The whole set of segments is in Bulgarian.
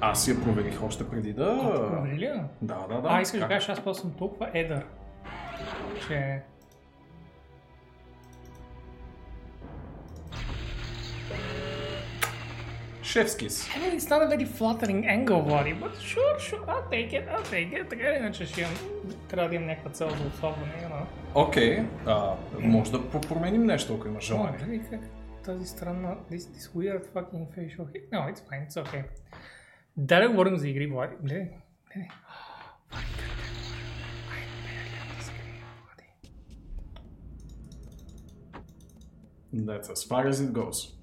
Аз я проверих още преди да... Провери ли я? Да, да, да. А, искаш да кажеш, аз просто съм толкова едър, че... Шефскис. I mean, it's not a very flattering angle, Влади, but sure, sure, I'll take it, I'll take it. Така или иначе ще имам, трябва да имам някаква цел за особване, you know. Окей, а, може да променим нещо, ако имаш желание. как тази странна, this, this weird fucking facial hair. No, it's fine, it's okay. Да, да говорим за игри, Влади. Как да говорим? Влади. That's as far as it goes.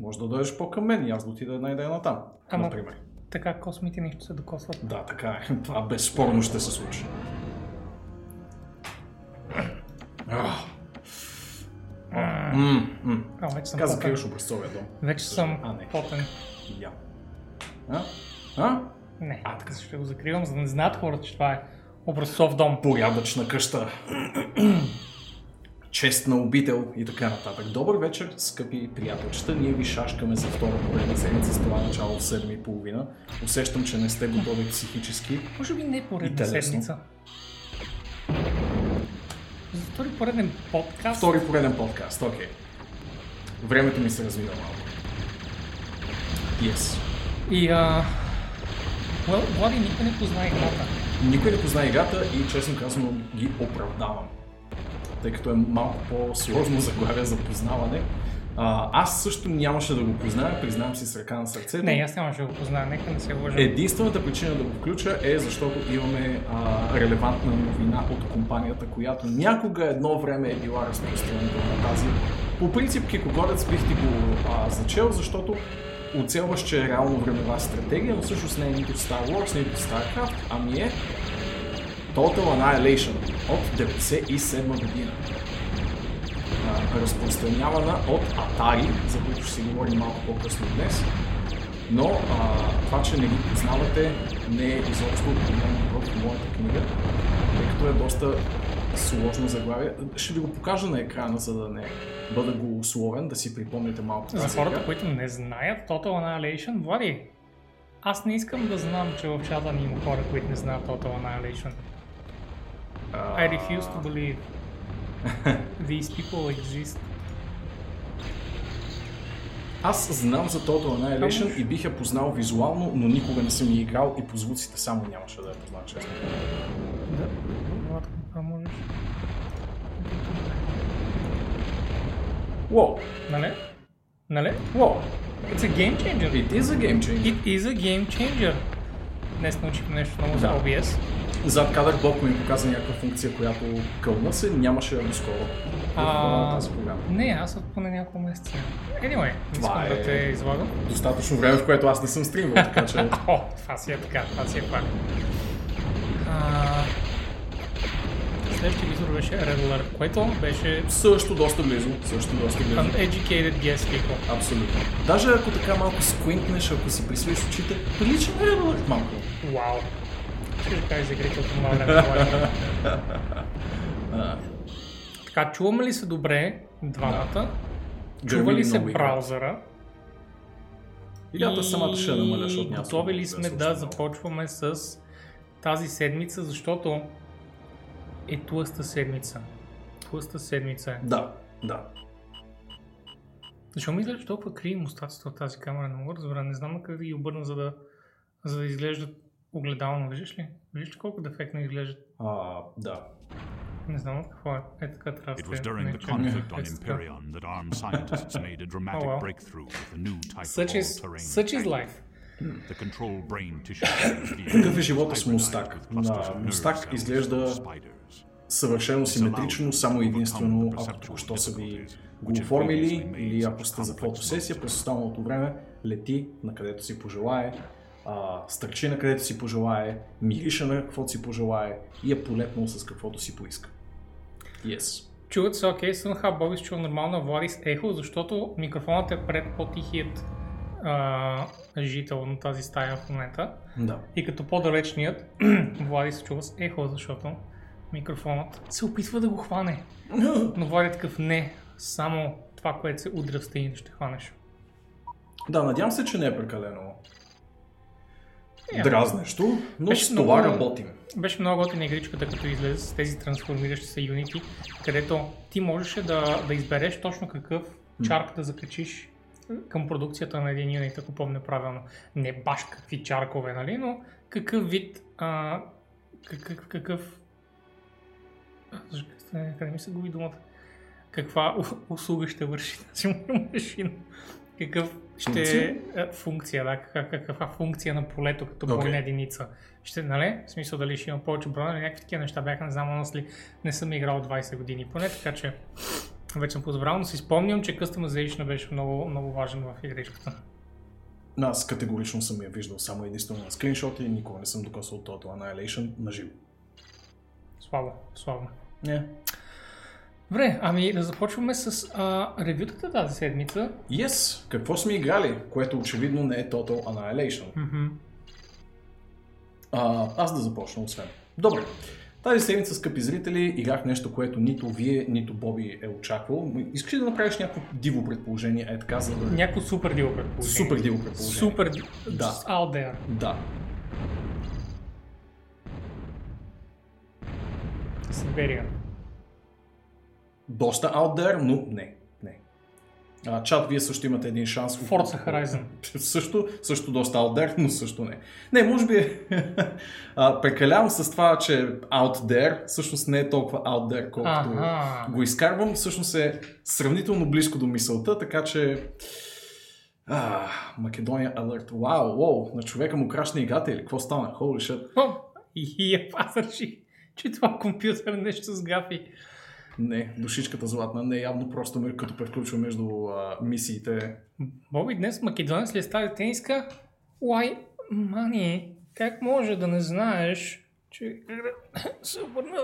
Може да дойдеш по-към мен и аз да отида една идея на там, Ама- например. Така космите нищо се докосват. Да, така е. Това безспорно ще се случи. Ах. М, м. А, вече съм Каза потен. Вече съм А, не. потен. Я. А? А? Не, А, така. ще го закривам, за да не знаят хората, че това е образцов дом. Порядъчна къща. Честна обител и така нататък. Добър вечер, скъпи приятелчета. Ние ви шашкаме за втора поредна седмица с това начало в 7.30. Усещам, че не сте готови психически. Може би не поредна седмица. За втори пореден подкаст. Втори пореден подкаст, окей. Времето ми се развива малко. Yes. И а... Well, Влади никой не познае играта. Никой не познае играта и честно казано ги оправдавам. Тъй като е малко по-сложно заглавие за познаване. А, аз също нямаше да го позная, признавам си с ръка на сърцето. Не, аз нямаше да го позная, нека не се лъжа. Единствената причина да го включа е защото имаме а, релевантна новина от компанията, която някога едно време е била разпространител на тази. По принцип, Кикогорец бих ти го а, зачел, защото оцелваш, че е реално времева стратегия, но всъщност не е нито Star Wars, нито StarCraft, ами е Total Annihilation от 97 година. Разпространявана от Atari, за които ще си говорим малко по-късно днес. Но а, това, че не ги познавате, не е изобщо проблем в моята книга, тъй като е доста сложно заглавие. Ще ви го покажа на екрана, за да не бъда го условен, да си припомните малко За хората, които не знаят Total Annihilation, Влади, аз не искам да знам, че в чата ни има хора, които не знаят Total Annihilation. I refuse to believe these people exist. Аз знам за Total Annihilation и бих я познал визуално, но никога не съм я играл и по звуците само нямаше да я познавам честно. Да, Владко, това можеш. Уоу! Нали? Нали? Уоу! It's a game changer. It is a game changer. It is a game changer. Днес научихме нещо ново за. OBS. Зад кадър Бог ми показа някаква функция, която кълна се, нямаше доскоро А, тази програма. Не, аз от поне няколко месеца. Anyway, не искам е- да те извадам. Достатъчно време, в което аз не съм стримвал, така че... О, това си е така, това си е пак. Следващия визор беше Red Alert, което беше Също доста близо, също доста близо. uneducated guess people. Абсолютно. Даже ако така малко сквинтнеш, ако си присвоиш очите, прилича на Red Alert малко. Вау. Ще да кажа за игрите от това време. Така, чуваме ли се добре двамата? Чува гърми ли се браузъра? Или самата ще намаля, защото няма готови ли да сме да започваме с тази седмица, защото е тлъста седмица. Тлъста седмица е. Да, да. Защо ми изглежда толкова криви мустаците от тази камера? Не мога да разбера. Не знам как да ги обърна, за да, за да изглеждат огледално. Виждаш ли? Виждаш ли колко дефектно изглеждат? А, да. Не знам от какво е. Е така трябва да It was during the conflict on Е, така. Imperion that armed scientists made a dramatic Oh, well. breakthrough with a new type Such of is, all-terrain such is life. The control brain tissue. Такъв е живота с Мустак. На Мустак изглежда съвършено симетрично, само единствено ако току-що са ви го оформили или ако сте за фотосесия, през останалото време лети на където си пожелае, а, стърчи на където си пожелае, мирише на каквото си пожелае и е полепнал с каквото си поиска. Yes. Чуват се, окей, Сънха Бобис чува нормално Влади с ехо, защото микрофонът е пред по-тихият а, жител на тази стая в момента. Да. И като по-далечният, Влади се чува с ехо, защото микрофонът се опитва да го хване. Но Влади е такъв не, само това, което се удря в стените ще хванеш. Да, надявам се, че не е прекалено Yeah. дразнещо, но Беше с това много- работим. Беше много готина игричката, като излезе с тези трансформиращи се юнити, където ти можеше да, да избереш точно какъв чарк да закачиш към продукцията на един юнит, ако помня правилно. Не баш какви чаркове, нали, но какъв вид, а, какъв, какъв... Къде ми се губи думата? Каква услуга ще върши тази машина? Какъв ще Функция? е функция, да, каква, каква функция на полето като бойна единица. Ще, нали? В смисъл дали ще има повече броя, или някакви такива неща бяха, не знам, аз ли не съм играл 20 години поне, така че вече съм позабрал, но си спомням, че Customization беше много, много важен в игричката. Аз категорично съм я виждал само единствено на скриншоти и никога не съм докосвал Total Annihilation на живо. Слабо, слабо. Не. Добре, ами да започваме с а, ревютата тази седмица. Yes, какво сме играли, което очевидно не е Total Annihilation. Мгм. А, аз да започна, освен. Добре. Тази седмица, скъпи зрители, играх нещо, което нито вие, нито Боби е очаквал. Искаш ли да направиш някакво диво предположение, е така, за да... Някакво супер диво предположение. Супер диво предположение. Супер диво. Да. Just out there. Да. Сиберия. Доста out there, но не. не. А, чат, вие също имате един шанс. Forza Horizon. Също, също доста out there, но също не. Не, може би а, прекалявам с това, че out there всъщност не е толкова out there, колкото Аха. го изкарвам. Всъщност е сравнително близко до мисълта, така че... А, Македония Alert. Вау, вау, на човека му крашна играта или какво стана? Holy shit. И пазарши, че това компютър нещо с гафи. Не, душичката златна не е явно просто ме- като превключва между а, мисиите. Боби, днес македонец ли е стали тениска? Уай, мани, как може да не знаеш, че се обърна...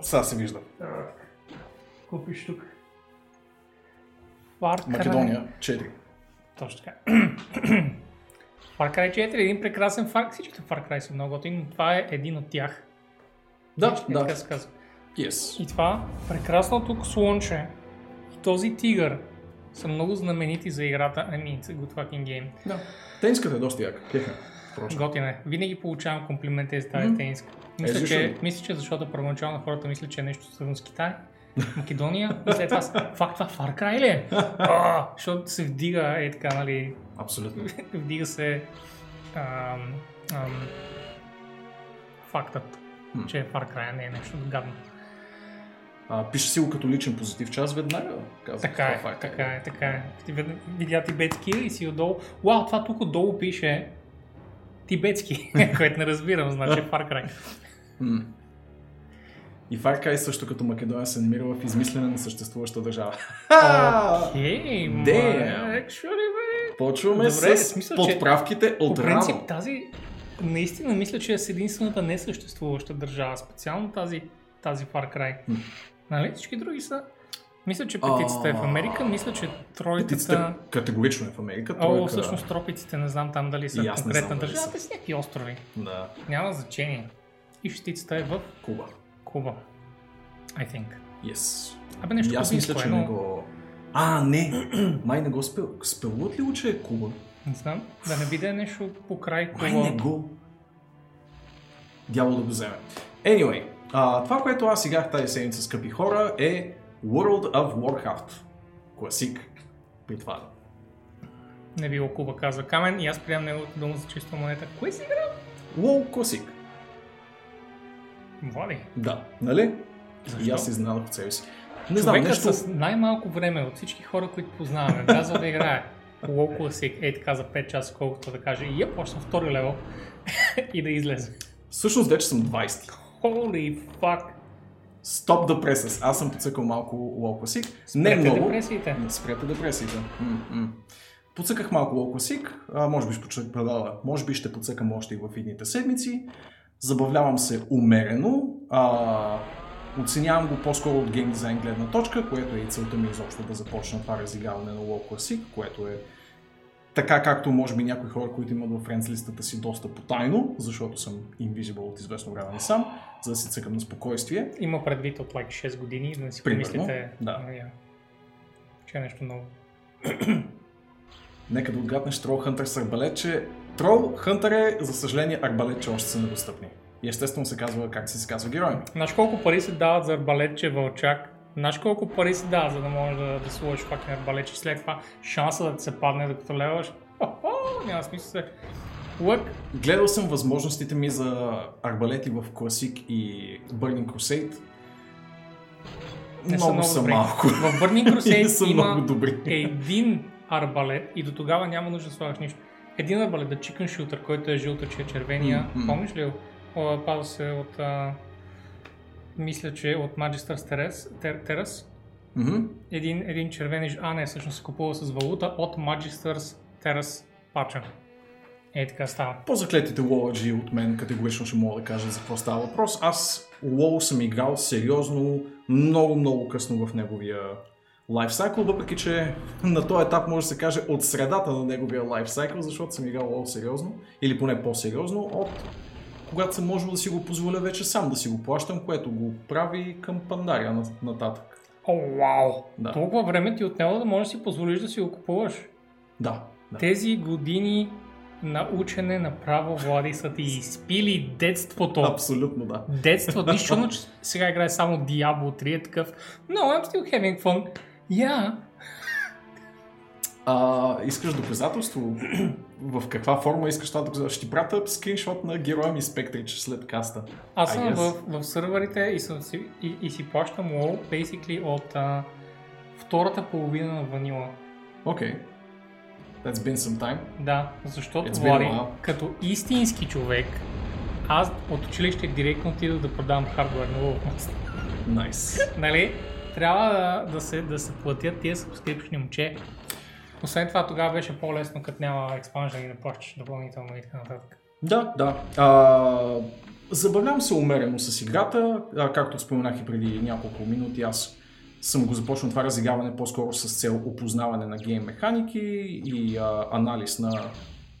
Сега се вижда. Купиш тук. Cry. Македония 4. Точно така. Far Cry 4 е един прекрасен Far Всичките Far Cry са много готини, но това е един от тях. Да, Всички, да. Така се казва. Yes. И това прекрасното слонче и този тигър са много знаменити за играта. I mean, it's a good fucking game. Да. Тениската е доста яка. Впрочем. Готина е. Винаги получавам комплименти за тази тениска. Мисля, защо? че, мисля, че защото първоначално хората мислят, че е нещо свързано с Китай, Македония и след това факт това Far Cry ли е? А, Защото се вдига, е така, нали, Абсолютно. вдига се ам, ам, фактът, Хм. че Far Cry не е нещо гадно. А, пише си го като личен позитив час веднага. Казах, Така е, факт така е, така е. Ти вид- видя тибетски и си отдолу. Вау, това тук отдолу пише тибетски, което не разбирам, значи Far Cry. И Far Cry също като Македония се намира в измислена несъществуваща държава. Окей, ма, Damn. actually, бе. Почваме Добре, с смисъл, подправките По от принцип рано. тази, наистина мисля, че е с единствената несъществуваща държава, специално тази, тази Far Cry. М. Нали? Всички други са. Мисля, че петицата е в Америка, мисля, че Петицата тройката... категорично е в Америка. О, тройка- всъщност тропиците, не знам там дали са конкретна държава, те са някакви острови. Да, Няма значение. И шестицата е в Куба. Куба. I think. Yes. Абе нещо аз мисля, че не го... А, не! Май не го спел. Спелуват ли го, че е Куба? Не знам, да не биде нещо по край Май не Куба. го. Дявол да го вземе. Anyway, а, това, което аз играх тази седмица, скъпи хора, е World of Warcraft. Класик. При това. Не било Куба, казва Камен и аз приемам неговата дума за чиста монета. Кое си играл? WoW класик. Влади. Да, нали? Защо? И аз изненадах от себе си. Не знам, нещо... с най-малко време от всички хора, които познаваме, влязъл да играе WoW Classic, е така за 5 часа, колкото да каже, и я почна втори левел и да излезе. Всъщност вече съм 20. Holy fuck! Стоп да пресес. Аз съм подсъкал малко WoW Classic. Не Спрете много. депресиите. Спрете депресиите. Подсъках малко WoW Classic. А, може би ще подсъкам, може би ще подсъкам още и в идните седмици. Забавлявам се умерено. А, оценявам го по-скоро от гейм дизайн гледна точка, което е и целта ми изобщо да започна това разиграване на WoW Classic, което е така както може би някои хора, които имат в френдс листата си доста потайно, защото съм invisible от известно време не сам, за да си цъкам на спокойствие. Има предвид от like 6 години, да си Примерно, помислите, да. я, че е нещо ново. Нека да отгаднеш Хънтър с арбалетче. Трол Хънтър е, за съжаление, арбалетче още са недостъпни. И естествено се казва как си се казва герой. Знаеш колко пари се дават за арбалетче вълчак? Знаеш колко пари се дават, за да можеш да, да сложиш факин арбалетче? След това шанса да ти се падне докато леваш. Хо-хо, няма смисъл се. Лък, Гледал съм възможностите ми за арбалети в Classic и Burning Crusade. не много, са добри. малко. В Burning Crusade са има много добри. един арбалет и до тогава няма нужда да слагаш нищо. Един арбалет, да Chicken Shooter, който е жълта, че е червения. М. Помниш ли? Пазва се от... А, мисля, че е от Magister's Terrace. Ter- Terrace. Мгм. Един, един червен... А, не, всъщност се купува с валута от Magister's Terrace пача. Е, така става. По-заклетите лоладжи от мен категорично ще мога да кажа за какво става въпрос. Аз лоу съм играл сериозно много, много късно в неговия лайфсайкъл, въпреки че на този етап може да се каже от средата на неговия лайфсайкъл, защото съм играл лоу сериозно, или поне по-сериозно, от когато съм можел да си го позволя вече сам да си го плащам, което го прави към Пандария на- нататък. О, вау! Да. Толкова време ти отнело да можеш да си позволиш да си го купуваш. Да, да. Тези години на учене направо, Влади, са ти изпили детството. Абсолютно да. Детството. Нищо, че сега играе само Diablo 3 е такъв. No, I'm still having fun. Yeah. А, искаш доказателство? в каква форма искаш това доказателство? Ще ти пратя скриншот на героя ми Спектрич след каста. Аз съм в, в сървърите и, съм си, и, и си плащам WoW basically от а, втората половина на ванила. Окей. Okay. That's been some time. Да, защото Влади, като истински човек, аз от училище директно отидох да продавам хардвер на WoW. Nice. нали? Трябва да, да, се, да се платят тия subscription момче. Освен това, тогава беше по-лесно, като няма експанжен и да плащаш допълнително и така нататък. Да, да. А, забавлявам се умерено с играта. А, както споменах и преди няколко минути, аз съм го започнал това разиграване по-скоро с цел опознаване на гейм механики и а, анализ на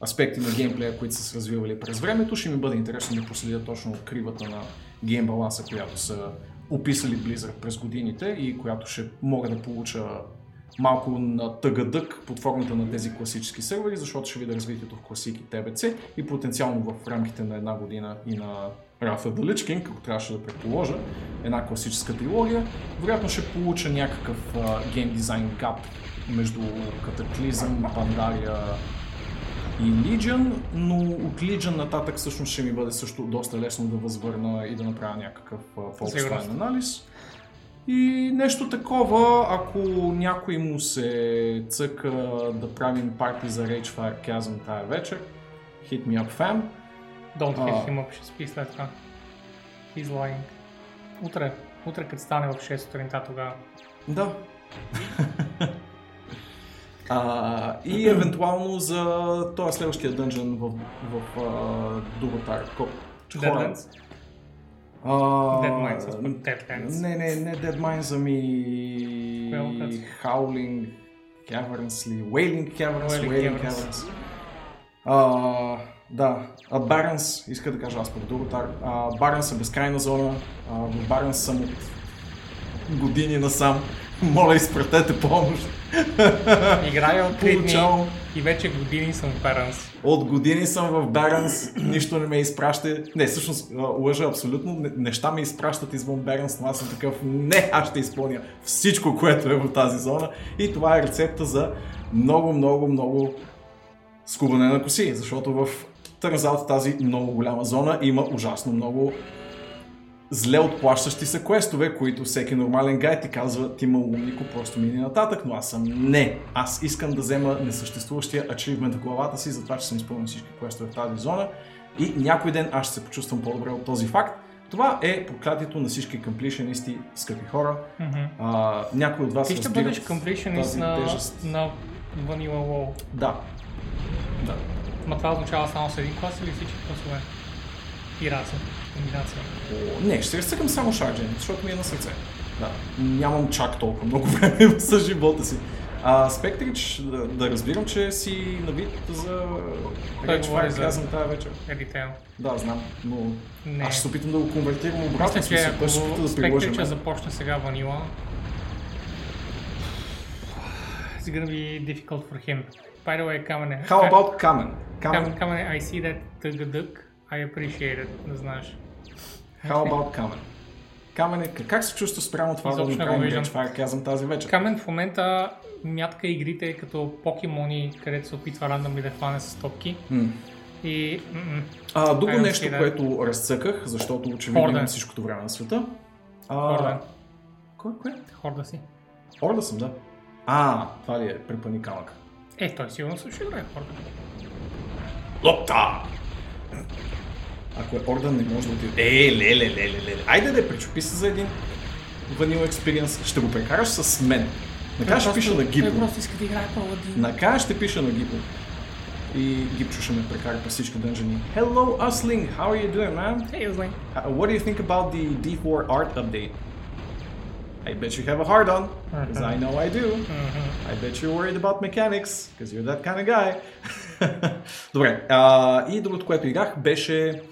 аспекти на геймплея, които са се развивали през времето. Ще ми бъде интересно да проследя точно кривата на гейм баланса, която са описали Blizzard през годините и която ще мога да получа малко на тъгъдък под формата на тези класически сервери, защото ще видя развитието в класики TBC и потенциално в рамките на една година и на Lich King, ако трябваше да предположа, една класическа трилогия, вероятно ще получа някакъв гейм дизайн гап между Cataclysm, Pandaria и Legion, но от Legion нататък всъщност ще ми бъде също доста лесно да възвърна и да направя някакъв по-обстоен анализ. И нещо такова, ако някой му се цъка да правим парти за Rage Fire Chasm тая вечер, hit me up fam. Don't hit him up, ще спи след това. He's lying. Утре, утре като стане в 6 сутринта тогава. Да. А, и евентуално за този следващия дънжен в, в а, другата коп. Deadlands? А, Dead Mines. Не, не, не Dead Mines, ами... Локация? Howling Caverns ли? Wailing Caverns? Wailing Wailing Caverns. Caverns. А, да, а Barons, иска да кажа аз пък Дуротар. Barons е безкрайна зона. А, в Barons съм от години насам. Моля, изпратете помощ. Играя от 3 дни и вече години съм в Barons. От години съм в Баренс, нищо не ме изпраща. Не, всъщност лъжа абсолютно. Не- Неща ме изпращат извън Баренс, но аз съм такъв, не, аз ще изпълня всичко, което е в тази зона. И това е рецепта за много, много, много скубане на коси, защото в Търнзаут тази много голяма зона има ужасно много зле отплащащи се квестове, които всеки нормален гай ти казва, ти малумнико, просто мини нататък, но аз съм не. Аз искам да взема несъществуващия ачивмент в главата си, за това, че съм изпълнил всички квестове в тази зона и някой ден аз ще се почувствам по-добре от този факт. Това е проклятието на всички комплишенисти, скъпи хора. Мгм. А, някой от вас Ти ще бъдеш тази на, тежест. на Vanilla WoW. Да. Да. Ма това означава само с един клас или всички класове? И раса, комбинация. О, Не, ще разцъкам само шарджен, защото ми е на сърце. Да. Нямам чак толкова много време с живота си. А Спектрич, да, да разбирам, че си на вид за Той говори Fire за- казвам тази вечер. Ритейл. Да, знам, но Не. аз ще се опитам да го конвертирам обратно. Мисля, че ако опита да мен. започне сега ванила, is gonna be difficult for him. By the way, Камене. How about? Камене, Kamen, Камене, I see that тъгъдък. I appreciate it, да знаеш. How about Kamen? Камен, е- как се чувства спрямо това да виждам. Great Fire казвам тази вечер? Камен в момента мятка игрите като покемони, където се опитва рандъмли да хване с топки. М. И м-м, А, друго don't нещо, that. което разцъках, защото очевидно Хорда. имам всичкото време на света. А, Хорда. Кой, кой? хорда си. Орда съм, да. А, това ли е препъни камък? Е, той сигурно също играе хорда. Лопта! Ако е Орда, не може да отиде. Е, леле, леле, леле. Айде да причупи се за един Vanilla Experience. Ще го прекараш с мен. Накрая ще пиша на Той Гибо. просто иска да играе паладин. Накрая ще пиша на Гибо. И Гибчо ще ме прекара през всички дънжени. Hello, Usling! How are you doing, man? Hey, Узлин. Uh, what do you think about the D4 art update? I bet you have a hard on, because I know I do. I bet you're worried about mechanics, because you're that kind of guy. Добре, а, и другото, което играх, беше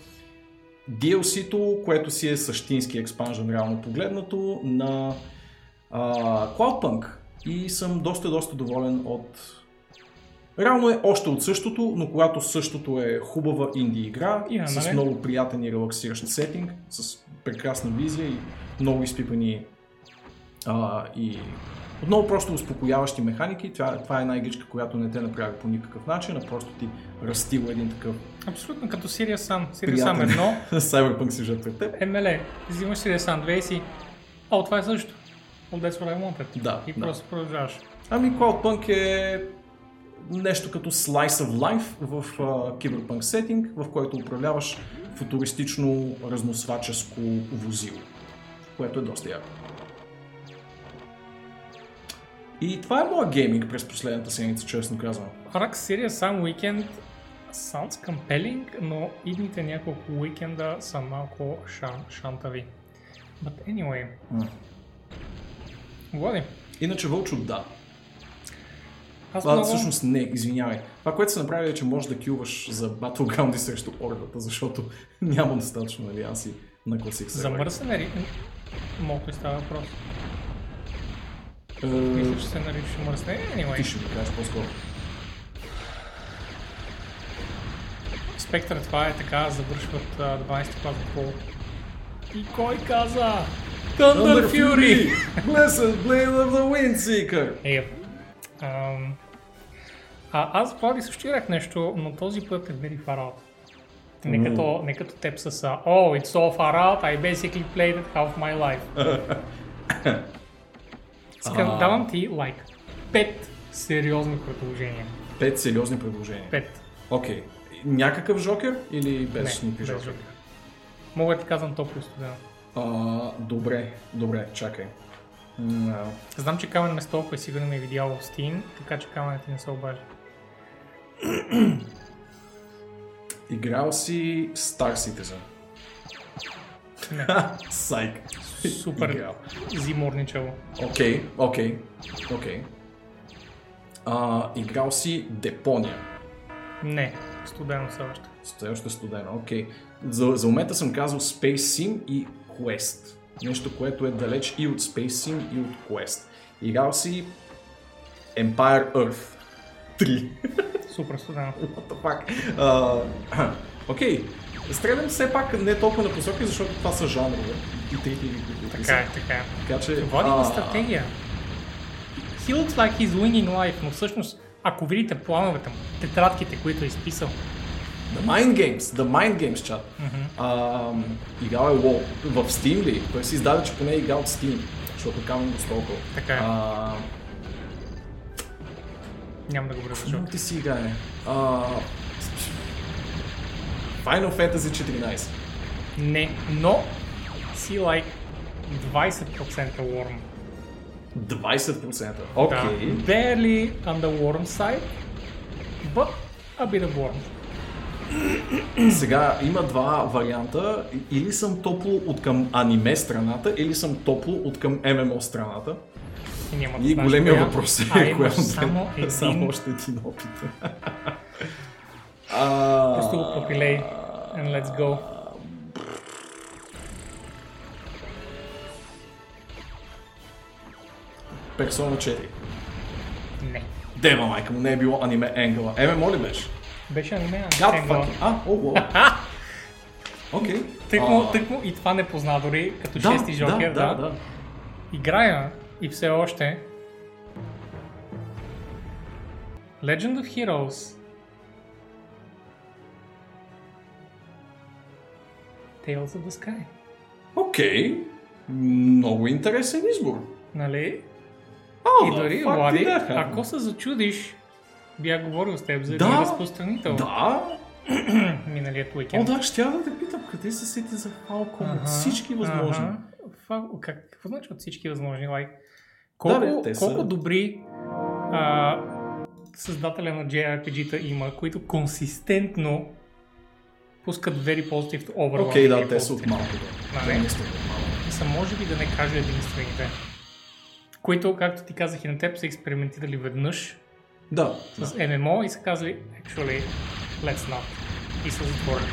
DLC-то, което си е същински експанжен, реално погледнато, на а, Cloudpunk. И съм доста, доста доволен от... Реално е още от същото, но когато същото е хубава инди игра, Има, с нали? много приятен и релаксиращ сетинг, с прекрасна визия и много изпипани а, и отново просто успокояващи механики. Това, това е една игричка, която не те направи по никакъв начин, а просто ти растила един такъв Абсолютно като Сирия Сан. Сирия приятен едно, Cyberpunk сюжет пред теб. МЛЕ. Взимаш Сирия Сан 2 и си. О, това е също. Well, that's what I wanted. Да, И да. просто продължаваш. Ами Cloudpunk е нещо като slice of life в а, киберпанк сетинг, в който управляваш футуристично разносваческо возило, което е доста яко. И това е моя гейминг през последната седмица, честно казвам. Арак Сирия Сан Weekend sounds compelling, но идните няколко уикенда са малко шан, шантави. But anyway. М. Влади, Иначе Вълчо, да. аз А, много... всъщност не, извинявай. Това, което се направи е, че можеш да кюваш за Battleground и срещу ордата, защото няма достатъчно алианси на класик За сервер. мърсен е... Малко ли става въпрос? Е, Мисля, че се нарича мърсен. Anyway. Ти ще ми кажеш по-скоро. Спектър, това е така, завършват а, 12 клас в пол. И кой каза? Thunder Fury! Blessed Blade of the Windseeker! Е, ам, а, аз Влади също играх нещо, но този път е very far out. Не като, не като теб с а, Oh, it's so far out, I basically played it half my life. Искам, А. давам ти лайк. Пет сериозни предложения. Пет сериозни предложения. Пет. Окей. Някакъв жокер или без Не, никакви без жокер? жокер. Мога да ти казвам топло и студено. А, добре, добре, чакай. А, Знам, че Камен ме с толкова сигурно ме е видял в Steam, така че Камен ти не се обажда. Играл си Star Citizen. Не, Сайк. Супер Играл. зиморничаво. Окей, окей, окей. Играл си Депония. Не, студено все още. Все още студено, окей. За, за момента съм казал Space Sim и Quest. Нещо, което е далеч и от Space Sim и от Quest. Играл си Empire Earth 3. Супер студено. What the fuck? Окей. Стрелям все пак не толкова на посоки, защото това са жанрове. И трите игри, които Така е, така е. Така че... Води а, стратегия. He looks like he's winning life, но всъщност, ако видите плановете му, тетрадките, които е изписал, The Mind Games, The Mind Games, чат. Mm-hmm. играл е WoW. В Steam ли? Той си издаде, че поне е играл от Steam, защото камен го столкал. Така е. А, няма да го Какво ти си играе? А, Final Fantasy 14. Не, но си like 20% warm. 20%. Окей. Да. Barely on the warm side, but a bit of warm. Сега има два варианта. Или съм топло от към аниме страната, или съм топло от към ММО страната. И, няма да И големия коя. въпрос а е коя имаш от само един, само още един опит. А, просто го попилей and let's go. Персона 4. Не. Дева майка му, не е било аниме Енгъла. Еме, моли беше. Беше аниме. Fucking... А, о, о. Окей. Тъкмо, тъкмо и това не позна дори като Да, шести жокер. да, да, да. Играя и все още Legend of Heroes Tales of the Sky. Окей. Много интересен избор. Нали? О, и дори, Влади, да, ако се зачудиш, бях говорил с теб за Да. един разпространител Да. миналият О, уикенд. да, ще я да те питам, къде се сети за Falcom от всички възможни. Ага. Фа- как, какво значи от всички възможни? Like, колко, бе, те са- колко добри а, създателя на JRPG-та има, които консистентно пускат very positive overwhelming. Окей, да, те са от малко. Да. Нали? Са може би да не кажа единствените. Които, както ти казах и на теб, са експериментирали веднъж Да. с ММО и са казали, actually, let's not. И са затворили.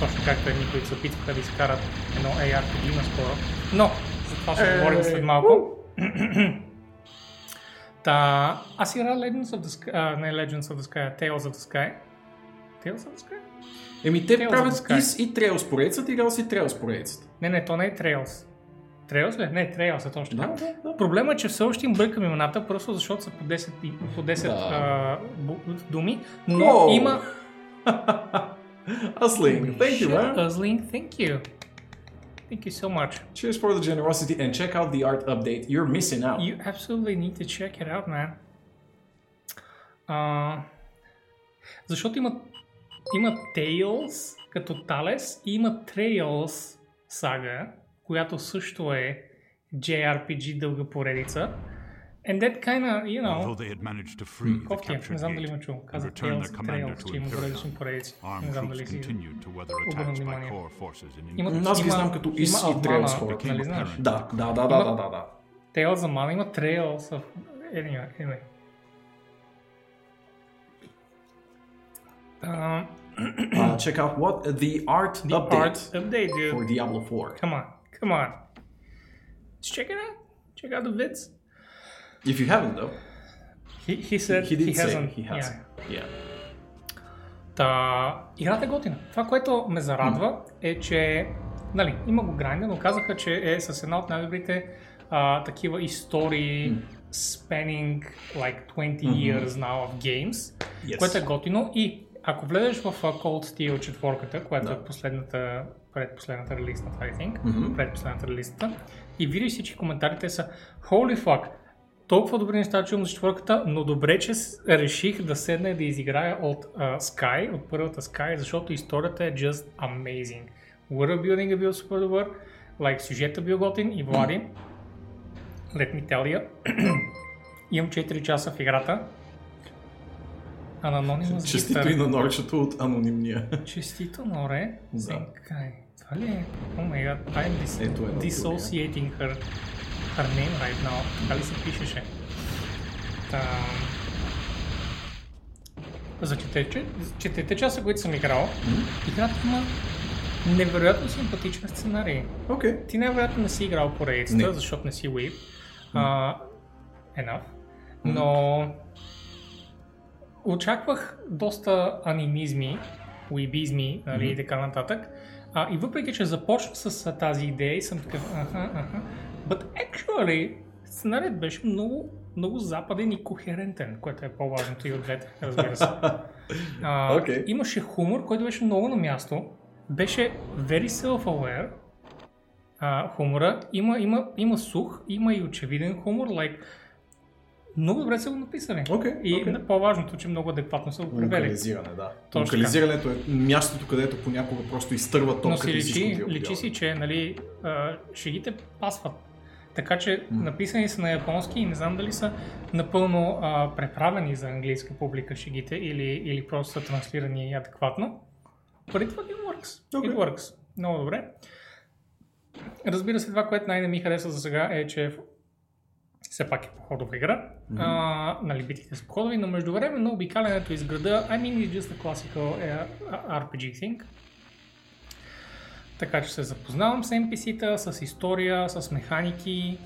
Точно както едни, които се опитваха да изкарат едно ARPG наскоро. Но, за това ще Е, говорим след малко. Та, аз играя Legends of the Sky, а, не Legends of the Sky, а Tales of the Sky. Tales of the Sky? Еми, те of правят Sky. и, и Trails поредицата, играл си Trails поредицата. Не, не, то не е Trails. Trails ли? Не, Trails е точно Да, да, да. Проблема е, че все още им бъркам имената, просто защото са по 10, и- по 10 Да. а, бу- думи, но Уоу. има... Аслин, thank you, man. Узлин, thank you. Thank you so much. Cheers for the generosity and check out the art update. You're missing out. You absolutely need to check it out, man. А, защото има, има Tales като Талес и има Trails сага, която също е JRPG дълга поредица. And that kinda, you know, Although they had managed to free the е, captured знам дали gate and return Tales their commander Trails, to Imperium, armed troops continued to weather attacks by core forces in Има, England. Аз ги знам като Is има и Trails хората. Нали знаеш? Да, да, да, да, да, да, да. Tales за Mana има Trails of... Anyway, anyway. Uh, Uh, check out what the art the update art update, dude. for Diablo 4. Come on, come on. Let's check it out. Check out the vids. If you haven't though, He, he said he did say hasn't. he hasn't. Yeah. Yeah. Та, играта е готина. Това, което ме зарадва е, че нали, има го грайнда, но казаха, че е с една от най-добрите а, такива истории spanning like 20 years now of games, Yes. което е готино и ако влезеш в Cold Steel четворката, която Да. е последната, предпоследната релизната, I think, Мгм. предпоследната релизната, и видиш всички коментарите са Holy fuck, толкова добри неща чувам за четвърката, но добре, че реших да седна и да изиграя от uh, Sky, от първата Sky, защото историята е just amazing. World building е бил супер добър, like, сюжетът е бил готин и Влади, let me tell you, имам 4 часа в играта, а на Anonymous Честито Gifter- и на норчето от анонимния. Честито, Норе. За. Кай, това ли е? О май гад, I'm dis- Ето едно dissociating her, her name right now. Така ли се пишеше? Та... За четирите часа, които съм играл, играта има невероятно симпатичен сценарий. Окей. Ти най-вероятно не си играл поредицата, Не. защото не си уип. Uh, enough. Но очаквах доста анимизми, уибизми нали, и така нататък. А, и въпреки, че започна с а, тази идея и съм такъв, аха, аха, but actually сценарият беше много, много западен и кохерентен, което е по-важното и от двете, разбира се. А, Окей. Имаше хумор, който беше много на място. Беше very self-aware. А, хумора. Има, има, има сух, има и очевиден хумор. Like, много добре са го написали. Окей, и окей. по-важното, че много адекватно са го превели. Локализиране, да. Точно Локализирането е мястото, където понякога просто изтърва Но топката си и всичко личи, личи си, че нали, шегите пасват. Така че написани са на японски и не знам дали са напълно а, преправени за английска публика шегите или, или просто са транслирани адекватно. But it fucking works. It Okay. works. Много добре. Разбира се, това, което най-не ми хареса за сега е, че все пак е походова игра. А, нали, битките са походови, но междувременно обикалянето из града, I mean, it's just a classical uh, RPG thing. Така че се запознавам с NPC-та, с история, с механики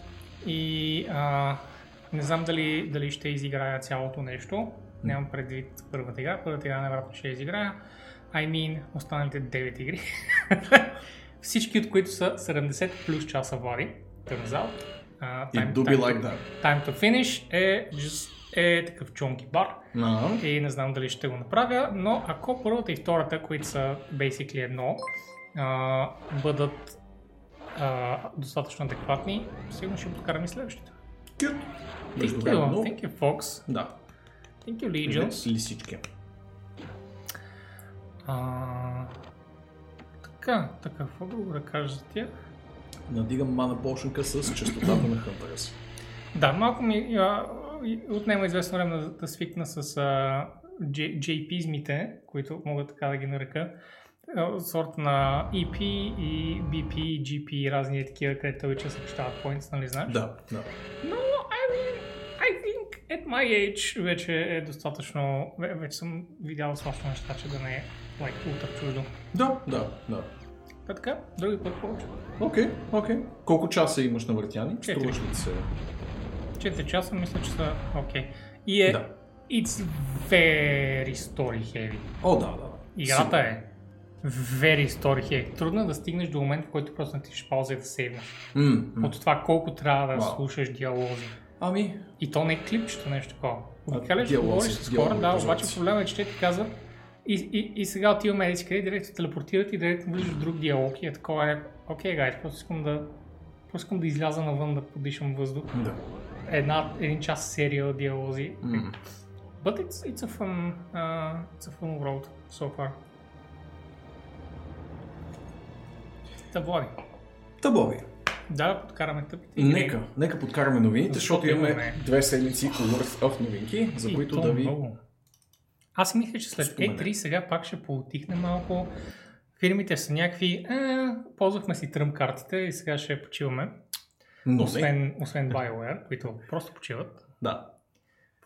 и а, Не знам дали, дали ще изиграя цялото нещо. Нямам предвид първата игра. Първата игра най-вероятно ще изиграя. I mean, останалите 9 игри. Всички от които са 70 плюс часа влади. Turns out. Uh, It do be like that. time to finish е, е такъв чонки бар. No. И не знам дали ще го направя, но ако първата и втората, които са basically едно, а, бъдат а, достатъчно адекватни, сигурно ще подкарам и следващите. Cute. Thank you, времено, thank you Fox, да. thank you Legions. Лисички. А, така, така, какво друго да кажа за тях? Надигам мана пошенка с частотата на хънтера си. Да, малко ми а, отнема известно време да, да свикна с а, J- JP-змите, които мога така да ги нарека. А, Сорта на EP и BP, GP и разни е такива, където вече съобщават points, нали знаеш? Да, да. Но, I mean, I think at my age вече е достатъчно, ве- вече съм видял достатъчно неща, че да не е like, ултра чуждо. Да, да, да. Та така, други път повече. Окей, окей. Колко часа имаш на въртяни? Четири. Струваш ли се? 4 часа мисля, че са окей. И е, Да. it's very story heavy. О, да, да. Играта е very story heavy. Трудно е да стигнеш до момент, в който просто натиснеш пауза и да сейвнеш. М, м. От това колко трябва да Вау. слушаш диалози. Ами, И то не е клипчето, нещо такова. Обикаляш, говориш с хора, да, обаче проблема е, че те ти казват и, и, и сега отиваме еди си къде, директно телепортират и директно влизаш в друг диалог и е такова е, окей, гайд, просто искам да просто искам да изляза навън да подишам въздух. да. Една, един час серия от диалози. М. But it's, it's a fun, uh, it's a fun world so far. Та Влади, Та, Боби, да, подкараме тъпите игри. нека, нека подкараме новините, защото Защото имаме две седмици worth of новинки, за И които то да ви... много. Аз си мисля, че след Спомене. E3 сега пак ще поутихне малко. Фирмите са някакви, е, ползвахме си тръм картите и сега ще почиваме. Но не. Освен, освен BioWare, които просто почиват. Да.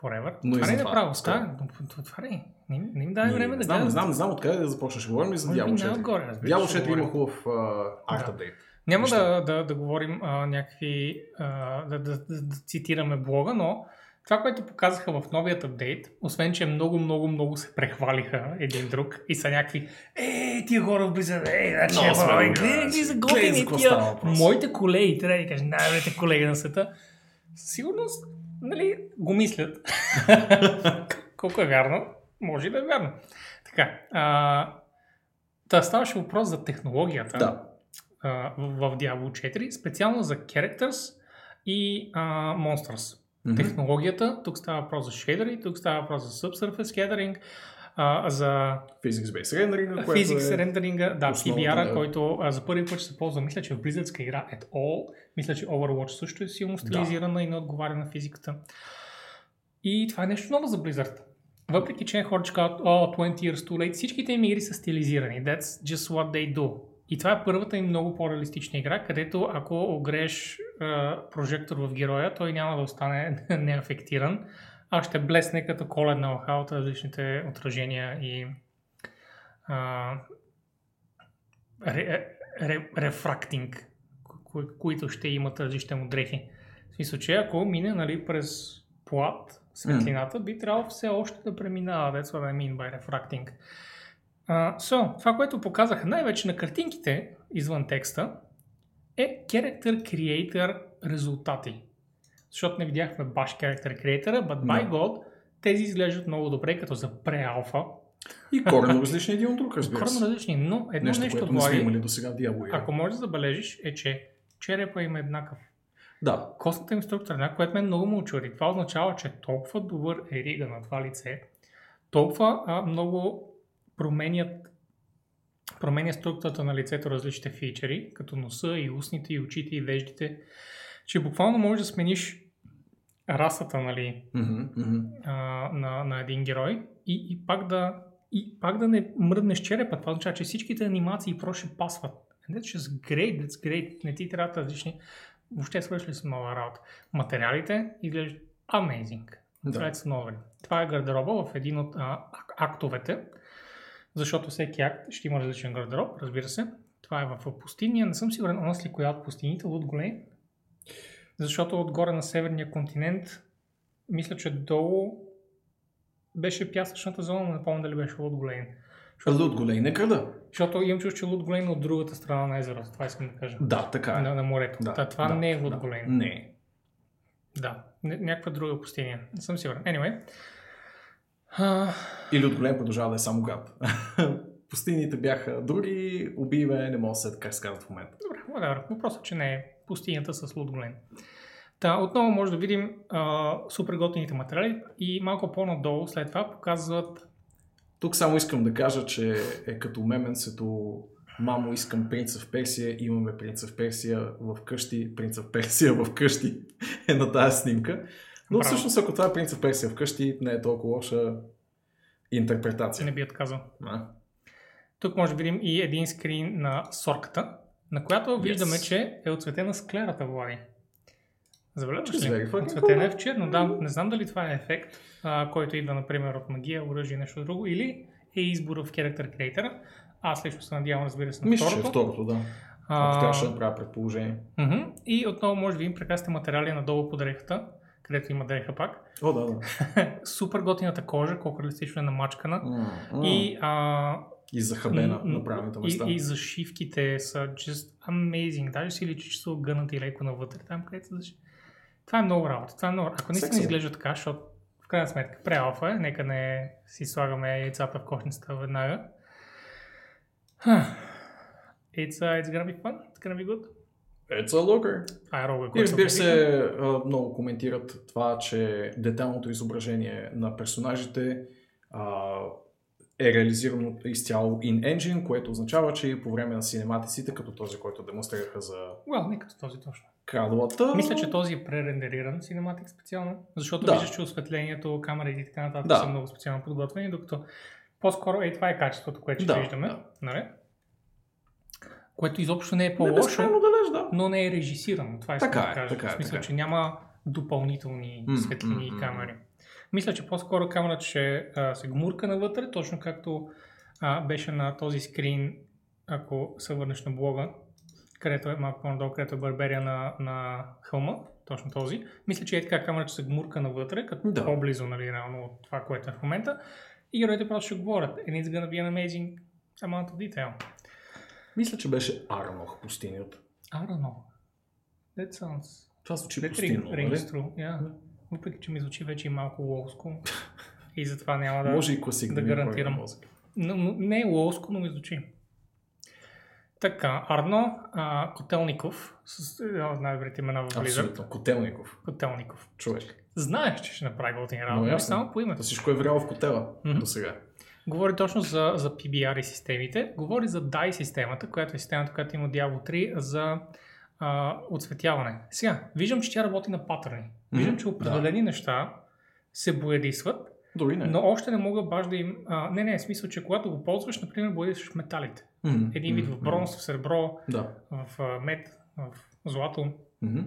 Forever. Но е направо. Да, това не, не, им- дай време да знам, не знам, не знам откъде да започнеш. Говорим и за Diablo 4. най-отгоре, разбира се, Diablo ще 4 има хубав uh, арт Да. апдейт. Няма да, да, да говорим а, някакви, а, да, да, да, да цитираме блога, но това, което показаха в новият апдейт, освен, че много, много, много се прехвалиха един друг и са някакви Е, тия хора в Blizzard, е, значи, ама, добри, гледай за готини тия, моите колеги, трябва да кажа, най-добрите колеги на света, сигурност, нали, го мислят. Колко е вярно, може и да е вярно. Така, а, та ставаше въпрос за технологията Да. а, в, в Diablo 4, специално за Characters и а, Monsters. Мгм. Технологията, тук става въпрос за шейдери, тук става въпрос за Subsurface Shadering, а, за Physics-based rendering, Physics е... рендеринга, да, PBR, на- който а, за първи път ще се ползва, мисля, че в Blizzardска игра at all, мисля, че Overwatch също е силно стилизирана и не отговаря на физиката. И това е нещо ново за Blizzard. Въпреки, че хората казват, oh, 20 years too late, всичките им игри са стилизирани. That's just what they do. И това е първата им много по-реалистична игра, където ако огрееш а, прожектор в героя, той няма да остане неафектиран, а ще блесне като коледна лъха от различните отражения и а, ре, ре, рефрактинг, кои, които ще имат различни му дрехи. В смисъл, че ако мине нали, през плат, светлината би трябвало все още да преминава. That's what I mean by refracting. Uh, so, това, което показаха най-вече на картинките, извън текста, е Character Creator резултати. Защото не видяхме баш Character Creator, but by Да. God, тези изглеждат много добре, като за преалфа. И коренно различни един от друг, разбира Коренно се. различни, но едно Нещо, нещо, което не сме имали до сега Diablo. игра. ако можеш да забележиш, е, че черепа им е еднакъв. Да. Костната им структура, една, което мен много ме очуди. Това означава, че толкова добър е рига на това лице, толкова а, много променят променя структурата на лицето различните фичери, като носа и устните, и очите, и веждите, че буквално можеш да смениш расата нали, мгм. а, на, на един герой и, и, пак да, и пак да не мръднеш черепа. Това означава, че всичките анимации просто ще пасват. And that's just great, that's great. Не ти трябват различни... Въобще свършили са нова работа. Материалите изглеждат amazing. Да. Това, нови. това е гардероба в един от а, ак- актовете, защото всеки акт ще има различен гардероб, разбира се. Това е в пустиня. Не съм сигурен, онас ли коя от пустините, Лут Голей. Защото отгоре на северния континент мисля, че долу беше пясъчната зона, но не помня дали беше Лут Голейн. Лут Голей не крада. Защото имам чувство, че Лут Голейн е от другата страна на езерото. Това искам да кажа. Да, така е. На, на морето. Да, Та, това да, не е Лут да. Не. Да. Ня- някаква друга пустиня. Не съм сигурен. Anyway. А, Или от голем продължава да е само град. Пустините бяха други, убиве, не мога да се как се казва в момента. добре, whatever. Въпросът е, че не е пустинята с Лут Голейн. Та, отново може да видим а, супер готините материали и малко по-надолу след това показват Тук само искам да кажа, че е като меменцето Мамо, искам принца в Персия, имаме принца в Персия в къщи, принца в Персия в къщи е на тази снимка. Но Браво. всъщност, ако това е принца в Персия в къщи, не е толкова лоша интерпретация. не би отказал. А? Тук може да видим и един скрин на сорката, на която Yes. виждаме, че е отцветена склерата, Влади. Забелязваш ли? Отцветена е в черно. Да, не знам дали това е ефект, а, който идва, например, от магия, оръжие и нещо друго, или е избор в Character Creator. Аз лично се надявам, разбира се, на Мисля, е второто. второто, да. Ако трябваше да направя предположение. мгм. И отново може да видим прекрасните материали надолу по дрехата, където има дреха пак. О, да, да. Супер готината кожа, колко реалистично е намачкана. М, м. И а, и захабена на правилните места. И, и зашивките са just amazing. Даже си личи, че са огънати леко навътре, там където са Това е много работа. Това е много... Ако наистина изглежда така, защото в крайна сметка преалфа е, нека не си слагаме яйцата в кошницата веднага. Huh. It's, uh, it's gonna be fun. It's gonna be good. It's a looker. Рога, И разбира се много коментират това, че детайлното изображение на персонажите а, е реализирано изцяло in-engine, което означава, че и по време на синематиците, като този, който демонстрираха за Well, не като този точно. крадовата. Мисля, че този е пререндериран cinematic специално, защото Да. виждаш, че осветлението, камерите и така нататък Да. са много специално подготвени, докато по-скоро е това е качеството, което ще Да, виждаме. да. Нали? Което изобщо не е не по-лошо, безкрайно далеч, да. но не е режисирано. Това искам Така да е, кажа. така е, в смисъл, така е. че няма допълнителни светлини и м, м, камери. Мисля, че по-скоро камерата ще а, се гмурка навътре, точно както а, беше на този скрин, ако се върнеш на блога, където е малко по-надолу, където е барберия на, на хълма, точно този. Мисля, че е така камерата се гмурка навътре, като Да. по-близо, нали, реално от това, което е в момента. И героите просто ще говорят. And it's gonna be an amazing amount of detail. Мисля, че беше Арнох пустинята. Know. That sounds... Това звучи пустинно, нали? yeah. Въпреки, че ми звучи вече и малко лоуско. и затова няма да... Може и класик да гарантирам. Но, но, не е лоуско, но ми звучи. Така, Арно а, Котелников, с от най-добрите имена в Blizzard. Абсолютно. Котелников. Котелников. Човек. Знаеш, че ще направи готин Но работа, но ясно. само по името. То всичко е вряло в котела Мгм. до сега. Говори точно за, за PBR и системите. Говори за DAI системата, която е системата, която има Diablo 3 за а, оцветяване. Сега, виждам, че тя работи на патърни. Виждам, че определени неща се боядисват, Дори не. но още не мога баш да им... А, не, не, в смисъл, че когато го ползваш, например, боядисваш металите. Мгм, Един вид в бронз, в сребро, Да. в а, мед, в злато. Мгм.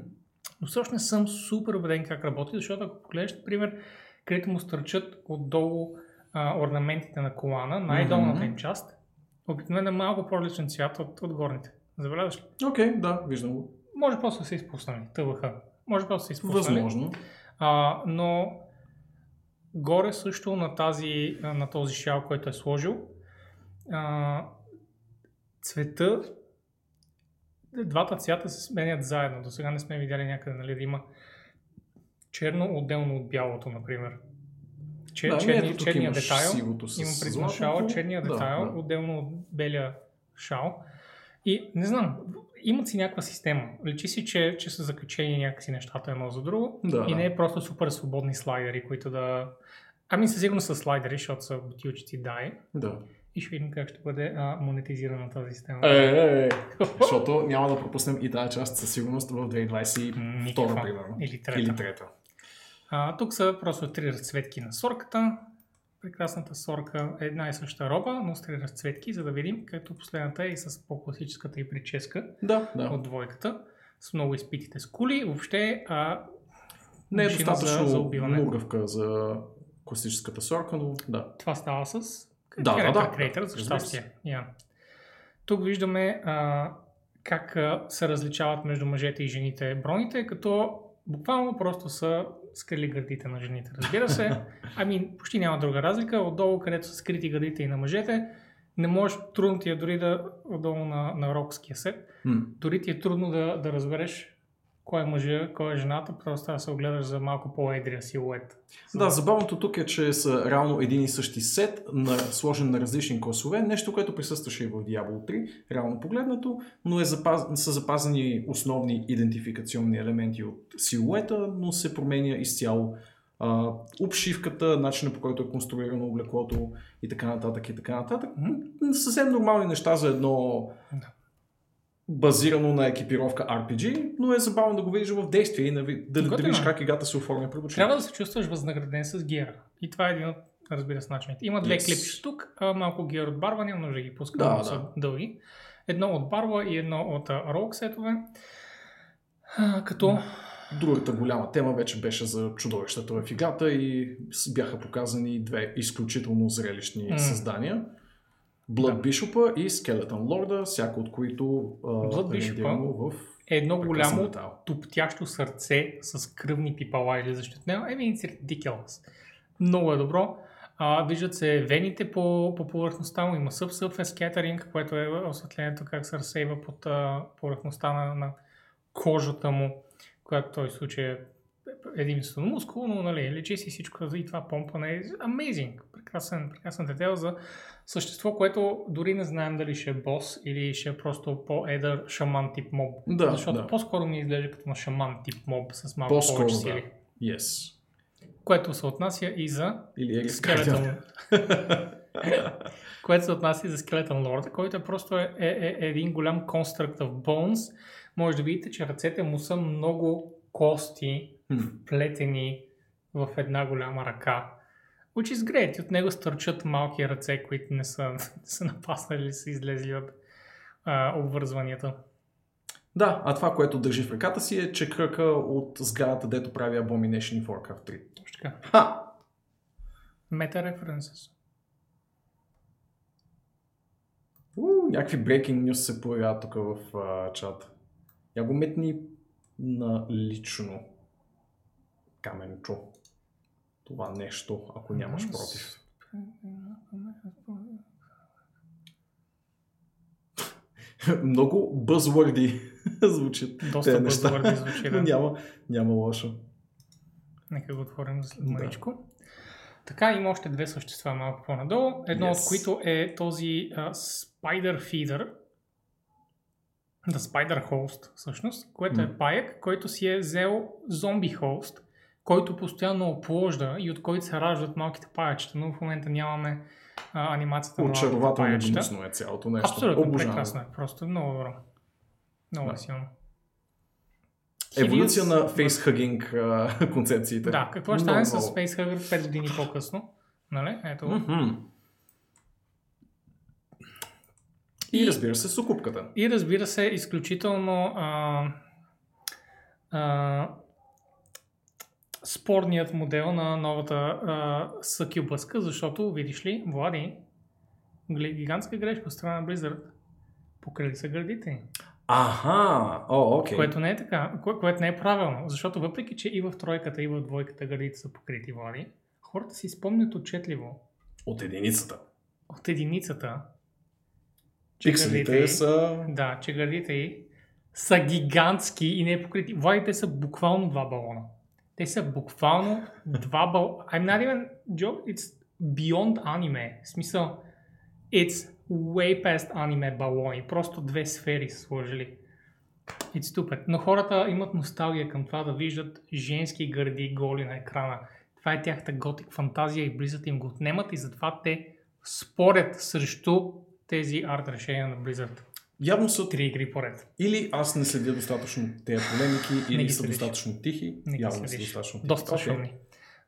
Но всъщност не съм супер убеден как работи, защото ако погледнеш, например, където му стърчат отдолу а, орнаментите на колана, най-долната Мгм. им част, обикновено е малко по-различен цвят от, от горните. Забелязваш ли? Окей, да, виждам го. Може просто да са изпуснали, ТВХ. Може просто да са изпуснали. Възможно. А, но горе също на, тази, на този шал, който е сложил, а, цвета, двата цвята се сменят заедно. До сега не сме видяли някъде нали, да има черно отделно от бялото, например. Че, Да, черни, ето черния детайл, сивото с има пред на златото. шала, черния Да, детайл, да. отделно от белия шал. И не знам, имат си някаква система. Личи си, че, че са закачени някакси нещата едно за друго. Да, и не е просто супер свободни слайдери, които да... Ами със сигурност са слайдери, защото са бутилчици дай. Да. И ще видим как ще бъде а, монетизирана тази система. Е, е, е. Защото няма да пропуснем и тази част със сигурност в 2022, Никаква. примерно. Или трета. Или трета. А, тук са просто три разцветки на сорката. Прекрасната сорка е една и съща роба, но с три разцветки, за да видим, както последната е и с по-класическата и прическа Да, да. от двойката, с много изпитите скули. Въобще а, Не е достатъчно за, за убиване. мугавка за класическата сорка, но да. Това става с Да, да, да. За щастие. Yeah. Тук виждаме а, как а, се различават между мъжете и жените броните, като буквално просто са скрили гърдите на жените. Разбира се, ами почти няма друга разлика. Отдолу, където са скрити гърдите и на мъжете, не можеш, трудно ти е дори да, отдолу на, на рокския сет, дори ти е трудно да, да разбереш кой е мъжа, кой е жената, просто трябва да се огледаш за малко по-едрия силует. Да, забавното тук е, че са реално един и същи сет, на, сложен на различни класове, нещо, което присъстваше и в Diablo 3, реално погледнато, но е запаз... са запазени основни идентификационни елементи от силуета, но се променя изцяло а, обшивката, начина по който е конструирано облеклото и така нататък и така нататък. Съвсем нормални неща за едно. Базирано на екипировка RPG, но е забавно да го видиш в действие и да, ви- да, да Готино видиш е. как играта се оформя очите. Трябва да се чувстваш възнаграден с гера. И това е един от, разбира се, начините. Има две Yes. клипчета тук, малко гер от барва, няма нужда да ги пускам, Да, да, са да. дълги. Едно от барва и едно от ролк сетове. Като Другата голяма тема вече беше за чудовищата в играта и бяха показани две изключително зрелищни М. създания. Blood Да. Bishop и Skeleton Lord, всяко от които Blood е рендирано в е едно голямо метал. туптящо сърце с кръвни пипала излизащи от него. Еми, it's ridiculous. Много е добро. А, виждат се вените по, по повърхността му, има subsurface scattering, което е осветлението как се разсейва под а, повърхността на, на кожата му, която този случай е единствено мускул, но нали, лечи си всичко и това помпане е amazing. Прекрасен, прекрасен детайл за същество, което дори не знаем дали ще е бос или ще е просто по-едър шаман тип моб. Да, Защото да. по-скоро ми изглежда като на шаман тип моб с малко По-скоро, повече да. сили. Yes. Което се отнася и за Или Guardian. Skeleton. което се отнася и за Skeleton Lord, който е просто е, е, е един голям construct of bones. Може да видите, че ръцете му са много кости, плетени в една голяма ръка. Which is great. И от него стърчат малки ръце, които не са, не са напаснали или са излезли от а, обвързванията. Да, а това, което държи в ръката си е чекръка от сградата, дето прави Abomination в Warcraft 3. Точно така. Ха! References. У, някакви breaking news се появяват тук в а, чата. Я го метни на лично каменчо. Това нещо, ако нямаш против. Много бъзвърди звучат Доста бъзвърди звучи, да. Няма, няма лошо. Нека го отворим след Да. маничко. Така, има още две същества малко по-надолу. Едно Yes. от които е този а, Spider Feeder. The Spider Host, всъщност, което М. е паяк, който си е взел зомби хост, който постоянно опложда и от който се раждат малките паячета, но в момента нямаме а, анимацията на малките Очарователно паячета. гнусно е цялото нещо. Абсолютно, Обожавам. прекрасно е. Просто много добро. Много Да. силно. Еволюция Hideous- на фейсхъгинг а, концепциите. Да, какво ще стане с. Facehugger 5 години по-късно? Нали? Ето. го. Мгм. И разбира се, сукупката. И разбира се, изключително а, а, спорният модел на новата а, съкюбъска, защото, видиш ли, Влади, гигантска грешка от страна на Blizzard. Покрили са гърдите им. Аха, о, окей. Което не е така, кое, което не е правилно. Защото въпреки, че и в тройката, и в двойката гърдите са покрити, Влади, хората си спомнят отчетливо От единицата. от единицата, че Пикселите й- са... Да, че гърдите й са гигантски и не покрити. Влади, те са буквално два балона. Те са буквално два балона. I'm not even joke, it's beyond anime. В смисъл, it's way past anime балони. Просто две сфери са сложили. It's stupid. Но хората имат носталгия към това да виждат женски гърди голи на екрана. Това е тяхната готик фантазия и Blizzard им го отнемат и затова те спорят срещу тези арт решения на Blizzard. Явно са... Три игри поред. Или аз не следя достатъчно тези полемики, Не или ги са следиш. достатъчно тихи. Не Явно не са достатъчно тихи. Доста Окей. шумни.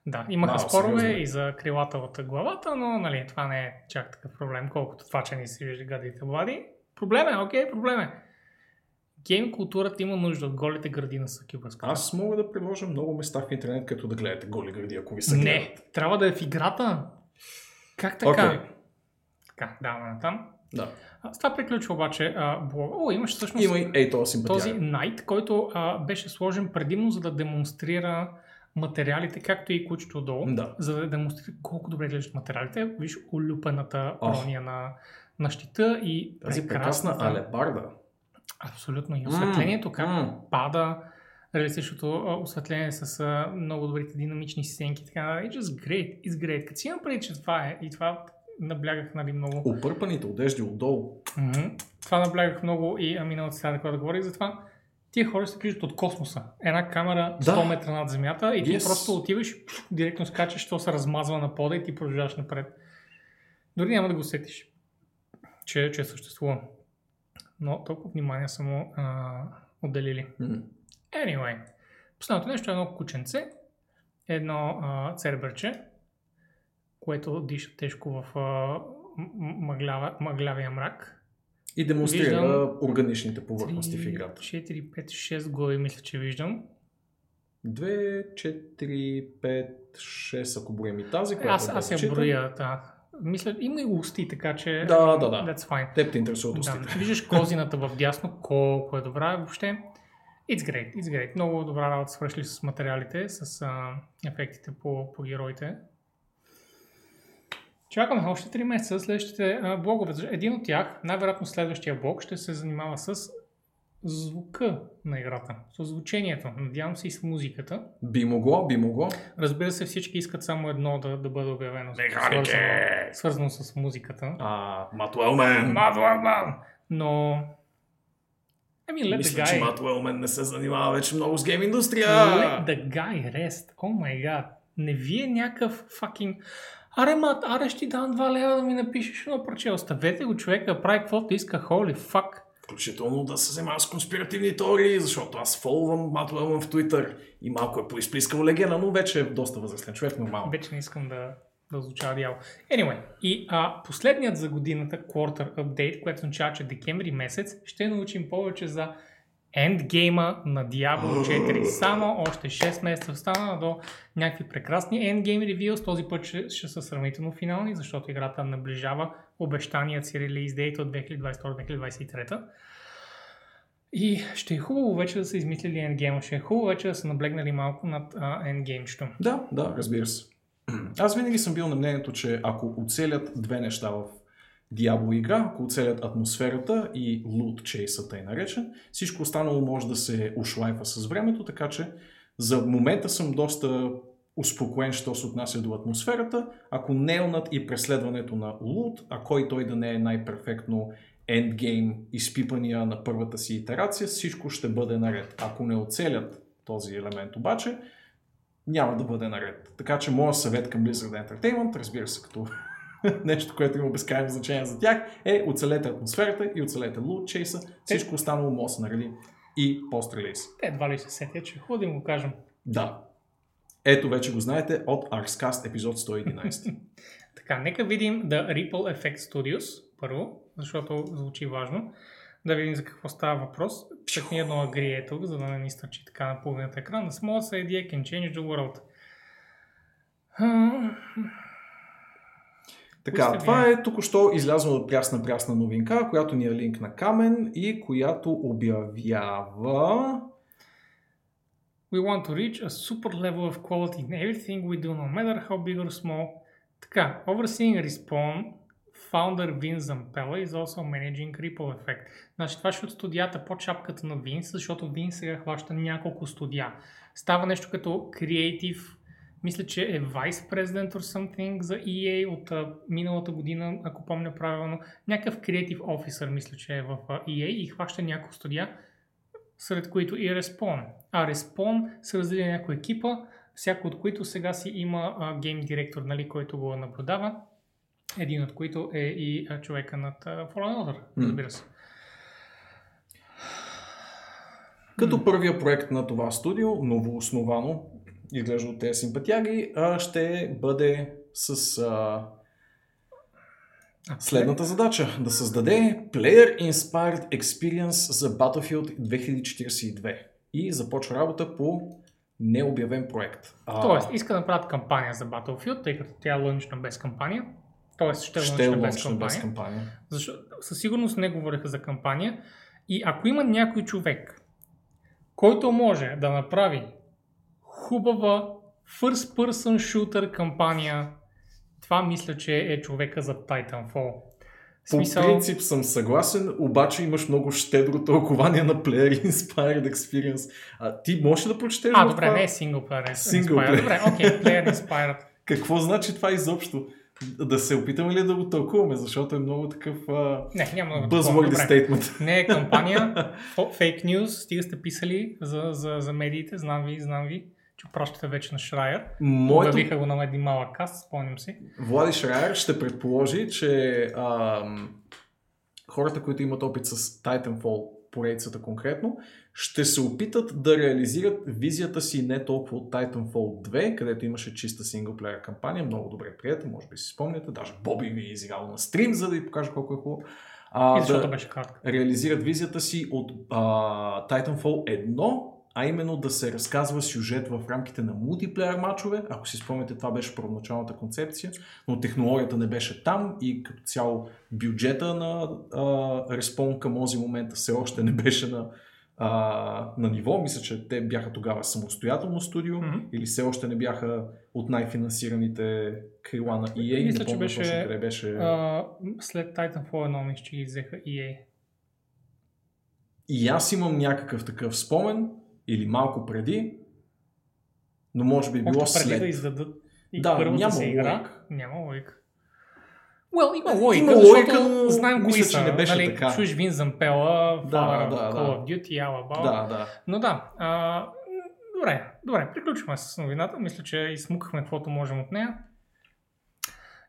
Да, имаха Вау, спорове сериозно. и за крилата от главата, но нали, това не е чак такъв проблем, колкото това, че ни си вижда гадите влади. Проблем е, окей, проблем е. Гейм културата има нужда от голите гради на Сакюбаска. Аз мога да предложа много места в интернет, като да гледате голи гради, ако ви се Не, гледат. трябва да е в играта. Как така? Окей. Така, даваме натам. Да. С това приключва обаче а, блога. О, имаш всъщност Има и ей този този. Knight, който а, беше сложен предимно за да демонстрира материалите, както и кучето отдолу, Да. за да демонстрира колко добре глеждат материалите. Виж улюпената броня на, на щита и Тази прекрасна алебарда. Абсолютно. И осветлението, как М. пада, реалистичното осветление с а, много добрите динамични сценки. Така, it's just great, it's great. Като си имам преди, че това е, и това наблягах нали, много. Опърпаните одежди отдолу. Мгм. Това наблягах много и миналата сега, когато говорих за това. Тия хора се виждат от космоса. Една камера 100 Да. метра над земята и ти Yes. просто отиваш, директно скачаш, то се размазва на пода и ти продължаваш напред. Дори няма да го сетиш, че, че съществува. Но толкова внимание са му а, отделили. М. Anyway, последното нещо е едно кученце, едно а, церберче, което диша тежко в а, мъглява, мъглявия мрак. И демонстрира Виждам органичните повърхности в играта. 4, 5, 6 глави мисля, че виждам. 2, 4, 5, 6, ако броим и тази, която Аз, аз я броя, да. Мисля, има и усти, така че... Да, да, да. That's fine. Теб те интересуват Да, устите. виждаш козината в дясно, колко е добра въобще. It's great, it's great. Много добра работа свършили с материалите, с а, ефектите по, по героите. Чакаме още 3 месеца следващите блогове. Един от тях, най-вероятно следващия блог, ще се занимава с звука на играта, с звучението. Надявам се и с музиката. Би могло, би могло. Разбира се, всички искат само едно да, да бъде обявено. Механике! Свързано, свързано с музиката. А, Мат Уелмен. Мат Уелмен! Но... I mean, let Мисля, the че guy... Мат Уелмен не се занимава вече много с гейм индустрия. Let the guy rest. Oh my god. Не ви е някакъв fucking... Аре, мат, аре ще ти дам 2 лева да ми напишеш едно парче. Оставете го човека прави каквото иска. Holy fuck. Включително да се занимава с конспиративни теории, защото аз фолвам Мат Уелмен в Twitter и малко е поизплискал легена, но вече е доста възрастен човек, нормално. Вече не искам да, да звучава дявол. Anyway, и а, последният за годината quarter update, което означава, че декември месец ще научим повече за ендгейма на Diablo 4. Само още 6 месеца остана до някакви прекрасни ендгейм ревюс. Този път ще, ще са сравнително финални, защото играта наближава обещаният си релиз дейт от 2022-2023. И ще е хубаво вече да са измислили ендгейма. Ще е хубаво вече да са наблегнали малко над а, ендгеймчето. Да, да, разбира се. Аз винаги съм бил на мнението, че ако оцелят две неща в Diablo игра, ако оцелят атмосферата и лут чейсата е наречен, всичко останало може да се ушлайфа с времето, така че за момента съм доста успокоен, що се отнася до атмосферата. Ако нейлнат и преследването на лут, а кой той да не е най-перфектно ендгейм изпипания на първата си итерация, всичко ще бъде наред. Ако не оцелят този елемент обаче, няма да бъде наред. Така че моят съвет към Blizzard Entertainment, разбира се, като нещо, което има безкрайно значение за тях, е оцелете атмосферата и оцелете лут чейса. Всичко останало да се нареди и пост-релиз. Те едва ли се сетят, че хубаво да им го кажем. Да. Ето вече го знаете от Arxcast епизод 111. Така, нека видим The Ripple Effect Studios първо, защото звучи важно. Да видим за какво става въпрос. Пишах ни едно агри е тук, за да не ни стърчи така на половината екран. The small idea can change the world. Така, Пуснем това е току-що излязла от прясна-прясна новинка, която ни е линк на Камен и която обявява... We want to reach a super level of quality in everything we do, no matter how big or small. Така, overseeing Respawn, founder Vin Zampella is also managing Ripple Effect. Значи това ще е от студията под шапката на Вин, защото Вин сега хваща няколко студия. Става нещо като Creative, мисля, че е Vice President or something за EA от а, миналата година, ако помня правилно. Някакъв Creative Officer, мисля, че е в а, EA и хваща няколко студия сред които и Respawn. А Respawn са разделили на някои екипа, всяко от които сега си има а, гейм директор, нали, който го наблюдава. Един от които е и а, човека над а, Fallen Order, разбира се. Като първия проект на това студио, новооосновано, изглежда от тези симпатяги, а, ще бъде с а, следната задача. Да създаде Player Inspired Experience за Battlefield 2042 и започва работа по необявен проект. А, Тоест, иска да направят кампания за Battlefield, тъй като тя е лънчна без кампания. Тоест, ще, ще е е лънчна без кампания. без кампания. Защото със сигурност не говореха за кампания. И ако има някой човек, който може да направи хубава first person shooter кампания. Това мисля, че е човека за Titanfall. По принцип съм съгласен, обаче имаш много щедро тълкование на Player Inspired Experience. А ти можеш да прочетеш А, добре, това? не е синглплеер. Е Single inspired. player. Добре, окей, player inspired. Какво значи това изобщо? Да се опитаме ли да го тълкуваме, защото е много такъв а... Не, няма да го buzzword statement. Не е кампания, фейк нюз, стига сте писали за, за, за медиите, знам ви, знам ви, че пращате вече на Шрайер. Моето Обявиха го на един малък каст, спомням си. Влади Шрайер ще предположи, че ам, хората, които имат опит с Titanfall, поредицата конкретно, ще се опитат да реализират визията си не толкова от Titanfall 2, където имаше чиста синглплеер кампания, много добре прията, може би си спомняте, даже Боби ви е изиграл на стрим, за да ви покажа колко е хубаво. А, И да беше кратка. реализират визията си от а, Titanfall 1, а именно да се разказва сюжет в рамките на мултиплеер матчове. Ако си спомняте, това беше първоначалната концепция, но технологията не беше там и като цяло бюджета на а, Respawn към този момент все още не беше на, а, на ниво. Мисля, че те бяха тогава самостоятелно студио Мгм. или все още не бяха от най-финансираните крила на EA. Мисля, че беше, точно къде беше. А, след Titanfall 1 мисля, че ги взеха EA. И аз имам някакъв такъв спомен, или малко преди, но може би било Още преди след. да издадат и Да, първата няма си игра. Няма логика. Well, има логика, Има защото логика, но знаем мисля, кои че са. не беше нали, така. Чуеш Вин Зампела, Да, да. Call of Duty, Alabama. Да, да. Но да, а, добре, добре, приключваме с новината. Мисля, че изсмукахме каквото можем от нея.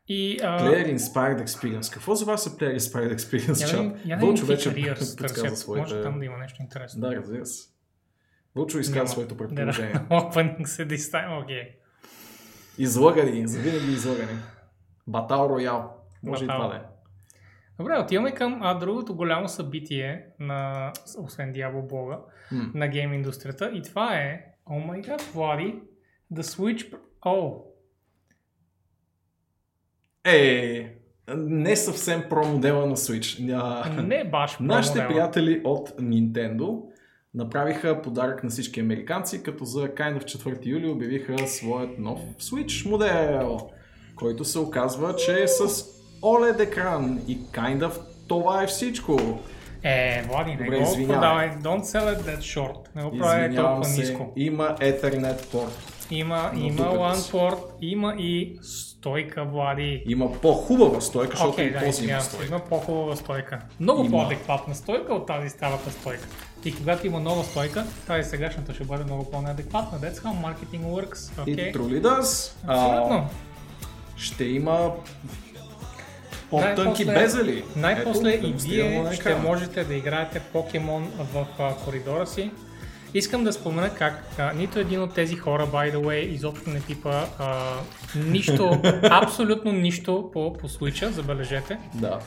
И, а, Player Inspired Experience. Какво за вас е Player Inspired Experience? я я да Вълчо вече вече подсказа Може своите... там да има нещо интересно. Да, разбира се. Вълчо изказа Няма. своето предположение. Opening се this time, окей. Излагани, завинаги излагани. Батал Роял. Може и Battle. това да е. Добре, отиваме към а, другото голямо събитие на, освен Diablo блога, М. на гейм индустрията и това е, о май гад, Влади, The Switch, о, Е, не съвсем про модела на Switch. А, не баш про Нашите модела. приятели от Nintendo направиха подарък на всички американци, като за kind of 4 юли обявиха своят нов Switch модел, който се оказва, че е с OLED екран и kind of това е всичко. Е, Влади, не Добре, го извинявай. продавай, don't sell it that short, не го правя толкова се, ниско. има Ethernet порт. Има, Но има с- port, има и стойка, Влади. Има по-хубава стойка, защото Окей, и да, този има стойка. има по-хубава стойка. Много Има. по-адекватна стойка от тази старата стойка. И когато има нова стойка, тази сегашната ще бъде много по-неадекватна. That's how marketing works. И Okay? does. А, Абсолютно. ще има по-тънки безели. Най-после Ето, и вие ще можете да играете покемон в а, коридора си. Искам да спомена как а, нито един от тези хора, by the way, изобщо не пипа а, нищо, абсолютно нищо по, по Switch, забележете. Да.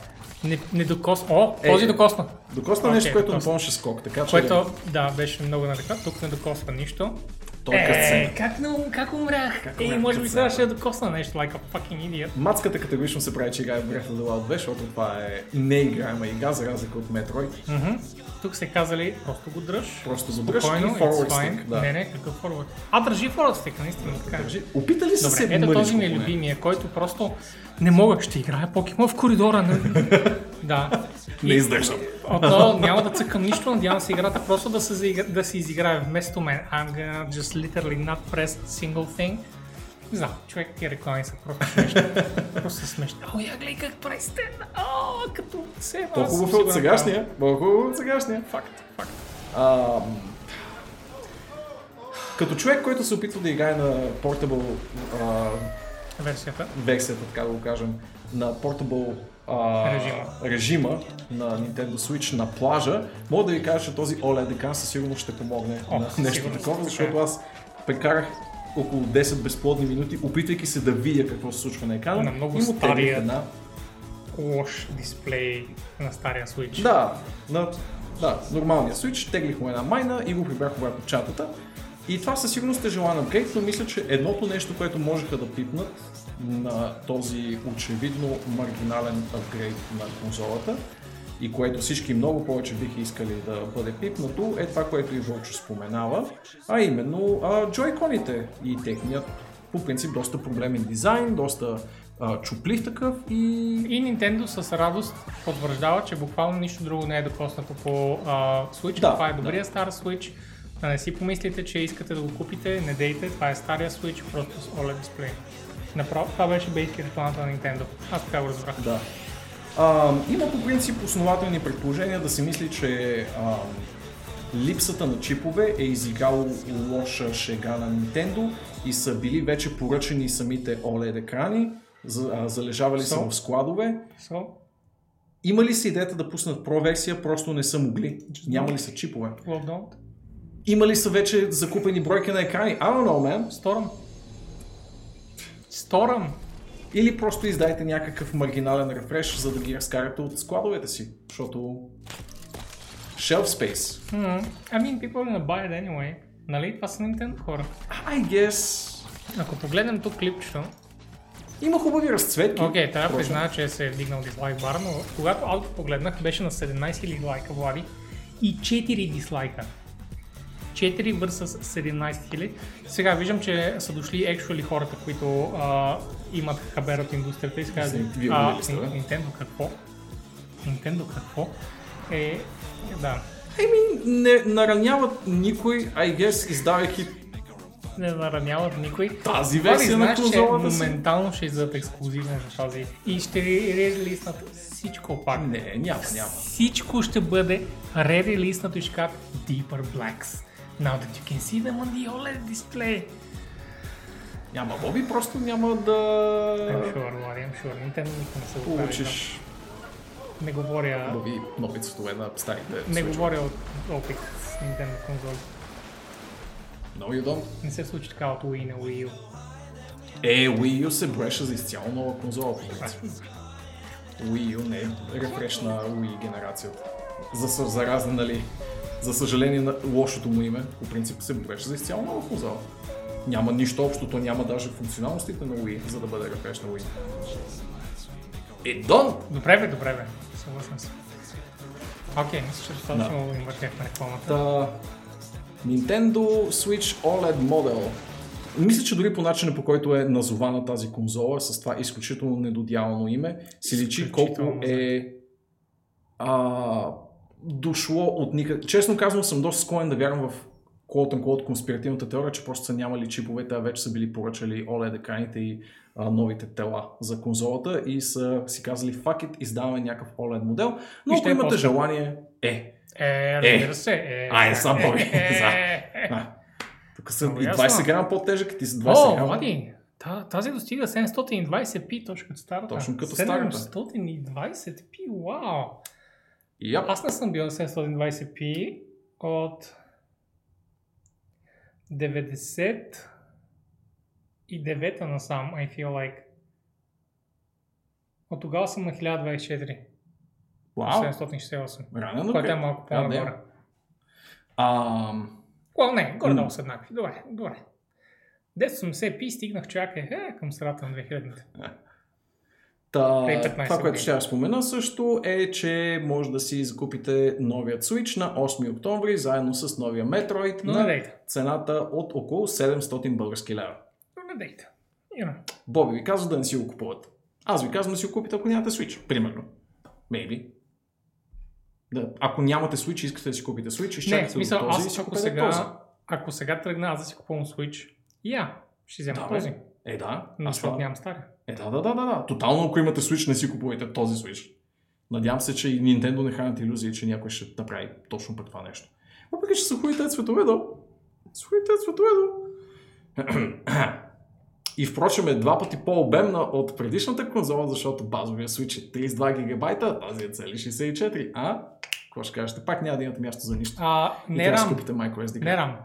Не, не докосна. О, Е, този докосна. Докосна Окей, нещо, което докосна. напомняше скок, така че Което, да, беше много надека. Тук не докосва нищо. Той е Е, как, ум- как умрях? Как умрях, може би трябваше да докосна нещо, like a fucking idiot. Мацката категорично се прави, че играе в Breath of the Wild 2, защото това е неиграема игра, за разлика от Metroid. Мгм. Тук се казали, просто го дръж. Просто го дръж и forward stick. Да. Не, не, какъв forward? А, държи forward stick, наистина. Така. е. Държи. Опита ли са Добре, се ето този ми е любимия, който просто не мога, ще играя покемон в коридора. Не? да. Не издържам. Отново няма да цъкам нищо, надявам се играта просто да се, заигра, да се изиграе вместо мен. I'm gonna just literally not press single thing. Не знам, човек, тия реклами са просто смешни. просто смешни. О, я гледай как прави стен. О, като се... аз По-хубав съм е от сегашния. По-хубав от сегашния. Факт, факт. А, като човек, който се опитва да играе на Portable а, Версията. версията, така да го кажем, на Portable а, Режима. режима на Nintendo Switch на плажа, мога да ви кажа, че този OLED екран със сигурност ще помогне О, на нещо такова, защото аз прекарах около 10 безплодни минути, опитвайки се да видя какво се случва на екрана. На много стария една. Лош дисплей на стария Switch. Да, на, да, нормалния Switch, теглих му една майна и го прибрах обратно чатата. И това със сигурност е желан апгрейд, но мисля, че едното нещо, което можеха да пипнат на този очевидно маргинален апгрейд на конзолата, и което всички много повече биха искали да бъде пипнато, е това, което и Вълчо споменава, а именно а, джойконите и техният по принцип доста проблемен дизайн, доста а, чуплив такъв и... И Nintendo с радост потвърждава, че буквално нищо друго не е докоснато по а, Switch. Да, това е да. добрия стар Switch. Да не си помислите, че искате да го купите, не дейте, това е стария Switch, просто с OLED дисплей. Направо, това беше бейски реклама на Nintendo. Аз така го разбрах. Да. А, има по принцип основателни предположения да се мисли, че а, липсата на чипове е изиграло лоша шега на Nintendo и са били вече поръчени самите OLED екрани, за, а, залежавали са So? в складове. So, Има ли си идеята да пуснат Pro версия, просто не са могли? Няма ли са чипове? well. Има ли са вече закупени бройки на екрани? I don't know, man. Storm. Storm. Или просто издайте някакъв маргинален рефреш, за да ги разкарате от складовете си. Защото... Shelf space. Hmm. I mean, people are gonna buy it anyway. Нали? Това са Nintendo хора. I guess... Ако погледнем тук клипчето, Има хубави разцветки. Окей, okay, трябва да призная, че се е вдигнал дизлайк бара, но когато алфа погледнах, беше на 17 000 лайка, Влади, и 4 дизлайка. 4 versus 17 000. Сега виждам, че са дошли actually хората, които а, имат хабер от индустрията и Вие а? Nintendo какво? Nintendo какво? Е, да, Еми, не нараняват никой, I guess, издавайки не нараняват никой. тази версия на конзолата си. моментално ще издадат ексклюзивно за тази и ще релиснат всичко пак. Не, няма, няма. Всичко ще бъде re-релиснато и ще кажат Deeper Blacks. Now that you can see them on the OLED display. Няма, Боби, просто няма да I'm sure, Влади, I'm sure. Nintendo никога не са го правили. получиш Не говоря, Боби нови цветове на старите. не Switch. говоря от опит с Nintendo конзоли. No, you don't. Не се случи така от Wii на Wii U. Е, Wii U се броеше за изцяло нова конзола, по принцип. Wii U не е рефреш на Wii генерацията. За, за разни, нали, за съжаление на лошото му име, по принцип се броеше за изцяло нова конзола. Няма нищо общо, то няма даже функционалностите на Wii, за да бъде рефреш на Wii. Е, дон! Добре бе, добре бе. Съгласен съм. Окей, мисля, че достатъчно да. им въртяхме рекламата. Та, Nintendo Switch OLED модел. Мисля, че дори по начина по който е назована тази конзола с това изключително недодялано име, си личи колко е а, дошло от никъде. Честно казвам, съм доста склонен да вярвам в quote unquote конспиративната теория, че просто са нямали чиповете, а вече са били поръчали OLED екраните и а, новите тела за конзолата и са си казали fuck it, издаваме някакъв OLED модел, но ако имате по-скъпо. желание, е, Е, разбира се. Е, сам е, Боби. е, е. А, тук са и ясно. 20 грама по-тежък, ти са 20 О, грама. Влади, та, тази достига 720p, точно като старата. Точно като старата. 720p, вау! Яп. Аз не съм бил на 720p от 99-та насам, I feel like. От тогава съм на 1024. Вау. 768. Ранен Което е малко по-нагоре. Ам, Well, не, горе-долу са еднакви. Добре, добре. 1080p стигнах чак е, е към средата на 2000-те. Та, Преди 15 това, което ще я спомена също е, че може да си закупите новият Switch на 8 октомври, заедно с новия Metroid Но не на дейте. цената от около 700 български лева. Но не дейте. Know. Боби ви казва да не си го купуват. Аз ви казвам да си го купите, ако нямате Switch, примерно. Maybe. Да, ако нямате Switch искате да си купите Switch, Не, изчакайте в смисъл, до този аз ако купете този. сега, ако сега тръгна аз да си купувам Switch, я, ще взема Да, този. Е, да. Но Аз това- нямам стария. Е, да, да, да, да, да. Тотално, ако имате Switch, не си купувайте този Switch. Надявам се, че и Nintendo не хранят иллюзии, че някой ще направи точно по това нещо. Въпреки, че са хубави тези цветове, да. Са хубави тези цветове, да. И впрочем е два пъти по-обемна от предишната конзола, защото базовия Switch е 32 гигабайта, а тази е цели 64. А? Какво ще кажете? Пак няма да имате място за нищо. А, И не трябва да купите microSD. не RAM,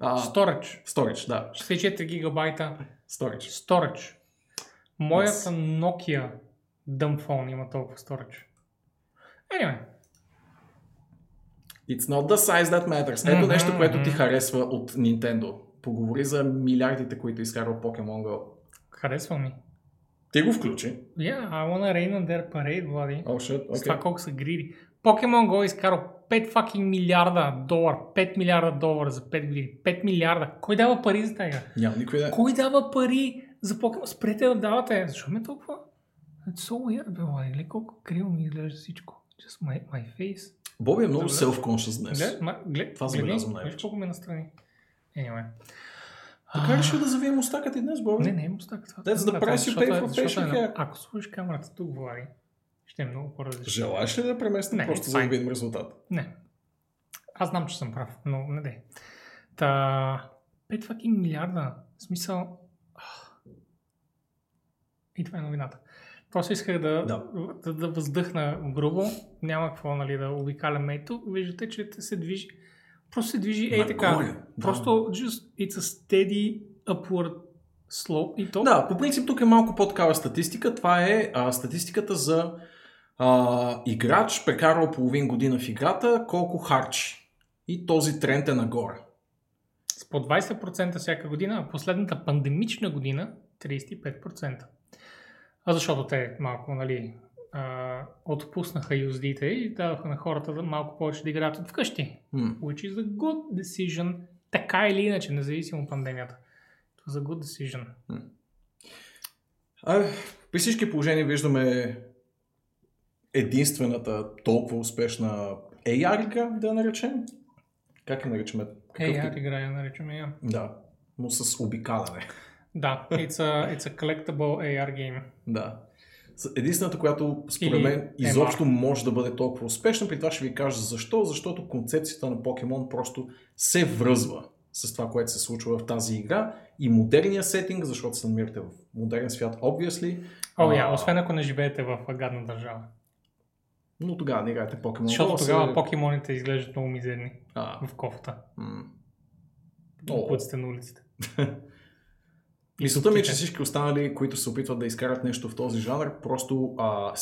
А, Storage. storage, да. 64 гигабайта Storage. Storage. Моята Yes. Nokia дъмфон има толкова Storage. Anyway, It's not the size that matters. Ето Мгм, нещо, което ти мгм. харесва от Nintendo. Поговори за милиардите, които изкарва Pokemon Go. харесва ми. Ти го включи. Yeah, I wanna rain on their parade, Влади. Oh shit, С това okay. колко са гриди. Pokemon Go е изкарал 5 fucking милиарда долара. 5 милиарда долара за 5 години. 5 милиарда. Кой дава пари за тази? Няма никой да... Кой дава пари за Pokemon? Спрете да давате. Защо ме толкова? It's so weird, бе, Влади. Гледай колко криво ми изглежда всичко. Just my, my face. Боби е много Добре. self-conscious днес. Глед, ма, глед, Това забелязвам виж най-вече. колко ме настрани. Anyway. Така решил да завием устака ти днес, Боби? Не, не, мустак. Това, That's the price you pay е- for facial е- hair. Ако сложиш камерата тук, Влади, ще е много по-различно. Желаеш ли да преместим просто за да видим резултата? Не. Аз знам, че съм прав, но не де. Та... 5 fucking милиарда. В смисъл... И това е новината. Просто исках да, Да. да. да, въздъхна грубо. Няма какво нали, да обикаляме ето. Виждате, че се движи. Просто се движи ей така. Нагоре, да. Просто just it's a steady upward slope. И то Да, по принцип тук е малко по-такава статистика. Това е а, статистиката за а, играч, прекарал половин година в играта, колко харчи. И този тренд е нагоре. с по 20% всяка година, а последната пандемична година 35%. А защото те малко, нали, а, отпуснаха юздите и дадоха на хората да малко повече да играят от вкъщи. М. Which is a good decision, така или иначе, независимо от пандемията. Това е a good decision. А, при всички положения виждаме единствената толкова успешна AR игра, да я наречем. Как я наричаме? Какъв тип? аз играя, наричаме я. Да, но с обикаляне. Да, it's a, it's a collectible AR game. Да. Единствената, която според Или мен изобщо може да бъде толкова успешна, при това ще ви кажа защо. Защото концепцията на Покемон просто се връзва с това, което се случва в тази игра и модерния сетинг, защото се намирате в модерен свят, obviously. О, А, я, освен ако не живеете в гадна държава. Но тогава не играете Покемон. Защото Go, тогава се- покемоните изглеждат много мизерни А, в кофата. м. О. На улиците. Мисълта ми е, че всички останали, които се опитват да изкарат нещо в този жанр, просто а,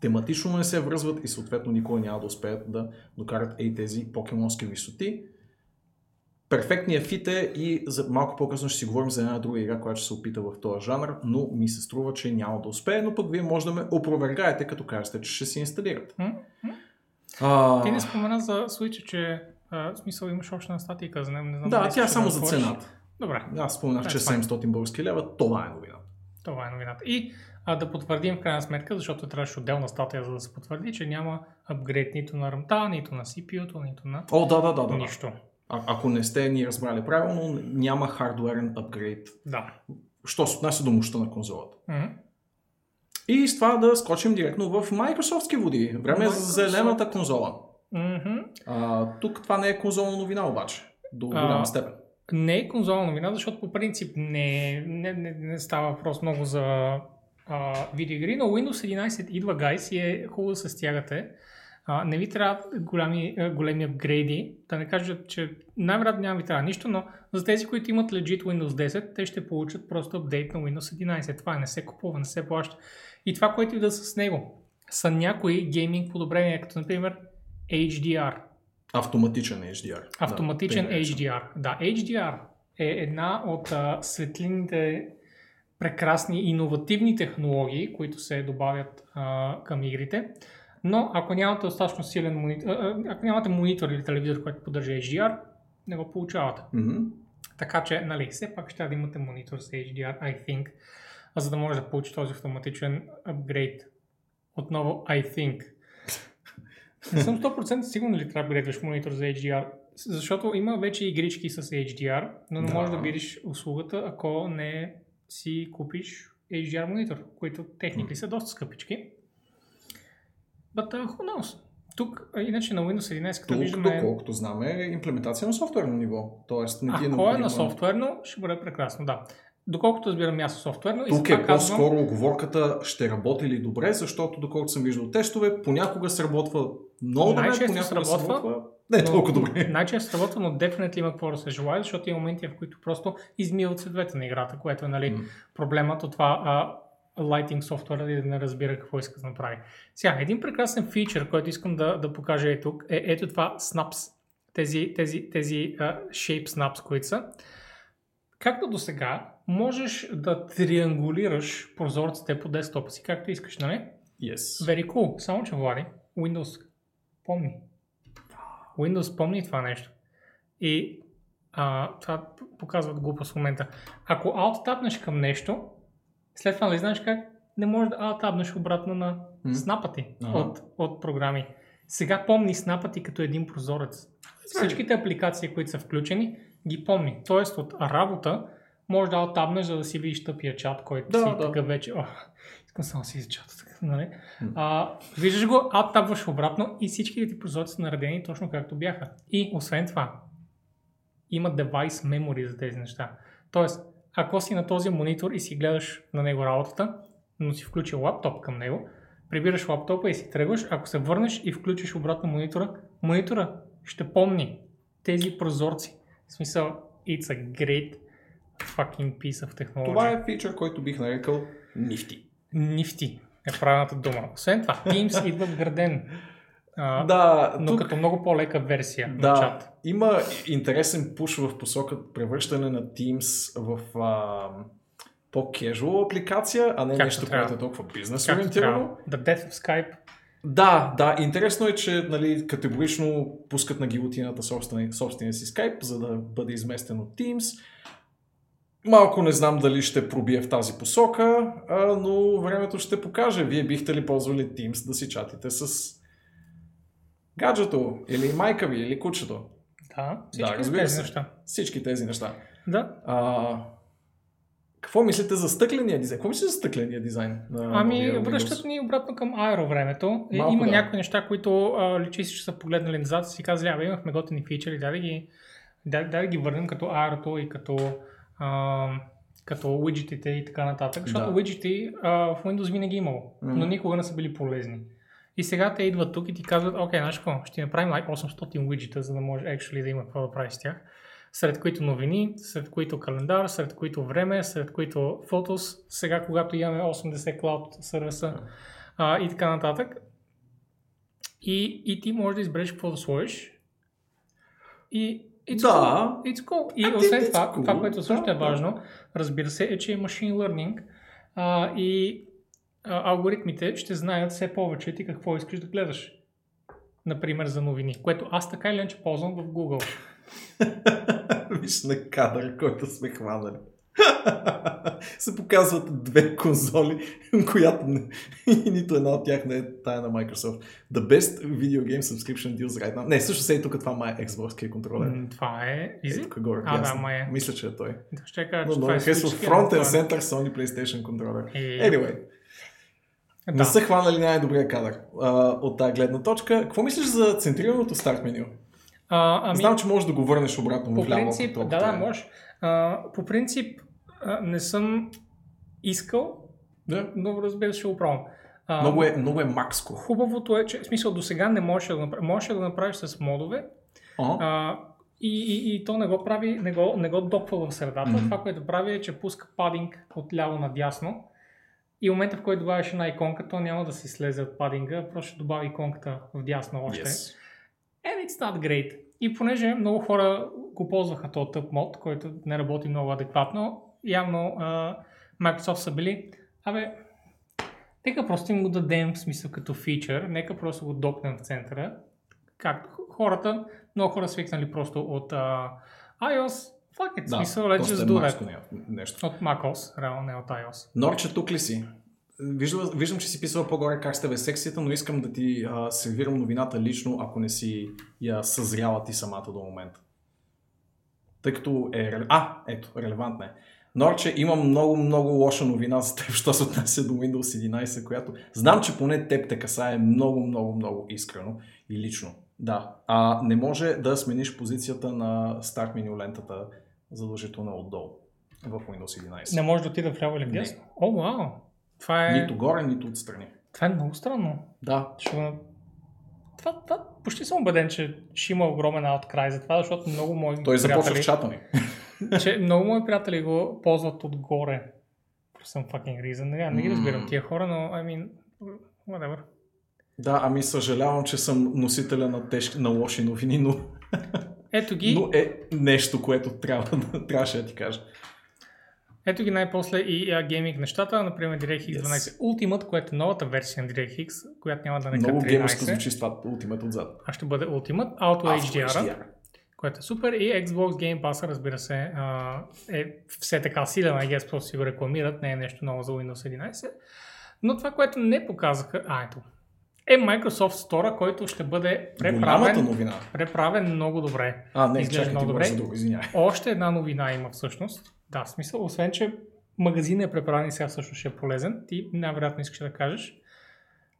тематично не се връзват и съответно никога няма да успеят да докарат ей тези покемонски висоти. Перфектният фит е и за малко по-късно ще си говорим за една друга игра, която ще се опита в този жанр, но ми се струва, че няма да успее, но пък вие може да ме опровергаете, като кажете, че ще си инсталират. А, Ти не спомена за Switch, че а, в смисъл имаш още на статика за него. Не знам да, тя е само за цената. Добре, Аз споменах, че That's fine. 700 български лева, това е новина. това е новината. И а, да потвърдим в крайна сметка, защото трябваше отделна статия, за да се потвърди, че няма апгрейд нито на рамта, нито на CPU-то, нито на О, да, да, да, да. нищо. А, ако не сте ни разбрали правилно, няма хардуерен апгрейд. Да. Що се отнася до мощта на конзолата. Мгм. И с това да скочим директно в Microsoftски води. Време е за Microsoft. зелената конзола. Мгм. А, тук това не е конзолна новина обаче. До А, голяма степен. Не е конзолна новина, защото по принцип не, не, не, не става въпрос много за а, видеоигри, но Windows 11 идва, гайс, и е хубаво да се стягате. А, не ви трябва голями, а, големи апгрейди, да не кажа, че най-вероятно няма ви трябва нищо, но за тези, които имат legit Windows 10, те ще получат просто апдейт на Windows 11. Това е, не се купува, не се плаща. И това, което идва с него, са някои гейминг подобрения, като например HDR. Автоматичен HDR. Автоматичен Да. HDR. Да, HDR е една от а, светлините прекрасни иновативни технологии, които се добавят а, към игрите. Но ако нямате достатъчно силен монитор, а, ако нямате монитор или телевизор, който поддържа HDR, не го получавате. Мгм. Така че, нали, все пак ще да имате монитор с HDR, I think, за да може да получи този автоматичен апгрейд. Отново, I think. Не съм 100% сигурен ли трябва да апгрейдваш монитор за HDR, защото има вече игрички с HDR, но не Да. можеш да видиш услугата, ако не си купиш HDR монитор, които техники са доста скъпички. But uh, who knows? Тук, иначе на Windows 11, като Тук, виждаме... доколкото знаме, е имплементация на софтуерно ниво. Тоест, не ти е Ако е на софтуерно, ще бъде прекрасно, да. Доколкото разбирам аз софтуерно, и Тук е казвам, по-скоро оговорката ще работи ли добре, защото доколкото съм виждал тестове, понякога сработва много добре, понякога сработва, сработва не е толкова добре. Най-често сработва, но definitely има какво да се желая, защото има моменти, в които просто измиват цветовете на играта, което е нали, М. проблемът от това а, lighting софтуера и да не разбира какво иска да направи. Сега, един прекрасен фичър, който искам да, да покажа е тук, е ето това snaps. Тези, тези, тези uh, shape snaps, които са. Както до сега, можеш да триангулираш прозорците по десктопа си, както искаш, нали? Yes. Very cool. Само, че Влади, Windows помни. Windows помни това нещо. И а, това п- показват глупост в момента. Ако alt към нещо, след това не знаеш как, не можеш да alt обратно на М. снапа ти Ага. от, от програми. Сега помни снапа ти като един прозорец. Всичките апликации, които са включени, ги помни. Тоест от работа може да alt за да си видиш тъпия чат, който Да, си да. такъв вече. О, искам само си за чата. така, Нали? А, виждаш го, alt обратно и всичките ти прозорци са наредени точно както бяха. И освен това, има device memory за тези неща. Тоест, ако си на този монитор и си гледаш на него работата, но си включил лаптоп към него, прибираш лаптопа и си тръгваш, ако се върнеш и включиш обратно монитора, монитора ще помни тези прозорци. В смисъл, it's a great fucking piece of technology. Това е фичър, който бих нарекал нифти. Нифти е правилната дума. Освен това, Teams идва вграден. А, Да, но тук, като много по-лека версия на да, чат. има интересен пуш в посока превръщане на Teams в а, по-кежуал апликация, а не Както нещо, трябва. което е толкова бизнес ориентирано. The Death of Skype. Да, да, интересно е, че нали, категорично пускат на гилотината собствения, собствения си скайп, за да бъде изместен от Teams. Малко не знам дали ще пробие в тази посока, а, но времето ще покаже. Вие бихте ли ползвали Teams да си чатите с гаджето, или майка ви, или кучето. Да, всички Да, разбира тези неща. Всички тези неща. Да. А, какво мислите за стъкления дизайн? Какво мислите за стъкления дизайн? На Ами, връщат ни обратно към аеро времето. Малко Има да. някои неща, които а, личи си, че са погледнали назад и си казали, абе, имахме готини фичери, дай да ги, дай, дай да ги върнем като аерото и като, а, като уиджетите и така нататък. Защото Да. уиджети а, в Windows винаги е имало, но никога не са били полезни. И сега те идват тук и ти казват, окей, знаеш какво, ще направим like 800 уиджета, за да може actually да има какво да правиш с тях. Сред които новини, сред които календар, сред които време, сред които фотос, сега когато имаме 80 клауд сервиса а, и така нататък. И, и ти можеш да избереш какво да сложиш. И it's Да. cool. It's cool. И А, освен това, cool. това, което също Да, е да. важно, разбира се, е, че е machine learning а, и а, алгоритмите ще знаят все повече ти какво искаш да гледаш. Например, за новини, което аз така или иначе ползвам в Google. Виж на кадър, който сме хванали. се показват две конзоли, която не, и нито една от тях не е тая на Microsoft. The best video game subscription deals right now. Не, също се и тук това май е Xbox контролер. М, Това е... Е, Изи? тук горе, А, да, май е. Мисля, че е той. Да, ще кажа, Но че това е Switch, Front and е- Center Sony PlayStation контролер. Е, Anyway, да. не са хванали най-добрия кадър а, от тази гледна точка. Какво мислиш за центрираното старт меню? А, ами, Знам, че можеш да го върнеш обратно по вляво. принцип, да, да, можеш. А, по принцип, а, не съм искал, Да. но разбира се, ще го пробвам. А, Много е, много е макско. Хубавото е, че в смисъл до сега не можеш да го направиш. Можеш да го направиш с модове Ага. а, и, и, и, то не го прави, не го, не го доква в средата. Мгм. Това, което прави е, че пуска падинг от ляво надясно. И в момента, в който добавиш една иконка, то няма да си слезе от падинга, просто ще добави иконката в дясно още. Yes. And it's not great. И понеже много хора го ползваха този тъп мод, който не работи много адекватно, явно а, Microsoft са били, абе, нека просто им го дадем в смисъл като фичър, нека просто го допнем в центъра. Както хората, много хора свикнали просто от а, iOS, fuck it, Да, смисъл, let's just е do that. не- нещо. От macOS, реално не от iOS. Норче, тук ли си? Виждам, виждам, че си писал по-горе как сте в секцията, но искам да ти а, сервирам новината лично, ако не си я съзряла ти самата до момента. Тъй като е... А, ето, релевантна е. Норче, имам много, много лоша новина за теб, що се отнася до Windows 11, която знам, че поне теб те касае много, много, много искрено и лично. Да. А не може да смениш позицията на старт меню лентата задължително отдолу в Windows 11. Не може да отида вляво или вдясно. О, вау! Това е, Нито горе, нито отстрани. това е много странно. Да. Ще го... това, това, почти съм убеден, че ще има огромен outcry за това, защото много мои Той започва приятели, в чата ни. че много мои приятели го ползват отгоре. Some fucking reason. Не, не ги разбирам тия хора, но I mean, whatever. Да, ами съжалявам, че съм носителя на, тежки, на лоши новини, но, Ето ги, но е нещо, което трябва, трябваше да ти кажа. Ето ги най-после и а, гейминг нещата, например DirectX Yes. 12 Ultimate, което е новата версия на DirectX, която няма да нека Много геймърско 13, звучи с това Ultimate отзад. а ще бъде Ultimate, Auto HDR, HDR. което е супер и Xbox Game Pass, разбира се, а, е все така силен, I guess, просто си го рекламират, не е нещо ново за Windows 11. Но това, което не показаха, а ето, е Microsoft Store, който ще бъде преправен, преправен много добре. А, не, Изглежда чакай, ти много добре. за друго. Още една новина има всъщност. Да, в смисъл, освен, че магазинът е преправен и сега също ще е полезен. Ти най-вероятно искаш да кажеш.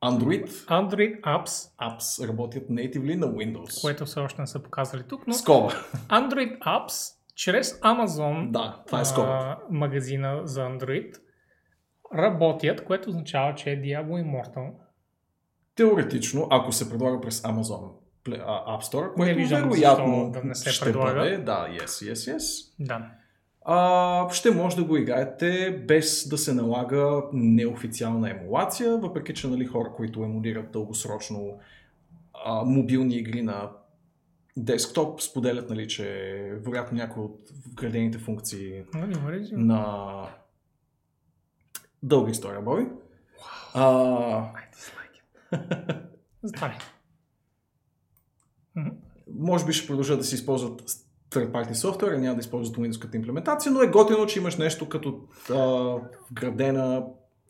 Android Android Apps, apps работят natively на Windows. което все още не са показали тук, но Скоба. Android Apps чрез Amazon Да, това е а, магазина за Android работят, което означава, че е Diablo Immortal. Теоретично, ако се предлага през Amazon App Store, което вероятно да не се ще предлага. бъде, да, yes, yes, yes, Да. А, ще може да го играете без да се налага неофициална емулация, въпреки че нали, хора, които емулират дългосрочно а, мобилни игри на десктоп, споделят, нали, че вероятно някои от вградените функции на дълга история, Боби. А. Мгм. може би ще продължат да се използват third party а няма да използват Windows имплементация, но е готино, че имаш нещо като а, вградена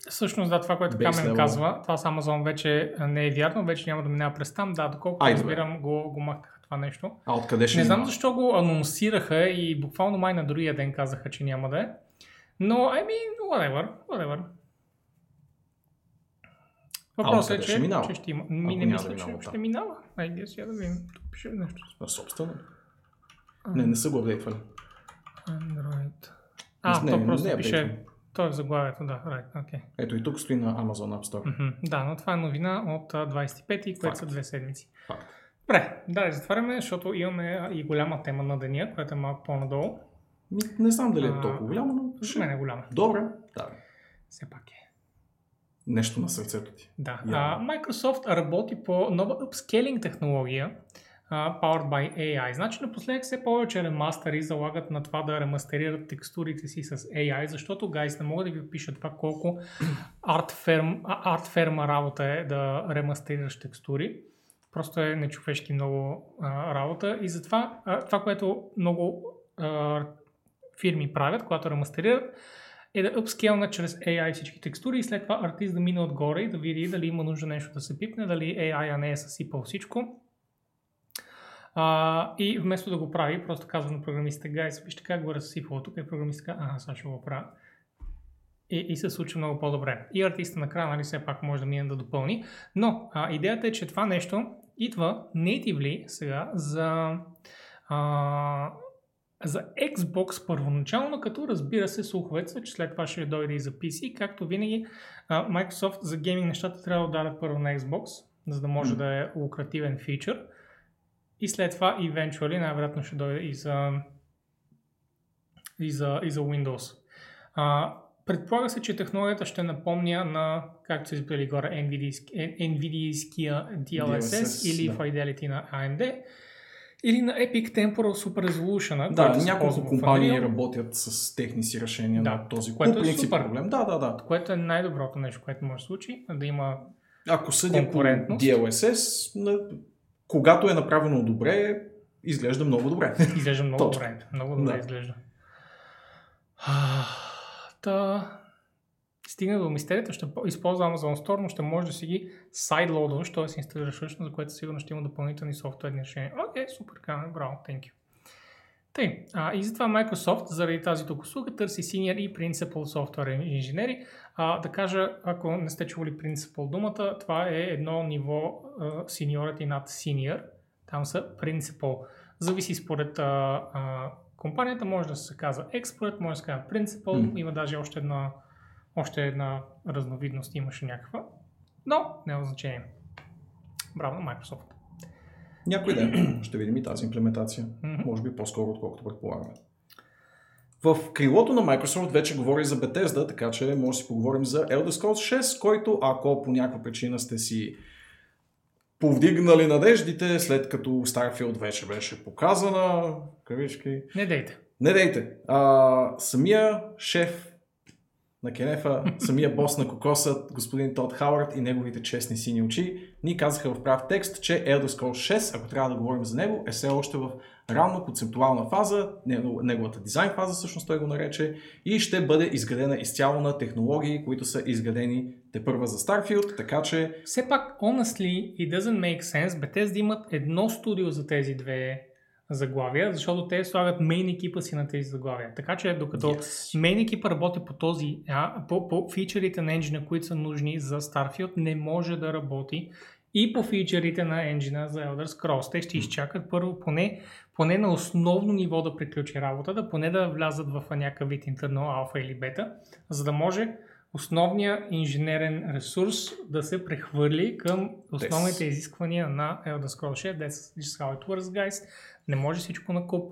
Всъщност, да, това, което Камен казва, това с Amazon вече не е вярно, вече няма да минава през там. Да, доколкото Ай, разбирам, го, го махнаха това нещо. А откъде ще Не знам защо го анонсираха и буквално май на другия ден казаха, че няма да е. Но, I mean, whatever, whatever. Въпросът е, че, ще минава? че ще има. Ми не мисля, да че ще минава. Айде сега да видим. Тук пише нещо. На собствено. Не, не са го апдейтвали. Android. А, Не, то не, просто не е пише. То е в заглавието, да. Right, okay. Ето и тук стои на Amazon App Store. Мгм. Да, но това е новина от а, 25-ти, което са две седмици. Факт. Добре, да, затваряме, защото имаме и голяма тема на деня, която е малко по-надолу. Ми, Не знам дали е толкова голямо, но За мен е голяма. Добре, да. Все пак е. Нещо на сърцето ти. Да. Явно. А, Microsoft работи по нова upscaling технология, а, powered by AI. Значи напоследък все повече ремастъри залагат на това да ремастерират текстурите си с AI, защото, гайс, не мога да ви опиша това колко арт-ферм, арт-ферма работа е да ремастерираш текстури. Просто е нечовешки много а, работа и затова а, това, което много а, фирми правят, когато ремастерират, е да upscale чрез AI всички текстури и след това артист да мине отгоре и да види дали има нужда нещо да се пипне, дали AI не е съсипал всичко. А, и вместо да го прави, просто казва на програмистите, гайс, вижте как го е разсипало тук и програмистите казва, ага, сега ще го правя. И, и се случва много по-добре. И артиста накрая, нали, все пак може да мине да допълни. Но а, идеята е, че това нещо идва natively сега за, а, за Xbox първоначално, като разбира се слуховете са, че след това ще дойде и за PC. Както винаги, а, Microsoft за гейминг нещата трябва да дадат първо на Xbox, за да може М. да е лукративен фичър. И след това, eventually, най-вероятно ще дойде и за, и за, и за Windows. А, предполага се, че технологията ще напомня на, както са избрали горе, NVIDIA- NVIDIA-ския DLSS, DLSS, или да. Fidelity на AMD, или на Epic Temporal Super Resolution. Да, няколко компании работят с техни си решения Да, на този което е супер. проблем. Да, да, да. което е най-доброто нещо, което може да случи, да има Ако съдя по. DLSS, на... когато е направено добре, изглежда много добре. Изглежда много добре. Много добре Да. изглежда. А, Та... Стигна до мистерията, ще по- използва Amazon Store, но ще може да си ги сайдлоудваш, т.е. си инсталираш ръчно, за което сигурно ще има допълнителни софтуерни решения. Окей, супер, Камен, браво, thank you. Тъй, а, и затова Microsoft, заради тази тук услуга, търси Senior и Principal Software инженери. А, да кажа, ако не сте чували Principal думата, това е едно ниво а, seniority над Senior. Там са Principal. Зависи според а, а, компанията, може да се казва Expert, може да се казва Principal, М. има даже още една, още една разновидност, имаше някаква. Но няма значение. Браво на Microsoft. Някой ден ще видим и тази имплементация. Мгм. Може би по-скоро, отколкото предполагаме. В крилото на Microsoft вече говори за Bethesda, така че може да си поговорим за Elder Scrolls 6, който ако по някаква причина сте си повдигнали надеждите, след като Starfield вече беше показана, кавички, Не дейте. Не дейте. А, самия шеф на Кенефа, самия бос на Кокоса, господин Тод Хауърд и неговите честни сини очи, ни казаха в прав текст, че Elder Scrolls 6, ако трябва да говорим за него, е все още в ранно концептуална фаза, него- неговата дизайн фаза всъщност той го нарече, и ще бъде изградена изцяло на технологии, които са изградени те първа за Starfield, така че Все пак, honestly, it doesn't make sense. Bethesda имат едно студио за тези две заглавия, защото те слагат мейн екипа си на тези заглавия. Така че докато Yes. мейн екипа работи по този, а, по, по фичерите на енджина, които са нужни за Starfield, не може да работи и по фичерите на енджина за Elder Scrolls. Те ще изчакат първо поне, поне на основно ниво да приключи работата, поне да влязат в някакъв вид интернал, алфа или бета, за да може основният инженерен ресурс да се прехвърли към основните Yes. изисквания на Elder Scrolls 6. That's how it works, guys. Не може всичко на куп,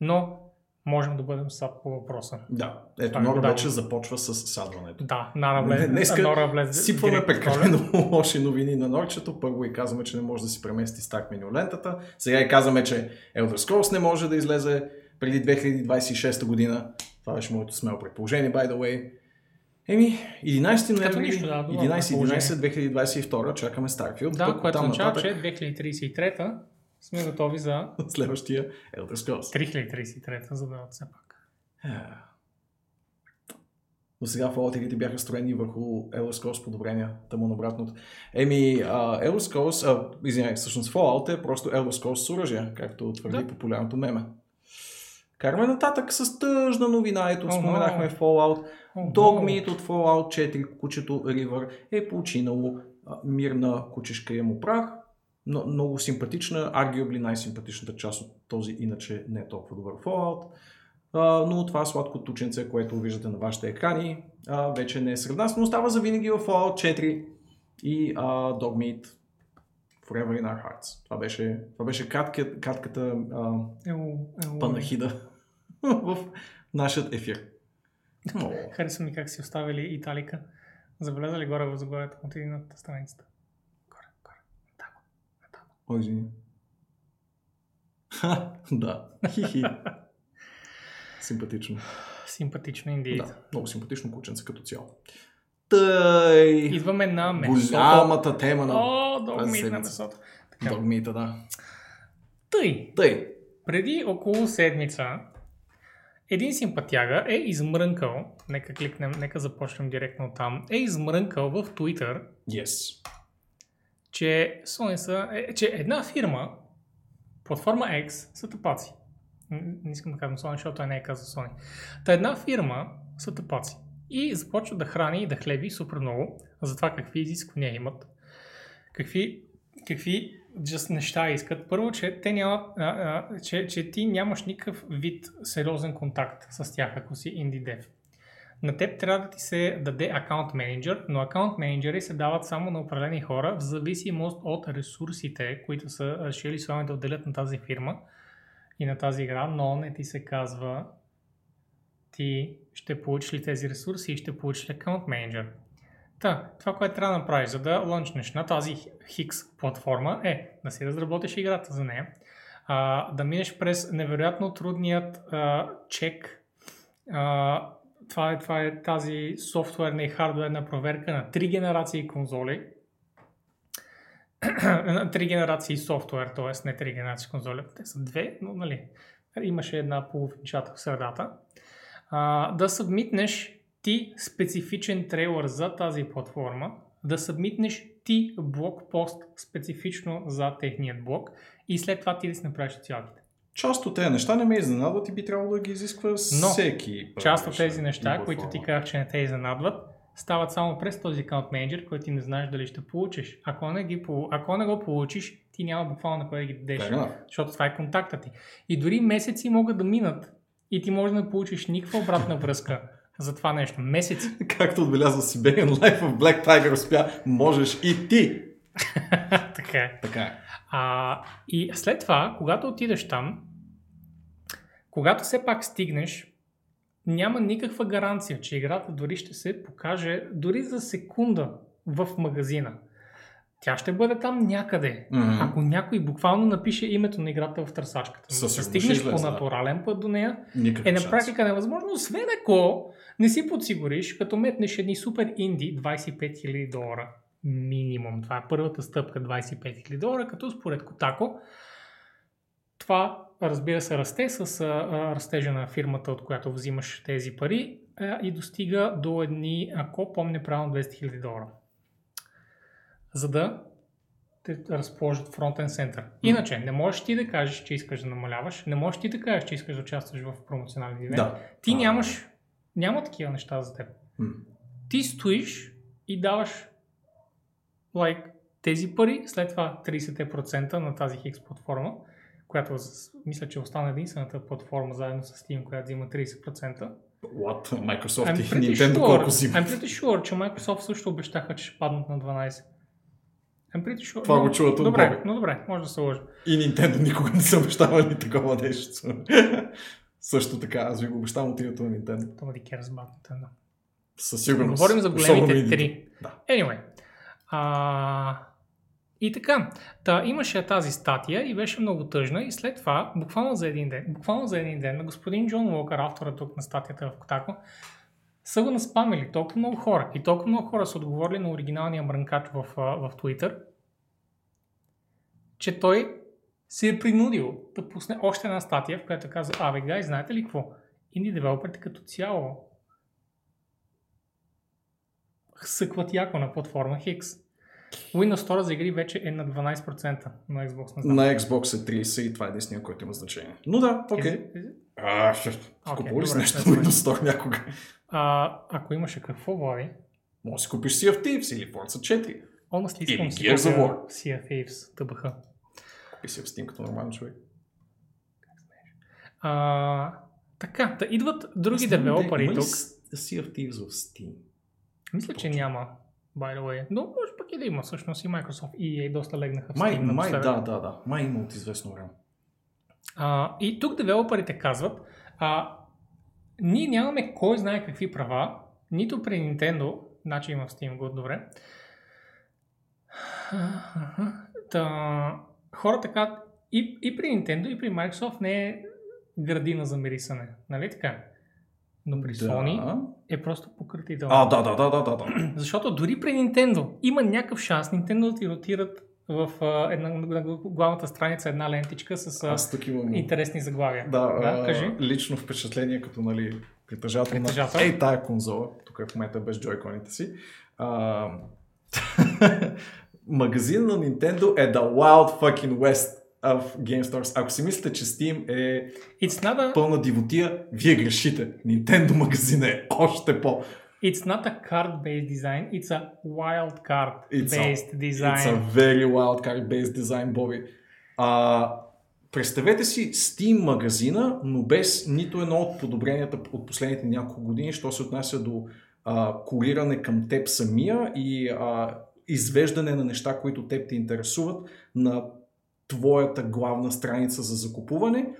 но можем да бъдем сад по въпроса. Да, ето Това е Нора да. вече започва с садването. Да, Нара влезе. Днеска Нора влезе Сипваме прекалено лоши новини на Норчето. Първо и казваме, че не може да си премести старт меню лентата. Сега и казваме, че Elder Scrolls не може да излезе преди 2026 година. Това беше моето смело предположение, by the way. Еми, 11 ноември, нищо, да, добро 11-11-2022, чакаме Starfield. Да, което означава, нататък че 2033 сме готови за следващия Elder Scrolls. 3033, за да все пак. До сега Fallout игрите бяха строени върху Elder Scrolls подобрения, тъмно обратното. Еми, uh, Elder Scrolls, а, извинявай, всъщност Fallout е просто Elder Scrolls с оръжие, както твърди Да. популярното меме. Караме нататък с тъжна новина. Ето, О, споменахме. Fallout. О, Dogmeat от Fallout 4, кучето River е починало. Мирна кучешка е му прах. Но, много симпатична, arguably най-симпатичната част от този иначе не толкова добър Fallout. А, но това сладко тученце, което виждате на вашите екрани, а, вече не е сред нас, но остава за винаги в Fallout 4 и а, Dogmeat Forever in Our Hearts. Това беше, това беше кратка, кратката а, Ело, ело. панахида в нашия ефир. О, Харесва ми как си оставили Италика. Забелязали горе в заглавието от едината страницата. Горе, горе. Там, там. Ой, извини. Ха, да. Хихи. Симпатично. Симпатично индиец. Да, много симпатично кученце като цяло. Тъй. Идваме на месото. Голямата тема на О, догмит на месото. Така. догмита, да. Тъй, Тъй. преди около седмица един симпатяга е измрънкал, нека кликнем, нека започнем директно там, е измрънкал в Twitter, Yes. Че, Sony са, е, че една фирма, платформа X, са тъпаци. Не искам да казвам Sony, защото той не е казал Sony. Та една фирма са тъпаци. И започва да храни и да хлеби супер много за това какви изисквания имат, какви, какви just неща искат. Първо, че те нямат, а, а, че, че ти нямаш никакъв вид сериозен контакт с тях, ако си инди дев. На теб трябва да ти се даде акаунт менеджер, но акаунт менеджери се дават само на определени хора в зависимост от ресурсите, които са решили Sony да отделят на тази фирма и на тази игра, но не ти се казва ти ще получиш ли тези ресурси и ще получиш ли акаунт менеджер. Та, това, което трябва да направиш, за да лънчнеш на тази Hix платформа е да си разработиш играта за нея, а, да минеш през невероятно трудният а, чек. А, това, е, това е тази софтуерна и хардуерна проверка на три генерации конзоли. на три генерации софтуер, т.е. не три генерации конзоли. Те са две, но нали, имаше една половинчата в средата. А, да събмитнеш ти специфичен трейлър за тази платформа, да събмитнеш ти блокпост специфично за техният блок и след това ти да си направиш социалките. Част от тези неща не ме изненадват и би трябвало да ги изисква всеки. Част от тези неща, които ти казах, че не те изненадват, стават само през този аккаунт менеджер, който ти не знаеш дали ще получиш. Ако не, ги, ако не го получиш, ти няма буквално на кой да ги дадеш, enough. защото това е контакта ти. И дори месеци могат да минат и ти може да не получиш никаква обратна връзка за това нещо. Месеци. Както отбелязва Siberian Life в Black Tiger успя, можеш и ти. така е. Така е. А, и след това, когато отидеш там, когато все пак стигнеш, няма никаква гаранция, че играта дори ще се покаже дори за секунда в магазина. тя ще бъде там някъде. Мгм. Ако някой буквално напише името на играта в търсачката, да стигнеш по натурален път до нея, Никакъв е на шанс. практика невъзможно, освен ако не си подсигуриш, като метнеш едни супер инди 25 000 долара минимум. Това е първата стъпка 25 000 долара, като според Котако това разбира се расте с растежа на фирмата, от която взимаш тези пари и достига до едни, ако помня правилно, 200 000 долара. За да те разположат фронтен център. Иначе, не можеш ти да кажеш, че искаш да намаляваш, не можеш ти да кажеш, че искаш да участваш в промоционални ивенти. Да. Ти нямаш, няма такива неща за теб. Ти стоиш и даваш like, тези пари, след това 30% на тази Хикс платформа, която мисля, че остана единствената платформа заедно с Steam, която взима 30%. What? Microsoft I'm и Nintendo sure, колко си? I'm pretty sure, че Microsoft също обещаха, че ще паднат на 12. I'm pretty sure. Това но- го чуват от Добре, но добре, може да се лъжа. И Nintendo никога не са обещавали такова нещо. Също така, аз ви го обещавам от името на Nintendo. Nobody cares about Nintendo. Със сигурност. Говорим за големите три. Да. Anyway. А, и така, та, имаше тази статия и беше много тъжна и след това, буквално за един ден, буквално за един ден, на господин Джон Уокър, автора тук на статията в Котако, са го наспамили толкова много хора и толкова много хора са отговорили на оригиналния мрънкач в, в Twitter, че той се е принудил да пусне още една статия, в която казва, абе, гай, знаете ли какво? Инди девелоперите като цяло съкват яко на платформа Hix. Windows Store за игри вече е на 12% на Xbox. Не знам. На Xbox е 30 и това е единствения, който има значение. Но да, окей. А, купува ли си нещо на. Windows Store някога? А, ако имаше какво, Влади? Може да си купиш Sea of Thieves или Forza 4. Honestly, искам си Gears of War. Sea of Thieves, ТБХ. Купи си в Steam като нормален човек. А, така, да идват други девелопери тук. Sea of Thieves в Steam? Мисля, че няма, by the way. Но може пък и да има. Всъщност и Microsoft и EA доста легнаха в Май, май, да, да, да. Май има от известно време. А, и тук девелоперите казват, а, ние нямаме кой знае какви права, нито при Nintendo, значи има в Steam го добре. Та, хората казват, и, и при Nintendo, и при Microsoft не е градина за мирисане, нали така? Но при Sony е просто пократително. А, да, да, да, да, да, да. Защото дори при Nintendo има някакъв шанс Nintendo да ти ротират в а, една, на главната страница една лентичка с а, Аз тук имам интересни заглавия. да, да а, кажи. лично впечатление като нали, притежател, Притежател. на ей тая конзола, тук в момента без джойконите си. А, магазин на Nintendo е the wild fucking west of Game Stores. Ако си мислите, че Steam е It's not a, пълна дивотия, вие грешите. Nintendo магазин е още по... it's not a card-based design, it's a wild card-based It's design. a very wild card based design, Боби. А, представете си Steam магазина, но без нито едно от подобренията от последните няколко години, що се отнася до а, куриране към теб самия и а, извеждане на неща, които теб те интересуват на твоята главна страница за закупуване,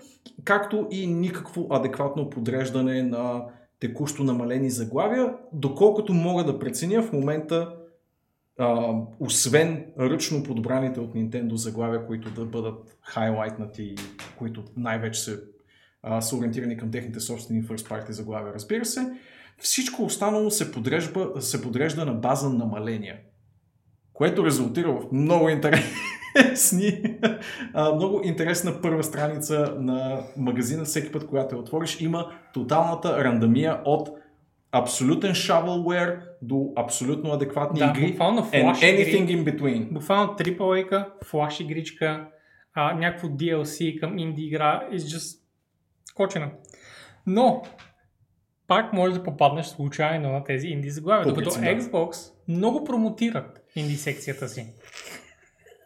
както и никакво адекватно подреждане на текущо намалени заглавия, доколкото мога да преценя в момента а, освен ръчно подбраните от Nintendo заглавия, които да бъдат хайлайтнати, които най-вече се, са ориентирани към техните собствени first party заглавия, разбира се, всичко останало се подрежда, се подрежда на база намаления, което резултира в много интересни, а, много интересна първа страница на магазина. Всеки път, когато я отвориш, има тоталната рандамия от абсолютен shovelware до абсолютно адекватни Да, игри буквално and anything игри, in between. буквално AAA-ка, флаш игричка, а, някакво DLC към инди игра, is just кочена. Но, пак можеш да попаднеш случайно на тези инди заглавия, докато да. Xbox много промотират инди секцията си.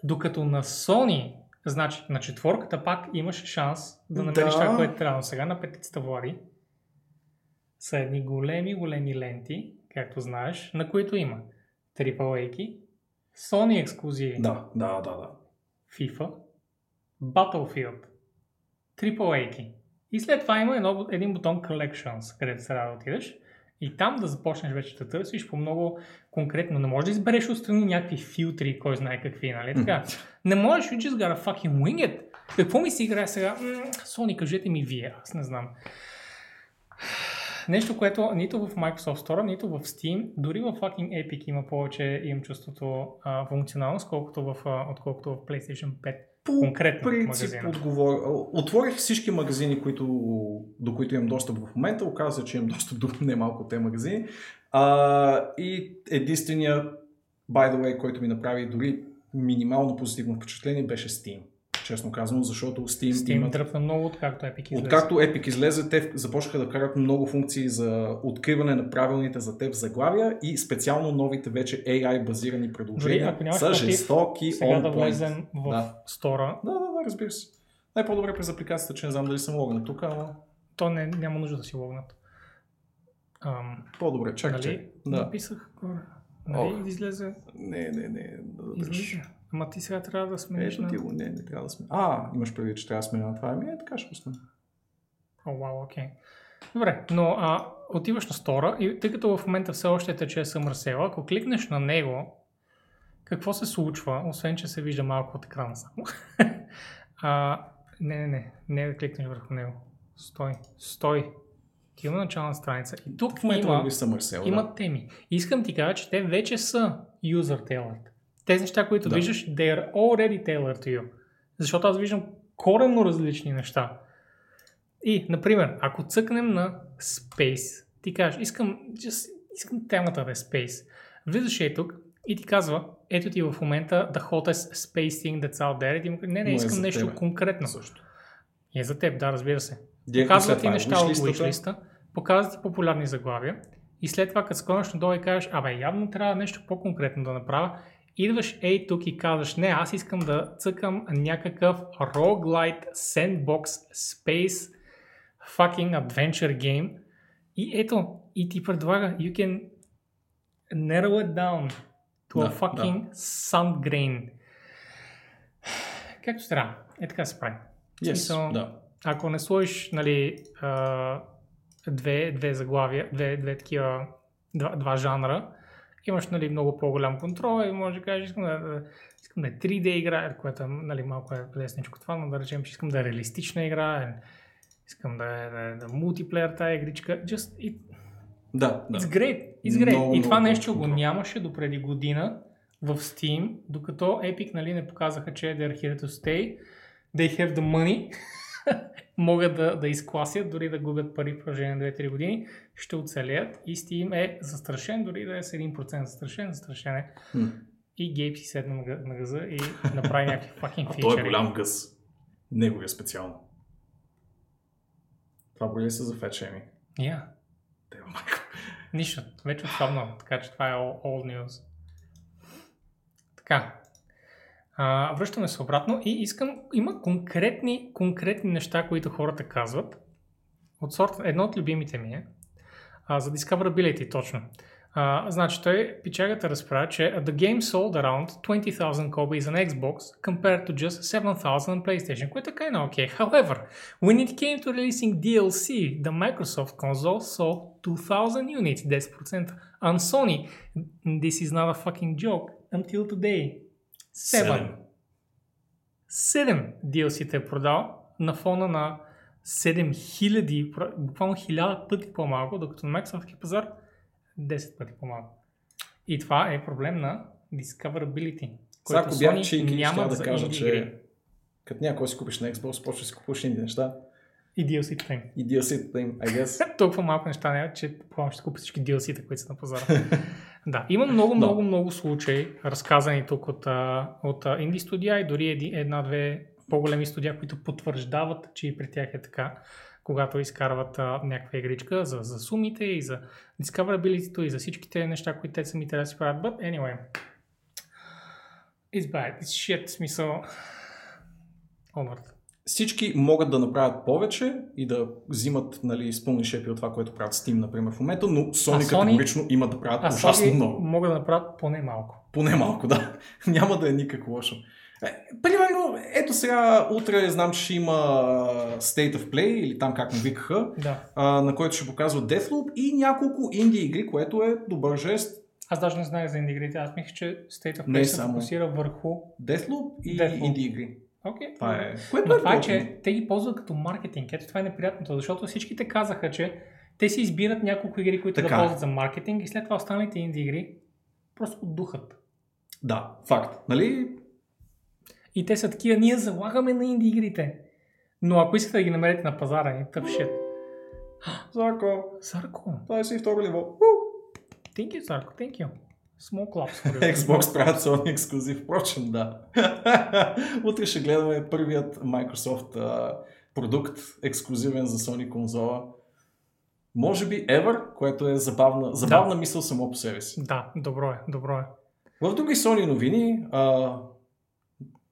Докато на Sony, значи на четворката пак имаше шанс да намериш Да. това, което трябва. Сега на петицата Влади са едни големи, големи ленти, както знаеш, на които има AAA-ки, Sony ексклюзиви, Да, да, да, да. FIFA, Battlefield, AAA-ки. И след това има едно, един бутон Collections, където трябва да отидеш И там да започнеш вече да търсиш по много конкретно. Не можеш да избереш отстрани някакви филтри, кой знае какви, нали така? Не можеш, you just gotta fucking wing it. Какво ми си играе сега? М, Sony, кажете ми вие, аз не знам. Нещо, което нито в Microsoft Store, нито в Steam, дори в fucking Epic има повече, имам чувството, а, функционалност, колкото в, а, отколкото в PlayStation 5. Конкретно в принцип отговор... Отворих всички магазини, които, до които имам достъп в момента. Оказа че имам достъп до немалко от тези магазини. А, и единствения, by the way, който ми направи дори минимално позитивно впечатление, беше Steam. Честно казано, защото Steam, Steam имат... дръпна много, откакто Epic излезе. Откакто Epic излезе, те започнаха да карат много функции за откриване на правилните за теб заглавия и специално новите вече AI базирани предложения Дори са против, жестоки Сега да влезем в Да. стора, Да, да, да, разбира се. Най-по-добре през апликацията, че не знам дали съм логнат тук, ама то не, няма нужда да си логнат. Ам, по-добре. Чакай, нали? чакай. Да. Написах. Нали? Ох. Излезе. Не, не, не. Да, да, Излиза. Ама ти сега трябва да смениш Ето на... ти го, не, не трябва да сме. А, имаш предвид, че трябва да сме на това. Ами, е, така ще пусна. О, вау, окей. Добре, но а, отиваш на стора и тъй като в момента все още тече съмърсела, ако кликнеш на него, какво се случва, освен че се вижда малко от екрана само? а, не, не, не, не да кликнеш върху него. Стой, стой. Ти има начална страница. И тук В има, има да. теми. Искам ти кажа, че те вече са user tailored. Тези неща, които Да. виждаш, they are already tailored to you. Защото аз виждам коренно различни неща. И, например, ако цъкнем на Space, ти кажеш, искам, just, искам темата да е Space. Влизаш е тук и ти казва, ето ти в момента the hottest space thing that's out there. И ти му не, не, е искам за нещо тебе. конкретно. Също. И е за теб, да, разбира се. Директно Показва ти е неща от wishlist показва ти популярни заглавия и след това, като склониш надолу и кажеш, абе, явно трябва нещо по-конкретно да направя, идваш ей тук и казваш, не, аз искам да цъкам някакъв roguelite sandbox space fucking adventure game и ето, и ти предлага, you can narrow it down to Да, a fucking sun grain. Както трябва. Е така се прави. Yes, смисъл, да. ако не сложиш нали, две, две заглавия, две, две такива, два, два жанра, имаш нали, много по-голям контрол и може да кажеш, искам да, искам да е 3D игра, което е нали, малко е лесничко това, но да речем, че искам да е реалистична игра, искам да е, да е, да е мултиплеер тази игричка. Just it, Да, да. It's great. It's great. Много, и това много нещо го нямаше до преди година в Steam, докато Epic нали, не показаха, че they're here to stay. They have the money. Могат да, да изкласят, дори да губят пари в продължение на 2-3 години. Ще оцелеят и Steam е застрашен, дори да е с 1% застрашен, застрашен е. Хм. И Гейб си седна на гъ- на гъза и направи някакви fucking А той е фичери. голям гъс. Неговия специално. Това боли се за фетшеми. Те, майко. Нищо, вече отслабна, така че това е all, all news. Така. А, връщаме се обратно и искам, има конкретни, конкретни неща, които хората казват. От сорта, едно от любимите ми е, а, за discoverability точно. А, значи той, пичагата разправя, че the game sold around 20,000 copies on Xbox compared to just 7,000 on PlayStation, което е kind of okay. However, when it came to releasing DLC, the Microsoft console sold 2,000 units, 10%. On Sony, this is not a fucking joke, until today. 7. 7 DLC-те е продал на фона на 7000, про- буквално 1000 пъти по-малко, докато на Microsoft пазар 10 пъти по-малко. И това е проблем на discoverability. Сега, ако бях ще нямат да кажа, инди игри. че като някой си купиш на Xbox, почва си купуваш инди неща И DLC-та им. и DLC-тата им, I guess. Толкова малко неща няма, че по ще купя всички DLC-та, които са на пазара. да, има много, много, много случаи, разказани тук от, от инди студия и дори една-две по-големи студия, които потвърждават, че и при тях е така, когато изкарват а, някаква игричка за, за сумите и за discoverability и за всичките неща, които те сами трябва да си правят. But anyway, it's bad, it's shit, смисъл. Onward. Всички могат да направят повече и да взимат нали, с пълни шепи от това, което правят Steam, например, в момента, но Sony, А Sony- категорично има да правят А ужасно Sony много. могат да направят поне малко. Поне малко, да. Няма да е никак лошо. Е, примерно, ето сега, утре знам, че ще има State of Play, или там как му викаха, Да. а, на който ще показват Deathloop и няколко инди игри, което е добър жест. Аз даже не знаех за инди игрите. Аз мисля, че State of Не Play се само. фокусира върху... Deathloop и Deathloop. инди игри. Окей. Това е. Което Но е това е, готино. че те ги ползват като маркетинг. Ето това е неприятното, защото всичките казаха, че те си избират няколко игри, които Така да е. ползват за маркетинг и след това останалите инди игри просто духат. Да, факт. Нали? И те са такива, ние залагаме на инди игрите. Но ако искате да ги намерите на пазара, е тъп shit. Зарко, Сарко, 22 ниво. thank you, Сарко, thank you. For you. Xbox правят Sony ексклюзив, впрочем, да. Утре ще гледаме първият Microsoft а, продукт, ексклюзивен за Sony конзола. Може би ever, което е забавна, забавна мисъл само по себе си. Да, добро е, добро е. В други Sony новини, а,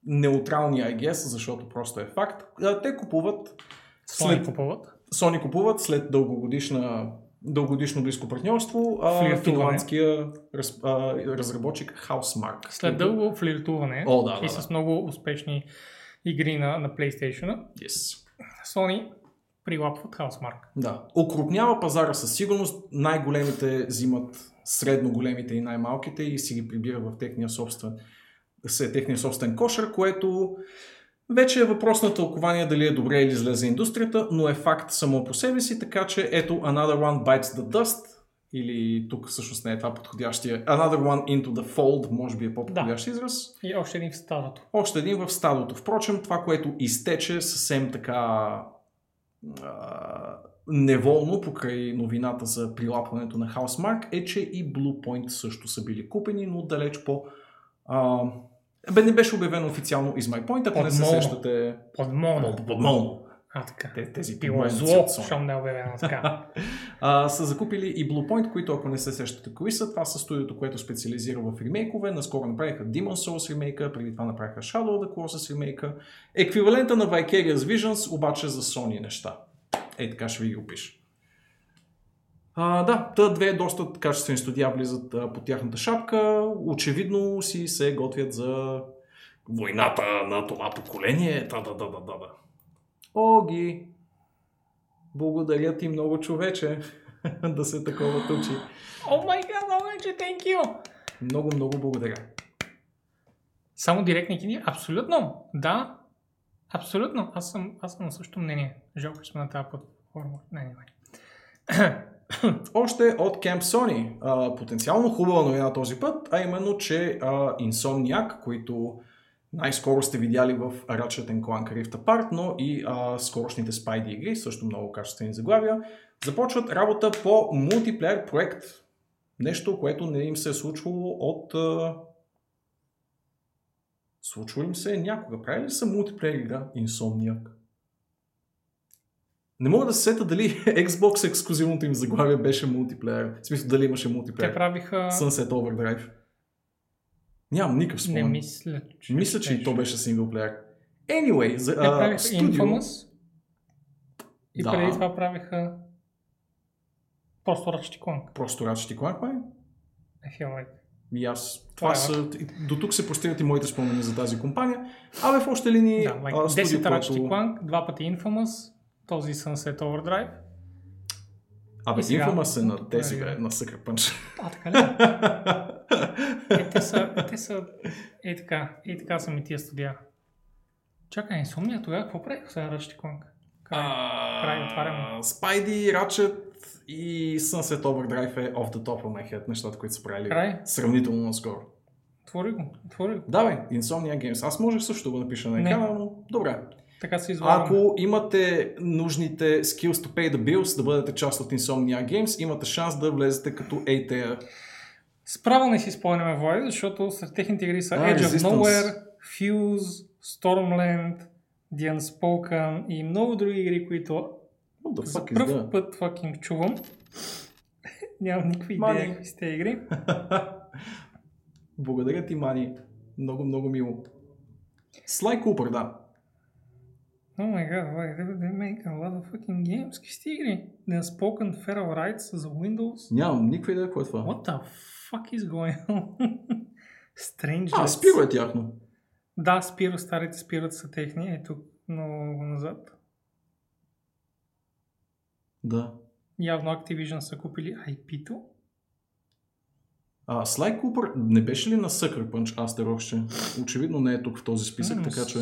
неутрални, I guess, защото просто е факт, а, те купуват Sony след, купуват. Sony купуват след дългогодишна дългогодишно близко партньорство, а, финландския раз, а, разработчик Housemark. След дълго флиртуване О, да, и да. с много успешни игри на, на PlayStation, Yes. Sony прилапват Housemark. Да. Окрупнява пазара със сигурност. Най-големите взимат средно големите и най-малките и си ги прибират в техния собствен, техния собствен кошер, което вече е въпрос на тълкование дали е добре или зле за индустрията, но е факт само по себе си, така че ето Another One Bites the Dust или тук всъщност не е това подходящия. Another One Into the Fold, може би е по-подходящ израз. И още един в стадото. Още един в стадото. Впрочем, това, което изтече съвсем така а, неволно покрай новината за прилапването на Housemark е, че и Bluepoint също са били купени, но далеч по... А, бе, не беше обявено официално из MyPoint, ако не се сещате Подмолно. под- подмолно. А, така. Те- Тези Било зло, щом не е обявено така. а, са закупили и Bluepoint, които ако не се сещате кои са, това са студиото, което специализира в ремейкове. Наскоро направиха Demon Souls ремейка, преди това направиха Shadow of the Colossus ремейка. Еквивалента на Vicarious Visions, обаче за Sony неща. Ей, така ще ви ги опиша. А, да, та две доста качествени студия влизат а, под тяхната шапка. Очевидно си се готвят за войната на това поколение. Да, да, да, да, да. да. Оги, благодаря ти много, човече, да се такова тучи. О май гад, много че thank you! Много, много благодаря. Само директни кини? Абсолютно, да. Абсолютно. Аз съм, аз съм на същото мнение. Жалко, че сме на тази платформа. Не, не, не. Още от Camp Sony. А, потенциално хубава новина този път, а именно, че а, Insomniac, които най-скоро сте видяли в Ratchet Clank Rift Apart, но и а, скорошните Spidey игри, също много качествени заглавия, започват работа по мултиплеер проект. Нещо, което не им се е случвало от... А... Случва им се някога. Правили ли са мултиплеер игра Insomniac? Не мога да се сета дали Xbox ексклюзивното им заглавие беше мултиплеер. В смисъл дали имаше мултиплеер. Те правиха... Sunset Overdrive. Нямам никакъв Не спомен. мисля, че... Мисля, че и то беше синглплеер. Anyway, за, Те а, правиха студио... Infamous. И Да. преди това правиха... Просто Ratchet Clank. Просто Ratchet Clank, май? I feel like. И аз. Това Това е. са... До тук се простират и моите спомени за тази компания. Абе, в още линии... Да, like, а, 10 студио, Ratchet което- Clank, два пъти Infamous, този Sunset Overdrive. Абе, сега- Infamous е на тези, бе, на Sucker Punch. А, така ли? Е, те са, те са, е така, е така са ми тия студия. Чакай, Insomnia тогава какво правиха сега Ratchet Clank? Край, край, отваряме. Spidey, Ratchet и Sunset Overdrive е off the top of my head, нещата, които са правили Край. сравнително наскоро. Отвори го, отвори го. Да, бе, Insomnia Games. Аз можех също да го напиша на екрана, но добре. Така се излагаме. Ако имате нужните skills to pay the bills, да бъдете част от Insomnia Games, имате шанс да влезете като ATR. Справо не си спомняме Void, защото сред техните игри са А, Edge of Resistance. Nowhere, Fuse, Stormland, The Unspoken и много други игри, които за първ that? път fucking чувам. Нямам никаква идея Мани. какви сте игри. Благодаря ти, Мани. Много, много мило. Слай Купър, да. Oh my god, why they, they make a lot of fucking games. Какви сте игри? The Spoken Feral Rights за Windows. Нямам никаква идея какво е това. What the fuck is going on? Strange. А, Спиро е тяхно. Да, Спиро, старите Спирот са техни. Е тук много назад. Да. Явно Activision са купили IP-то. А, Слай Купър не беше ли на Sucker Punch Астерокще? Очевидно не е тук в този списък, така че...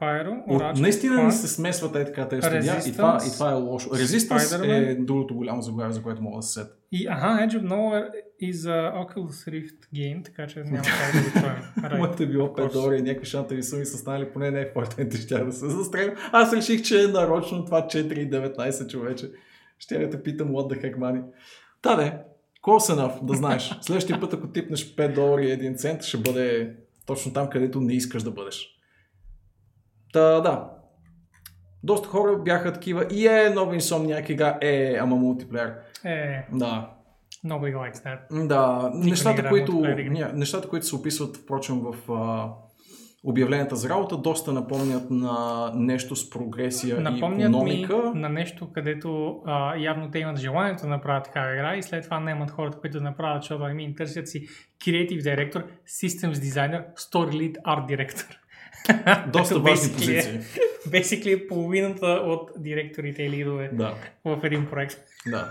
Spyro, От, Ratchet наистина не се смесват е така тези студия и това, и това е лошо. Resistance е другото голямо заглавие, за което мога да се сета. И, аха, Edge of Nowhere и за Oculus Rift Game, така че няма как да го чуем. Моето е било 5 долара и някакви шантари суми са станали, поне не е Fortnite, ще да се застрелям. Аз реших, че е нарочно това 4,19 човече. Ще я те питам what the heck money. Та де, close enough, да знаеш. Следващия път, ако типнеш 5 долара и 1 цент, ще бъде точно там, където не искаш да бъдеш. Та да. Доста хора бяха такива и е нова Insomniac игра, е, ама мултиплеер. Е, Да, nobody likes that. да, не нещата, играе които, ня, нещата, които се описват, впрочем, в а, обявленията за работа, доста напомнят на нещо с прогресия и Напомнят економика. ми на нещо, където а, явно те имат желанието да направят такава игра и след това наемат хората, които да направят, защото ами, търсят си Creative Director, Systems Designer, Story Lead, Art Director. Доста важни позиции. е- Basically е половината от директорите и лидове Да, в един проект. да.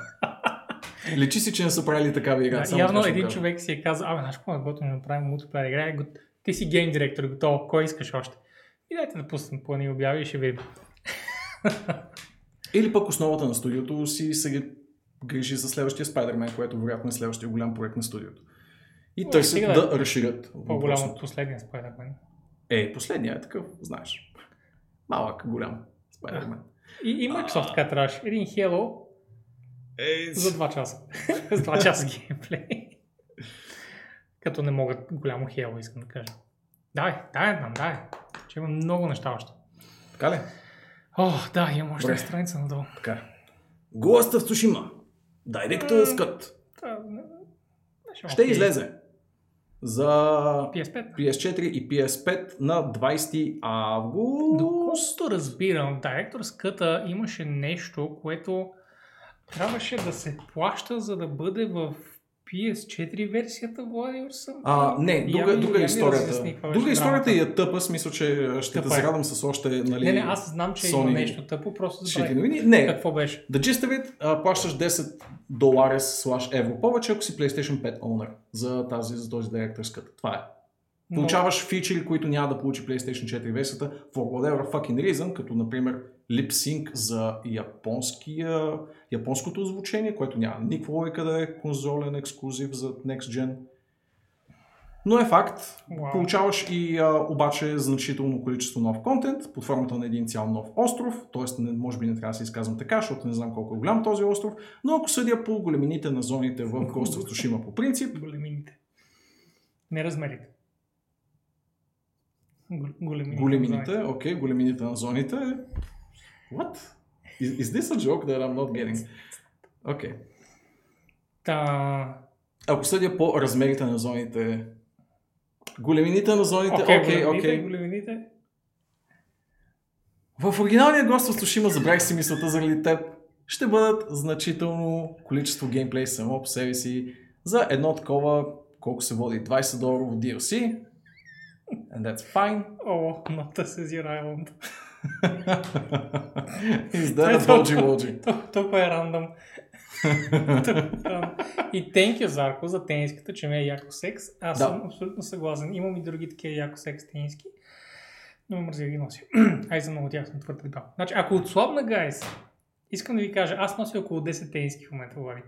Личи си, че не са правили такава игра. Да, явно един човек си е казал, абе, знаеш какво е готино да направим мултиплеер игра, е ти си гейм директор, готово, кой искаш още? И дайте да пуснем по ни обяви и ще видим. Или пък основата на студиото си се грижи за следващия Spider-Man, което вероятно е следващия голям проект на студиото. И търсят да да разширят. По-голям от последния Spider-Man. Е, последния е такъв, знаеш. Малък, голям Spider-Man. И, и Microsoft така трябваше. Един Halo Е, за 2 часа. с 2 часа геймплей. Като не могат голямо Halo, искам да кажа. Дай, дай нам, дай. Че има много неща още. така ли? О, да, имам още Добре. страница надолу. Така. Ghost of Tsushima. Director's Cut. Та, не- беше Ще излезе за PS5. PS4 и PS5 на 20 август. Доколкото разбирам, Cut имаше нещо, което трябваше да се плаща, за да бъде в PS4 версията, Влади or something? А, не, друга, Я друга я е историята. разясни каква беше Друга историята и е тъпа, смисъл, че ще Тъпа те е. зарадвам с още, нали, Не, не, аз знам, че има Sony нещо тъпо, просто забравих. новини. Не, Какво беше? The gist of it, а, плащаш 10 долара слаш евро повече, ако си PlayStation 5 owner за, тази, за този Director's Cut. Това е. Но- Получаваш фичери, които няма да получи PlayStation 4 версията for whatever fucking reason, като например sync за японския, японското звучение, което няма никаква логика да е конзолен ексклюзив за Next Gen. Но е факт. Вау. Получаваш и а, обаче значително количество нов контент под формата на един цял нов остров, т.е. Може би не трябва да се изказвам така, защото не знам колко е голям този остров, но ако съдя по големините на зоните в Ghost of Tsushima по принцип, Големините. Не размерите. Гол- Големините. големините, окей, големините на зоните. What? Is, is this a joke that I'm not getting? Окей. Okay. Та... Ако съдя по размерите на зоните, големините на зоните, окей, окей. големините, окей. големините. В оригиналния Ghost of Tsushima, забравих си мисълта заради теб, ще бъдат значително количество геймплей само по себе си за едно такова, колко се води, 20 доларово DLC. And that's fine. О, not this is your island. A Boji Woji? То- Толкова е рандъм. Е. И you, Зарко, за тениската, че ме е яко секс. Аз Да. съм абсолютно съгласен. Имам и други такива яко секс тениски. Но ме мързи да ги нося. Ай, за много тях съм твърд дебал. Значи, ако отслабна, гайс, искам да ви кажа, аз нося около 10 тениски в момента, Влади.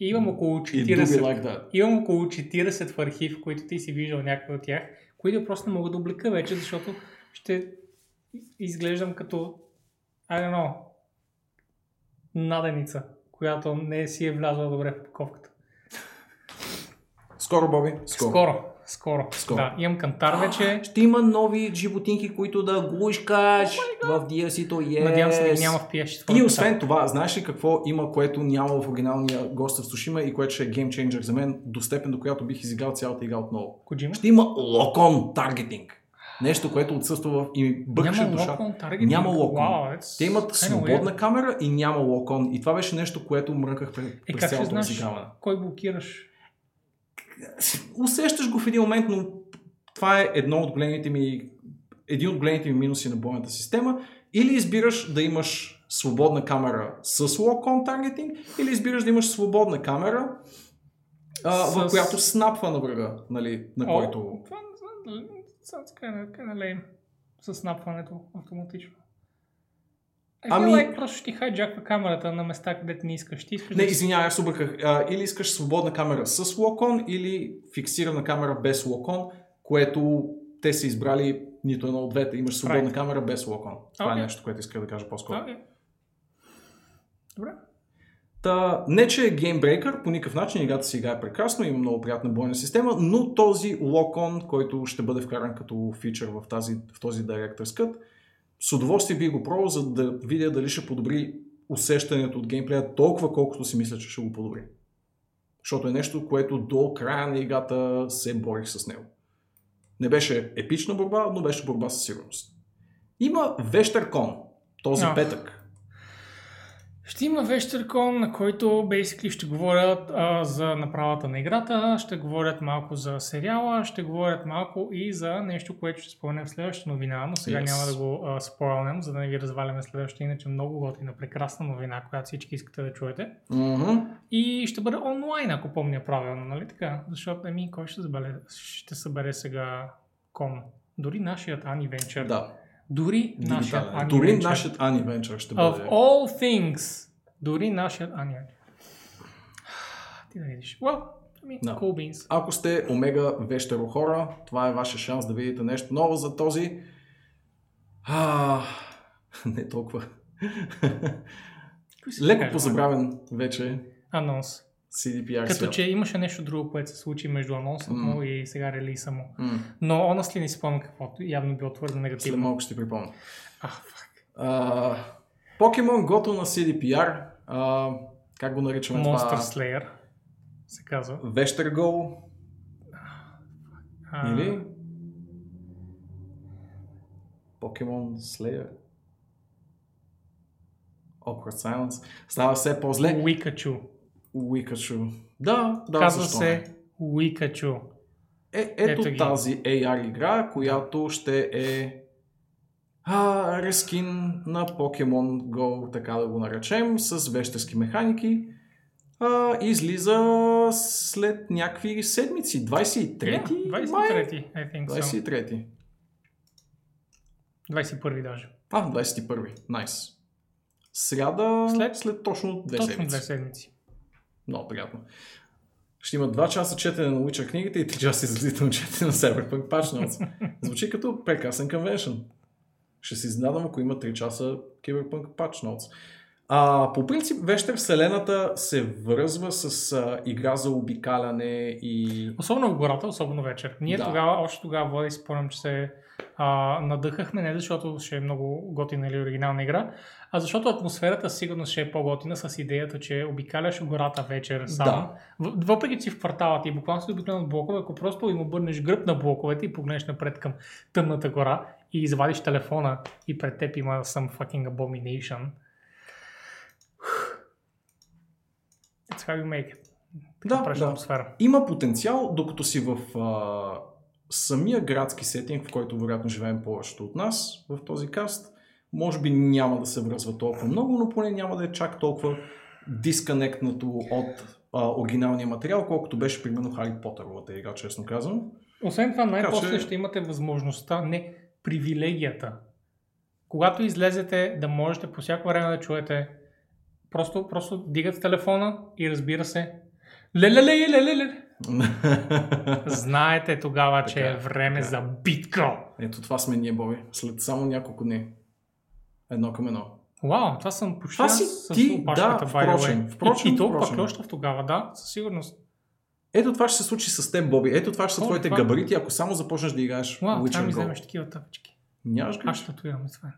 И имам около И do 40. be like. Имам около 40 в архив, които ти си виждал някои от тях, които просто не мога да облека вече, защото ще изглеждам като, I don't know, наденица, която не си е влязла добре в упаковката. Скоро, Боби. Скоро. Скоро, скоро. Скоро. Да, имам кантар вече. Ще има нови животинки, които да глушкаш в DLC-то. Yes. Надявам се да ги няма в PS4. И освен това, знаеш ли какво има, което няма в оригиналния Ghost of Tsushima и което ще е геймченджер за мен, до степен до която бих изиграл цялата игра отново? Коджима? Ще има локон таргетинг. Нещо, което отсъства в... и Няма душа. Няма локон. Wow, Те имат свободна камера и няма локон. И това беше нещо, което мръках през, Е, през цялото разиграване. кой блокираш? Усещаш го в един момент, но това е едно от големите ми, един от големите ми минуси на бойната система. Или избираш да имаш свободна камера с lock-on таргетинг, или избираш да имаш свободна камера, а, в С- която снапва на врага, нали, на О, който... Това sounds kinda, kinda lame. С напването автоматично. I feel Ами- like просто ще ти хайджаква камерата на места, където не искаш. Ти искаш Не, да... извинявай, аз обърках. Или искаш свободна камера с локон, или фиксирана камера без локон, което те са избрали нито едно от двете. Имаш свободна Right. камера без локон. Това Окей. е нещо, което исках да кажа по-скоро. Окей. Добре. Та, не, че е геймбрейкър, по никакъв начин играта си играе прекрасно, има много приятна бойна система, но този локон, който ще бъде вкаран като фичър в, тази, в този Director's Cut, с удоволствие би го пробвал, за да видя дали ще подобри усещането от геймплея толкова, колкото си мисля, че ще го подобри. Защото е нещо, което до края на играта се борих с него. Не беше епична борба, но беше борба със сигурност. Има Вещеркон, този Ах. петък. Ще има вечеркон, на който basically ще говорят а, за направата на играта, ще говорят малко за сериала, ще говорят малко и за нещо, което ще споменем в следващата новина, но сега Yes. няма да го а, спойлнем, за да не ви разваляме следващата, иначе много готина, прекрасна новина, която всички искате да чуете. Мгм. И ще бъде онлайн, ако помня правилно, нали така? Защото, еми, кой ще събере, ще събере сега кон? Дори нашият Ани Венчър. Да. Дори Дигитален. Ани Дори нашият Ани Венчър ще Of бъде. all things. Дори нашият Ани. Ти да видиш. Well, I mean, Да. cool beans. Ако сте омега вещеро хора, това е вашия шанс да видите нещо ново за този. А, не толкова. Леко позабравен вече Анонс. CDPR Като свят. че имаше нещо друго, което се случи между анонсът му и сега релиса му. М, Но honestly не си спомням каквото. Явно било твърде След негативно. малко ще припомня. А, Pokemon Goto на CDPR. А, как го наричаме Monster това? Slayer се казва. Вещер Go А, или Pokemon Slayer. Awkward Silence. Става все по-зле. Уикачу. Уикачу. Да, да, Казва защо се не? Уикачу. Е, ето Ето ги. тази AR игра, която ще е а, рескин на Pokemon Go, така да го наречем, с вещески механики. А, излиза след някакви седмици. 23 Yeah, май? 23, I think so. 23. 21 даже. А, 21. Найс. Сряда след, След- точно две Точно седмици. две седмици. Много приятно. Ще има 2 часа четене на Witcher книгата и 3 часа изразително четене на Cyberpunk Patch Notes. Звучи като прекрасен конвеншън. Ще се изненадам, ако има 3 часа Cyberpunk Patch Notes. А, по принцип, вещер вселената се връзва с а, игра за обикаляне и... Особено в гората, особено вечер. Ние Да. тогава, още тогава, Влади, си спомням, че се а, надъхахме, не защото ще е много готина или оригинална игра, а защото атмосферата сигурно ще е по-готина с идеята, че обикаляш гората вечер сам. Да. Въпреки, че си в квартала ти буквално си обикновен от блокове, ако просто им обърнеш гръб на блоковете и погледнеш напред към тъмната гора и извадиш телефона и пред теб има some fucking abomination. It's how you make it. Да, да. атмосфера. Има потенциал, докато си в а, самия градски сетинг, в който вероятно живеем повечето от нас в този каст, може би няма да се връзва толкова много, но поне няма да е чак толкова дисконектнато от а, оригиналния материал, колкото беше примерно Хари Потъровата игра, честно казвам. Освен това, най-после че- ще имате възможността, не привилегията. Когато излезете, да можете по всяко време да чуете, просто, просто дигат телефона и разбира се, леле леле леле Знаете тогава, че Така е е, време така е. за битка. Ето това сме ние, Боби. След само няколко дни. Едно към едно. Вау, това съм почти Това аз си с ти, опашката, да, впрочем, впрочем, и, и толкова впрочем. клющав тогава, да, със сигурност. Ето това ще се случи с теб, Боби. Ето това ще са О, твоите това- габарити, ако само започнеш да играеш трябва Witcher да ми Go. вземеш такива тъпчки. Нямаш Аз гриж. ще татуирам това.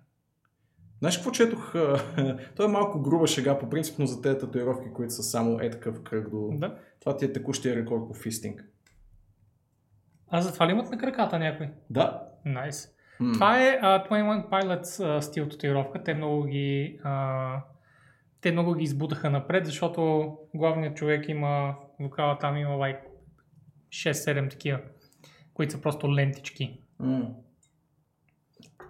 Знаеш какво четох? Той е малко груба шега по принцип, но за тези татуировки, които са само е такъв кръг до... Да. Това ти е текущия рекорд по фистинг. А затова ли имат на краката някой? Да, Найс. М. Това е uh, 21 Pilots а, стил татуировка. Те много ги а, те много ги избутаха напред, защото главният човек има, вокала там има like 6-7 такива, които са просто лентички. М.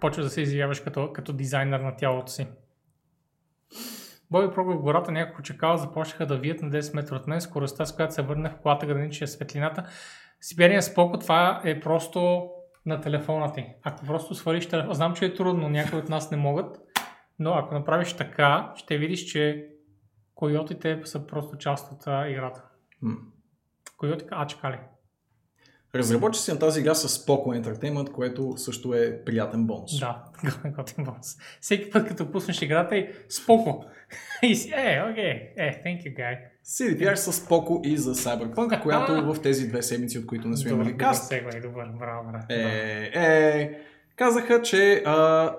Почва да се изявяваш като, като дизайнер на тялото си. Боби пробва в гората, няколко чакала започнаха да вият на 10 метра от мен. Скоростта, с която се върнах в колата, граничеше светлината. Сибирия споко, това е просто на телефона ти. Ако просто свалиш телефона, знам, че е трудно, някои от нас не могат, но ако направиш така, ще видиш, че койотите са просто част от а, играта. М. Койоти, а чакали. Разработчи си на тази игра с Poco Entertainment, което също е приятен бонус. Да, готин бонус. Всеки път, като пуснеш играта и си, е, окей, е, thank you, guy. CDPR с Poco и за Cyberpunk, която в тези две седмици, от които не сме Добър, имали добър каст, сегвай, добър, браво, брат. е, е, казаха, че а,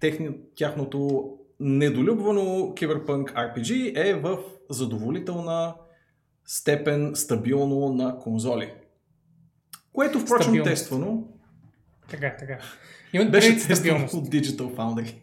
техни, тяхното недолюбвано Cyberpunk RPG е в задоволителна степен стабилно на конзоли. Което, впрочем, Стабилност. тествано Така, така. Имат беше тествано от Digital Foundry.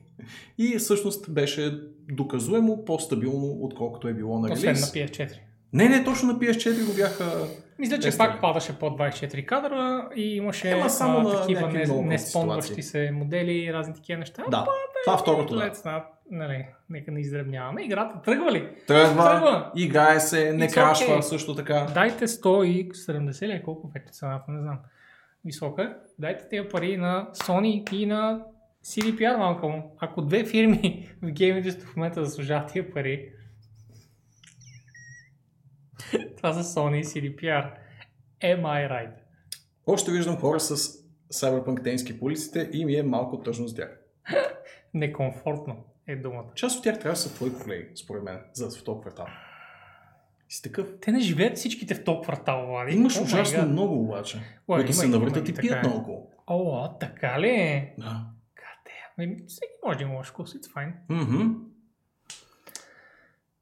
И всъщност беше доказуемо по-стабилно, отколкото е било на Освен на релиз. PS4. Не, не, точно на PS4 го бяха... Мисля, че пак падаше под 24 кадра и имаше Ема само а, такива не, много не прости спомващи ситуации. се модели и разни такива неща. Да, това второто, да. Нали, нека не издребняваме. Играта тръгва ли? Тръгва, Тръгва. играе се, не It's крашва okay. също така. Дайте 170 ли е колко вече цената, не знам. Висока. Дайте тези пари на Sony и на CDPR, малка му. Ако две фирми в гейминдустрията в момента заслужават тия пари, това са Sony и CDPR. Am I right? Още виждам хора с Cyberpunk тенски по улиците и ми е малко тъжно с тях. Некомфортно е думата. Част от тях трябва да са твои колеги, според мен, за в този квартал. Си такъв. Те не живеят всичките в топ квартал, Влади. Имаш май ужасно много обаче, Ой, които се навъртат и пият е. много. О, така ли е? Да. Кате. Ами, всеки може да има лош вкус, it's fine. Мгм.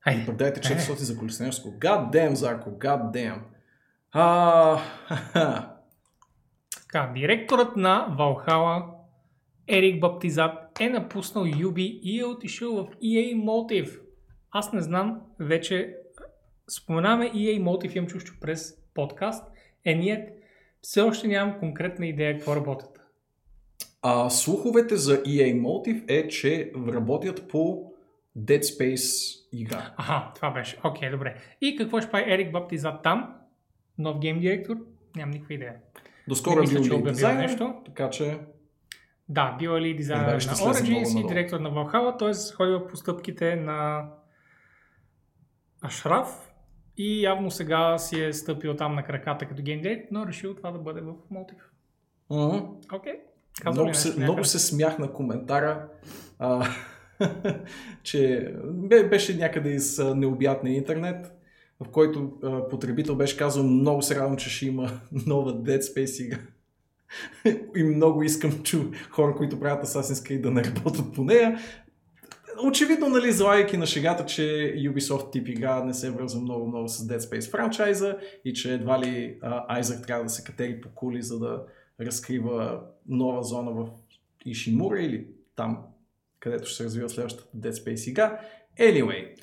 Айде. Пък дайте Е. 400 за колеснерско. God damn, Зарко, god damn. А. Така, директорът на Valhalla, Ерик Баптизат, е напуснал Юби и е отишъл в EA Motive. Аз не знам, вече споменаваме EA Motive, имам чувство през подкаст, е ние все още нямам конкретна идея какво работят. А, слуховете за EA Motive е, че работят по Dead Space игра. Аха, това беше. Окей, добре. И какво ще прави Ерик Баптизат там? Нов гейм директор? Нямам никаква идея. Доскоро е бил дизайнер, нещо. така че Да, бил е ли дизайнер на Origins и директор на Valhalla, т.е. ходил по стъпките на Ашраф и явно сега си е стъпил там на краката като гейм директор, но решил това да бъде в Motive. Окей. Казвам ли много, се, много се смях на коментара, а, че бе- беше някъде из необятния интернет, в който а, потребител беше казал много се радвам, че ще има нова Dead Space игра. И много искам чу хора, които правят Assassin's Creed да не работят по нея. Очевидно, нали, залайки на шегата, че Ubisoft тип игра не се връзва много-много с Dead Space франчайза и че едва ли а, Isaac трябва да се катери по кули, за да разкрива нова зона в Ишимура или там, където ще се развива следващата Dead Space игра. Anyway,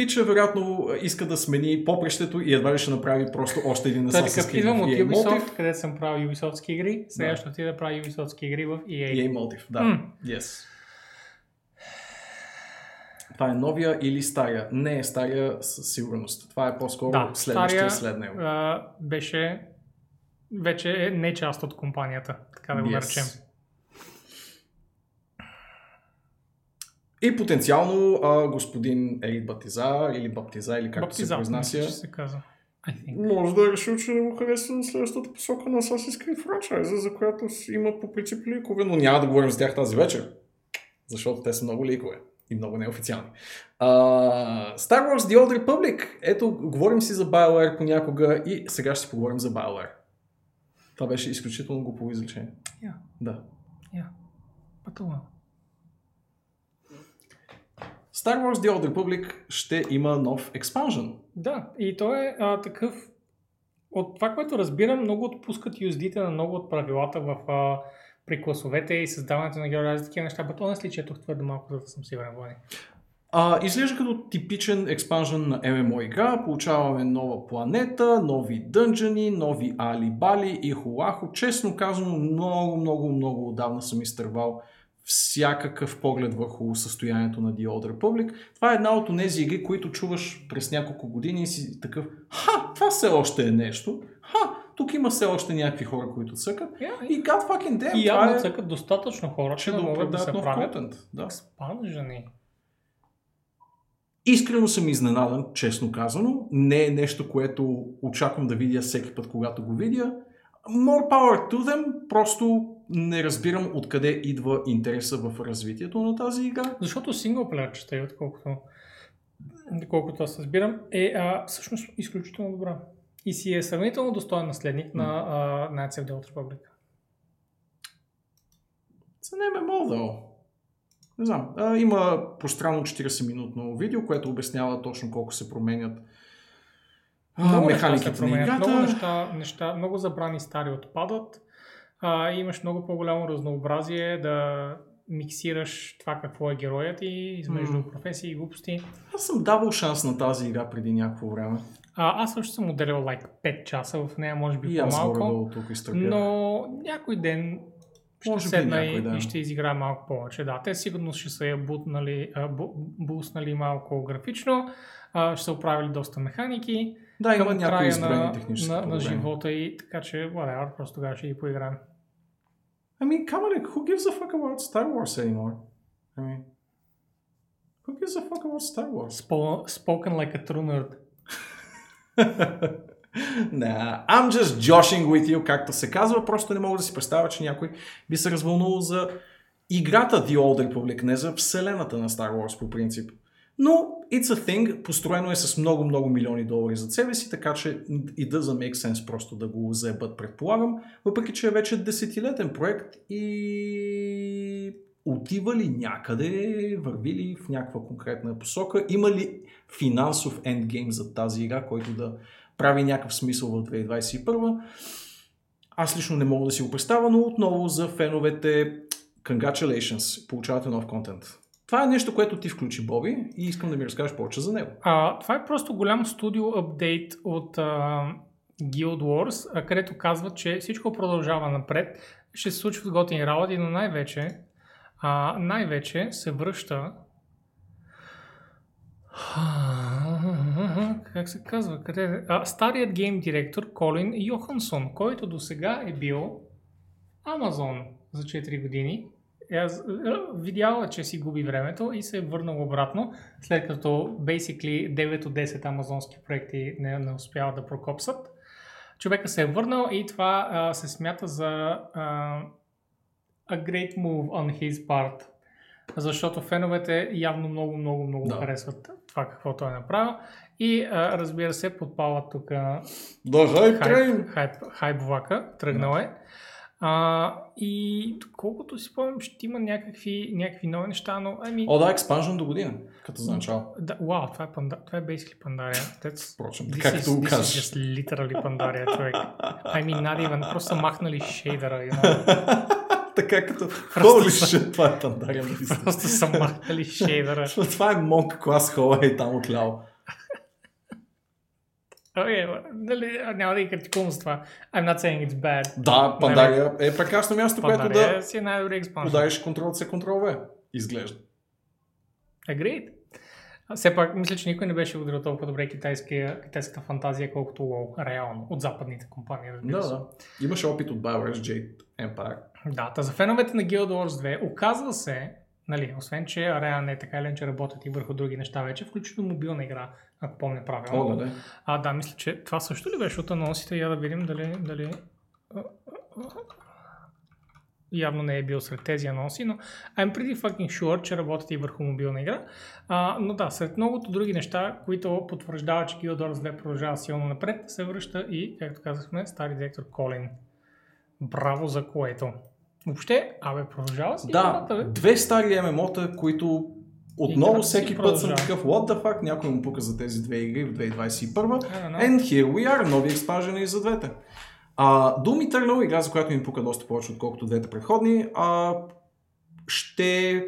Пича вероятно иска да смени попрещето и едва ли ще направи просто още един Assassin's такъв Creed идвам от EA Ubisoft, Motive. където съм правил Ubisoft игри, сега Да. ще отида да правя Ubisoft игри в EA. EA Motive, да. Yes. Това е новия или стария? Не е стария със сигурност. Това е по-скоро Да, следващия стария, след него. а, беше вече е не част от компанията, така да го Yes. наречем. И потенциално а, господин Ерик Батиза или Баптиза или както се Баптиза, произнася, мисля, че се казва. Може да е решил, че не му харесва следващата посока на Assassin's Creed франчайза, за която си има по принцип ликове, но няма да говорим за тях тази вечер, защото те са много ликове и много неофициални. А, Star Wars The Old Republic. Ето, говорим си за BioWare понякога и сега ще си поговорим за BioWare. Това беше изключително глупово изречение. Yeah, Да. yeah. Пътувам. Star Wars The Old Republic ще има нов експанжен. Да, и той е а, такъв от това, което разбирам, много отпускат USD-те на много от правилата в, а, при класовете и създаването на герои и такива неща. But honestly, четох твърде малко, за да съм сигурен, Влади. А, изглежда като типичен експанжен на ММО игра. Получаваме нова планета, нови дънжани, нови алибали и хулахо. Честно казано, много, много, много отдавна съм изтървал всякакъв поглед върху състоянието на The Old Republic. Това е една от тези игри, които чуваш през няколко години и си такъв, ха, това все още е нещо. Ха, тук има все още някакви хора, които цъкат. Yeah, И God fucking damn, И явно е, цъкат достатъчно хора, че да да могат да се нов правят контент. Да. експанжени. Искрено съм изненадан, честно казано. Не е нещо, което очаквам да видя всеки път, когато го видя. More power to them, просто не разбирам откъде идва интереса в развитието на тази игра. Защото синглплеерчета, и отколкото, колкото аз разбирам, е а, всъщност изключително добра. И си е сравнително достоен наследник на а, Knights of the Old Republic. Не ме да. Не знам. А, има пространно 40-минутно видео, което обяснява точно колко се променят а, Много механиките на променят, играта. много неща, неща, много забрани стари отпадат. А, имаш много по-голямо разнообразие да миксираш това какво е героят и измежду М. професии и глупости. Аз съм давал шанс на тази игра преди някакво време. А, аз също съм отделял like 5 часа в нея, може би И по-малко. Но някой ден ще Може седна някой и, и ще изиграя малко повече. Да, те сигурно ще са я бутнали, буснали малко графично, ще са оправили доста механики. Да, има някои на, технически на, на проблеми. живота и така че, whatever, просто тогава ще ги поиграем. I mean, come on, who gives a fuck about Star Wars anymore? I mean, who gives a fuck about Star Wars? Spo, spoken like a true nerd. nah, I'm just joshing with you, както се казва. Просто не мога да си представя, че някой би се развълнувал за играта The Old Republic, не за вселената на Star Wars по принцип. Но it's a thing, построено е с много-много милиони долари за себе си, така че it doesn't make sense просто да го заебат, предполагам, въпреки че е вече десетилетен проект и отива ли някъде, върви ли в някаква конкретна посока, има ли финансов ендгейм за тази игра, който да прави някакъв смисъл в 2021. Аз лично не мога да си го представя, но отново за феновете congratulations, получавате нов контент. Това е нещо, което ти включи, Боби, и искам да ми разкажеш повече за него. А, това е просто голям студио апдейт от а, Guild Wars, а, където казват, че всичко продължава напред, ще се случват готини работи, но най-вече, а, най-вече се връща как се казва? Къде? е? А, старият гейм директор Колин Йохансон, който до сега е бил Амазон за 4 години. Е, е, видял е, че си губи времето и се е върнал обратно, след като basically 9 от 10 амазонски проекти не, не успяват да прокопсат. Човека се е върнал и това а, се смята за а, a great move on his part. Защото феновете явно много, много, много Да. харесват това, какво той е направил. И а, разбира се, подпалват тук Да, хайп, хайп, хайп влака, тръгнал е. А, и колкото си спомням, ще има някакви, някакви нови неща, но ами... О, да, експанжен до година, като за начало. Да, вау, това е, панда, това е basically Pandaria. That's, Впрочем, this, както го this is кажеш. just literally Pandaria, човек. I mean, not even, просто махнали шейдера, you know? така като... Holy shit, това е Пандария. Просто са махнали шейдера. Това е монк клас хола и там отляво. Окей, нали, няма да ги критикувам за това. I'm not saying it's bad. Да, Пандария е прекрасно място, което да си е най-добри експаншн. удариш контрол C, контрол V. Изглежда. Agreed. Все пак, мисля, че никой не беше ударил толкова добре китайската фантазия, колкото WoW, реално, от западните компании, разбира Да, се. да. Имаше опит от BioWare с Jade Empire. Да, та за феновете на Guild Wars 2, оказва се, нали, освен, че Ареа не е така или че работят и върху други неща вече, включително мобилна игра, ако помня правилно. О, да, да. А, да, мисля, че това също ли беше от анонсите? Я да видим дали... дали... Явно не е бил сред тези анонси, но I'm pretty fucking sure, че работят и върху мобилна игра. А, но да, сред многото други неща, които потвърждават, че Guild Wars 2 продължава силно напред, се връща и, както казахме, стари директор Колин. Браво за което. Въобще, абе, продължава си Да, играта, бе. две стари ММО-та, които отново Играта всеки път съм такъв what the fuck, някой му пука за тези две игри в 2021. I don't know. And here we are, нови експанжени за двете. А, Doom Eternal, игра, за която ми пука доста повече, отколкото двете предходни, а, ще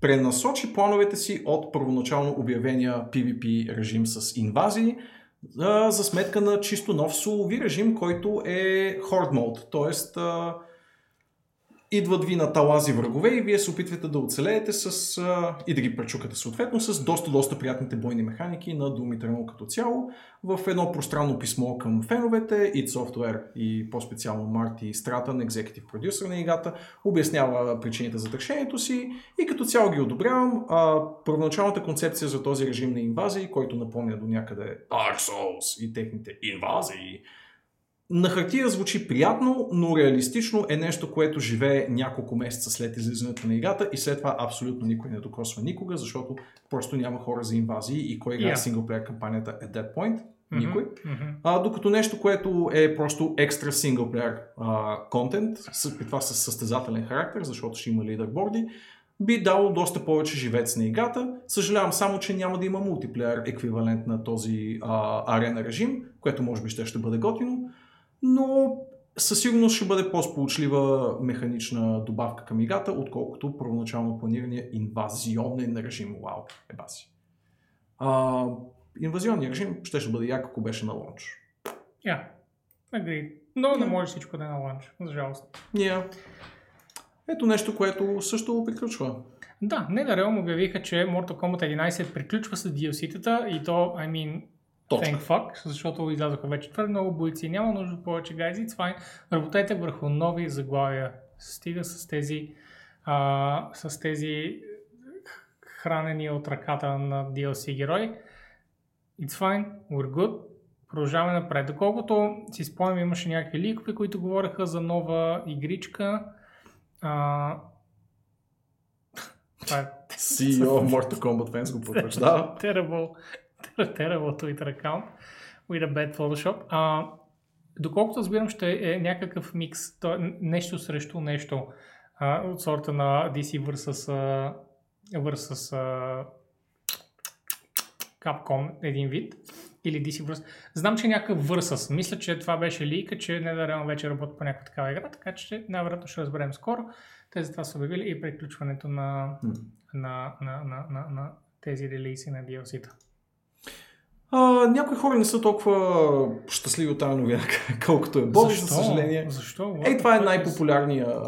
пренасочи плановете си от първоначално обявения PvP режим с инвазии а, за сметка на чисто нов солови режим, който е Horde Mode. А, идват ви на талази врагове и вие се опитвате да оцелеете с, а, и да ги пречукате съответно с доста, доста приятните бойни механики на Doom Eternal като цяло. В едно пространно писмо към феновете, id Software и по-специално Марти Стратън, екзекутив продюсер на играта, обяснява причините за решението си и като цяло ги одобрявам. А, първоначалната концепция за този режим на инвазии, който напомня до някъде Dark Souls и техните инвазии, на хартия звучи приятно, но реалистично е нещо, което живее няколко месеца след излизането на играта и след това абсолютно никой не докосва никога, защото просто няма хора за инвазии и кой играе Yeah. синглплеер кампанията at that point? Никой. Мгм. А, докато нещо, което е просто екстра синглплеер контент, при това с състезателен характер, защото ще има лидерборди, би дало доста повече живец на играта. Съжалявам само, че няма да има мултиплеер еквивалент на този а, арена режим, което може би ще, ще бъде готино, но със сигурност ще бъде по-сполучлива механична добавка към играта, отколкото първоначално планирания инвазионен режим. Вау, е баси. А, инвазионният режим ще, ще бъде як, ако беше на лонч. Yeah. Agreed. Но не Да. може всичко да е на ланч, за жалост. Yeah. Ето нещо, което също приключва. Да, NetherRealm обявиха, че Mortal Kombat 11 приключва с DLC-тата и то, I mean, Точка. thank fuck, защото излязоха вече твърде много бойци, няма нужда повече guys, it's fine. Работете върху нови заглавия. Стига с тези, а, с тези хранени от ръката на DLC герои. It's fine, we're good. Продължаваме напред. Доколкото си спомням, имаше някакви ликове, които говореха за нова игричка. А... Това е CEO Mortal Kombat Fans го потвърждава. terrible, terrible Twitter account with a bad Photoshop. А, доколкото разбирам, ще е някакъв микс, то, е нещо срещу нещо а, от сорта на DC versus а, Capcom, един вид. Или DC versus. Знам, че е някакъв versus. Мисля, че това беше лика, че NetherRealm вече работи по някаква такава игра, така че най-вероятно ще разберем скоро. Те за това са обявили и приключването на, М. на, на, на, на, на тези релиси на DLC-та. А, някои хора не са толкова щастливи от тази новина, колкото е Боби, за съжаление. Защо? Ей, това е най-популярният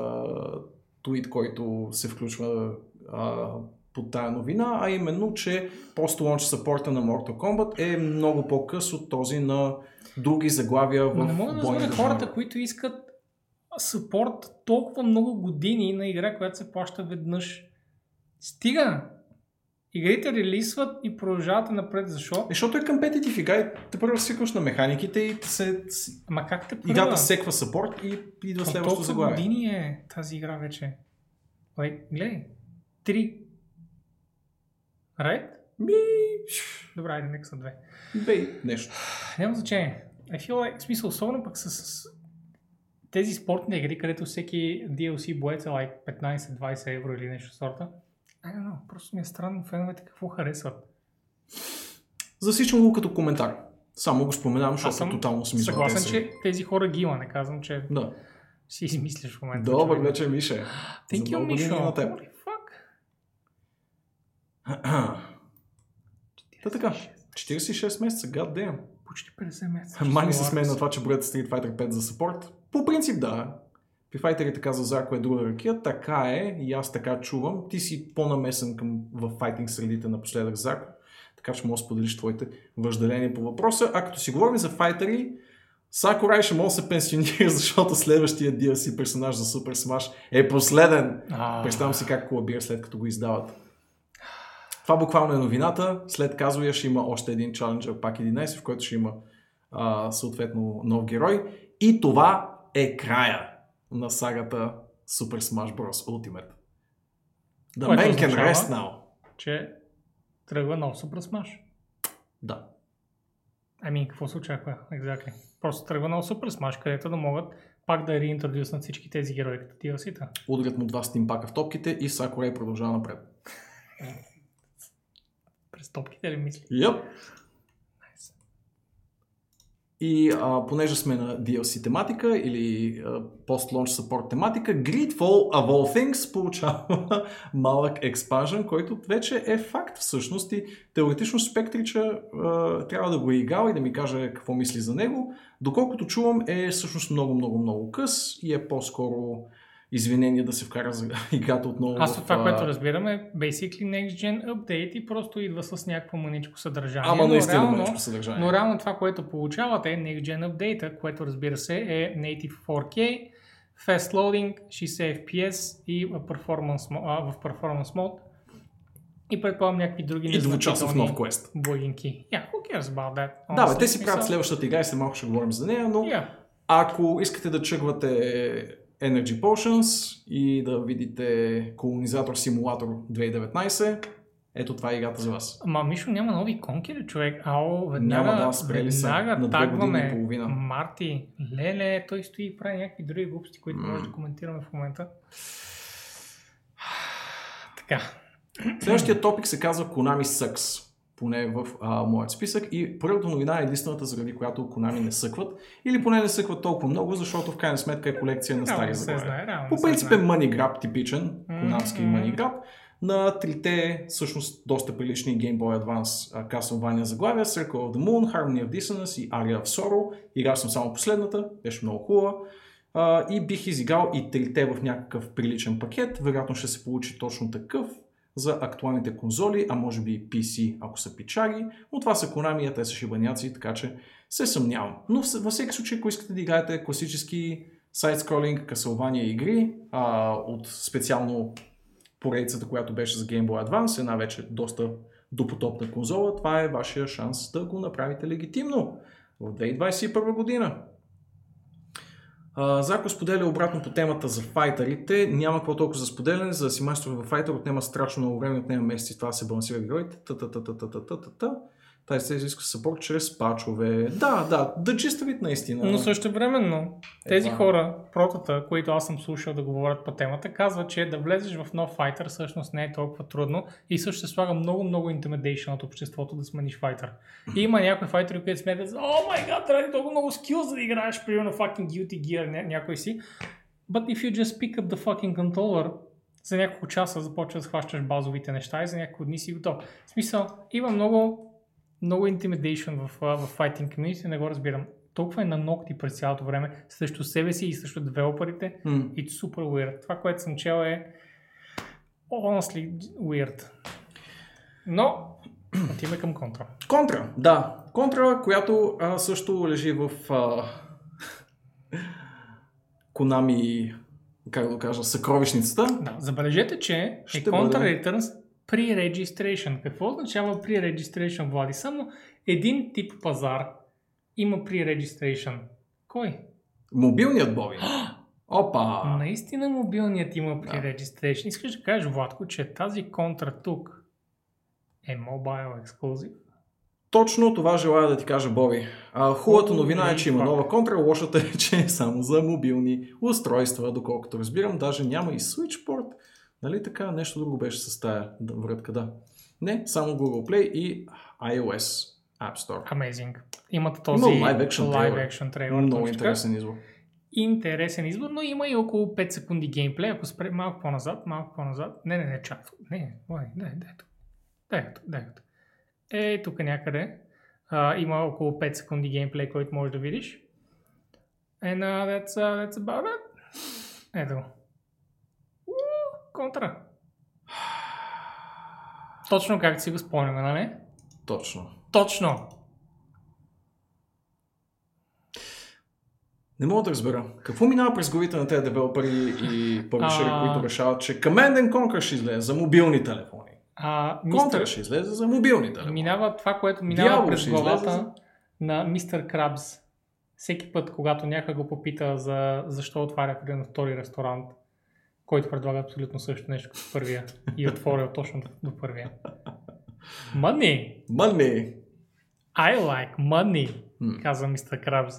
твит, който се включва а, под тая новина, а именно, че пост-лонч саппорта на Mortal Kombat е много по-къс от този на други заглавия в Но не мога да разбера хората, които искат съпорт толкова много години на игра, която се плаща веднъж. Стига! Игрите релисват и продължават напред. Защо? Защото е компетитив игра и те първо свикваш на механиките и се, с- Ама как те играта първа? секва саппорт и идва От следващото заглавие. години е тази игра вече. Like, гледай. Три. Right? Ми, Добре, айде, нека са две. бей, нещо. Няма значение. I feel like, в смисъл, особено пък с, с тези спортни игри, където всеки DLC боец е like 15-20 евро или нещо сорта. I don't know, просто ми е странно феновете какво харесват. Засичам го като коментар. Само го споменавам, защото съм тотално съм Съгласен, извън че тези хора ги има, не казвам, че Да. си измисляш в момента. Добър че- вечер, Мише. Thank you, Мишо. на теб. Та така, 46 месеца, god damn. Почти 50 месеца. Мани се се на това, че броят Street Fighter 5 за support. По принцип да. При файтерите каза Зарко е друга ракия, така е и аз така чувам. Ти си по-намесен към, в файтинг средите напоследък, Зарко. Така че може да споделиш твоите въжделения по въпроса. А като си говорим за файтери, Сакурай ще може да се пенсионира, защото следващия DLC персонаж за Super Smash е последен. А, Представям си как колабира след като го издават. Това буквално е новината. След казвая ще има още един Challenger пак 11, в който ще има а, съответно нов герой. И това е края на сагата Super Smash Bros. Ultimate. The Което man can rest now. че тръгва нов Super Smash. Да. Ами, какво се очаква? Exactly. Просто тръгва нов Super Smash, където да могат пак да реинтродюснат всички тези герои като DLC-та. Ударят му два стимпака в топките и Сакурай продължава напред. През топките ли мисли? Yep. И а, понеже сме на DLC тематика или а, post-launch support тематика, Greedfall of all things получава малък експанжен, който вече е факт всъщност и теоретично Спектрича трябва да го е играл и да ми каже какво мисли за него. Доколкото чувам е всъщност много, много, много къс и е по-скоро извинение да се вкара за играта отново. Аз в, от това, а, което разбирам е basically next gen update и просто идва с някакво маничко съдържание. Ама наистина реално- мъничко съдържание. Но реално това, което получавате е Next Gen Update, което разбира се е Native 4K, Fast Loading, 60 FPS и в Performance, а, в performance Mode. И предполагам някакви други И двучасов нов квест. Благинки. Yeah, who cares about that? Да, бе, honestly? те си правят следващата игра и след малко ще говорим за нея, но Yeah. ако искате да чъгвате Energy Potions и да видите колонизатор симулатор 2019, ето това е играта за вас. Ама Мишо няма нови конки ли, човек? Ао, веднага, Няма, да, спрели веднага на години и тагваме половина. Марти. Леле, той стои и прави някакви други глупости, които М. може да коментираме в момента. Така. Следващия топик се казва Konami Sucks, поне в а, моят списък и първата новина е единствената, заради която Konami не съкват. Или поне не съкват толкова много, защото в крайна сметка е колекция на стари заглавия. По принцип е money grab типичен, конамски Мгм. money grab. На трите, всъщност, доста прилични Game Boy Advance Castlevania заглавия, Circle of the Moon, Harmony of Dissonance и Aria of Sorrow. Играл съм само последната, беше много хубава. А, и бих изиграл и трите в някакъв приличен пакет. Вероятно ще се получи точно такъв за актуалните конзоли, а може би PC, ако са пичаги. Но това са Konami, а те са шибаняци, така че се съмнявам. Но във всеки случай, ако искате да играете класически сайт-скролинг, Castlevania игри, а, от специално поредицата, която беше за Game Boy Advance, една вече доста допотопна конзола, това е вашия шанс да го направите легитимно в 2021 година. Зако споделя обратно по темата за файтерите. Няма какво толкова за споделяне, за да си майстор във файтер отнема страшно много време, отнема месеци, това се балансира героите. Та-та-та-та-та-та-та-та. Тази се изисква съпорт чрез пачове. Да, да, да чистовит наистина. Но също временно, тези Едва. хора, протата, които аз съм слушал да говорят по темата, казват, че да влезеш в нов файтър всъщност не е толкова трудно и също се слага много, много intimidation от обществото да смениш файтър. И има някои файтери, които смятат, о май гад, трябва толкова много скилls за да играеш, примерно fucking Guilty Gear, ня- някой си. But if you just pick up the fucking controller, за няколко часа започва да схващаш базовите неща и за няколко дни си готов. В смисъл, има много, много intimidation в, в fighting community, не го разбирам. Толкова е на ногти през цялото време срещу себе си и срещу девелоперите. М. It's super weird. Това, което съм чел е honestly weird. Но отиваме към контра. Контра, да. Контра, която а, също лежи в а, Konami, как да кажа, съкровищницата. Да, забележете, че Ще е Contra бъде. Returns pre-registration. Какво означава pre-registration, Влади? Само един тип пазар има pre-registration. Кой? Мобилният Боби. Опа! Наистина мобилният има pre-registration. Искаш да кажеш, Владко, че тази контра тук е mobile exclusive? Точно това желая да ти кажа, Боби. А, хубавата новина е, че има нова контра, лошата е, че е само за мобилни устройства, доколкото разбирам. Даже няма и Switchport. Нали така? Нещо друго беше с тая врътка, да. Не, само Google Play и iOS App Store. Amazing. Имате този Има live action live action трейлер. Много интересен избор. интересен избор, но има и около 5 секунди геймплей. Ако спре малко по-назад, малко по-назад. Не, не, не, чак. Не, ой, дай, дай тук. Дай тук, дай тук. Е, тук някъде. А, има около 5 секунди геймплей, който можеш да видиш. And uh, that's, uh, that's about it. Ето. Контра. Точно както си го спомняме, нали? Точно. Точно. Не мога да разбера. Какво минава през главите на тези девелопери и пъблишери, А. които решават, че Command and Conquer ще излезе за мобилни телефони. А, Контра мистер, ще излезе за мобилни телефони. Минава това, което минава Дявол през главата за- на мистер Крабс. Всеки път, когато някой го попита за защо отваря примерно втори ресторант, който предлага абсолютно също нещо като първия и отворил точно до, първия. Money! Money! I like money! М. Казва мистер Крабс.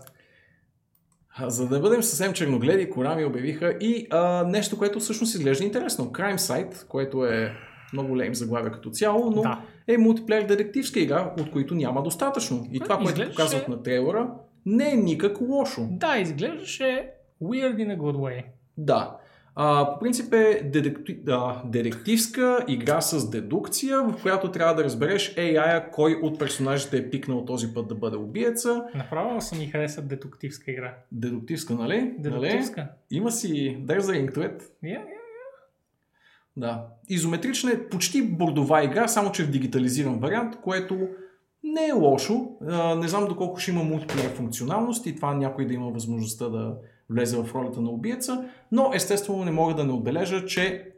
За да бъдем съвсем черногледи, Konami обявиха и а, нещо, което всъщност изглежда интересно. Crime Site, което е много лейм заглавия като цяло, но Да. е мултиплеер детективска игра, от които няма достатъчно. И това, което изглеждаше- показват на трейлера, не е никак лошо. Да, изглеждаше weird in a good way. Да. А, по принцип е детекти... а, детективска игра с дедукция, в която трябва да разбереш AI-а кой от персонажите е пикнал този път да бъде убиеца. Направо си ми хареса детективска игра. Дедуктивска, нали? Детективска. Нали? Има си there's a ring to it. Yeah, yeah. Да. Изометрична е почти бордова игра, само че в дигитализиран вариант, което не е лошо. А, не знам доколко ще има мултиплеер функционалност и това някой да има възможността да влезе в ролята на убиеца, но естествено не мога да не отбележа, че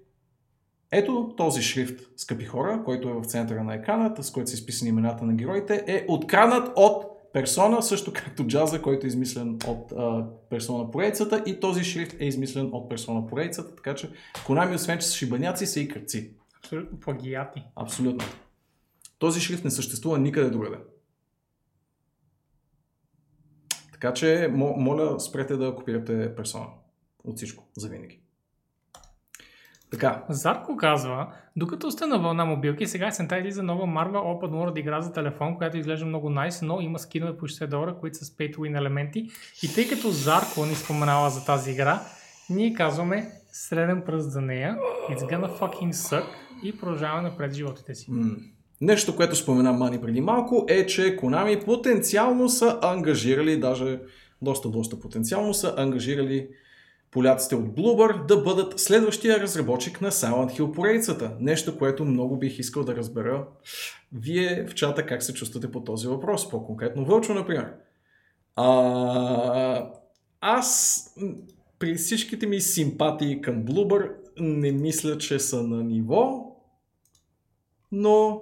ето този шрифт, скъпи хора, който е в центъра на екрана, с който са изписани имената на героите, е откранат от персона, също както джаза, който е измислен от а, персона поредицата и този шрифт е измислен от персона поредицата, така че Konami, освен че са шибаняци, са и кръци. Абсолютно плагиати. Абсолютно. Този шрифт не съществува никъде другаде. Така че, мо- моля, спрете да копирате персона. От всичко, за винаги. Така, Зарко казва, докато сте на вълна мобилки, сега есента излиза нова Marvel Open World игра за телефон, която изглежда много найс, но има скинове по 60 долара, които са с pay to win елементи. И тъй като Зарко ни споменава за тази игра, ние казваме среден пръст за нея, it's gonna fucking suck и продължаваме напред животите си. м- нещо, което спомена Мани преди малко, е, че Konami потенциално са ангажирали, даже доста, доста потенциално са ангажирали поляците от Bloober да бъдат следващия разработчик на Silent Hill поредицата. Нещо, което много бих искал да разбера вие в чата как се чувствате по този въпрос. По-конкретно Вълчо, например. А, аз при всичките ми симпатии към Bloober не мисля, че са на ниво, но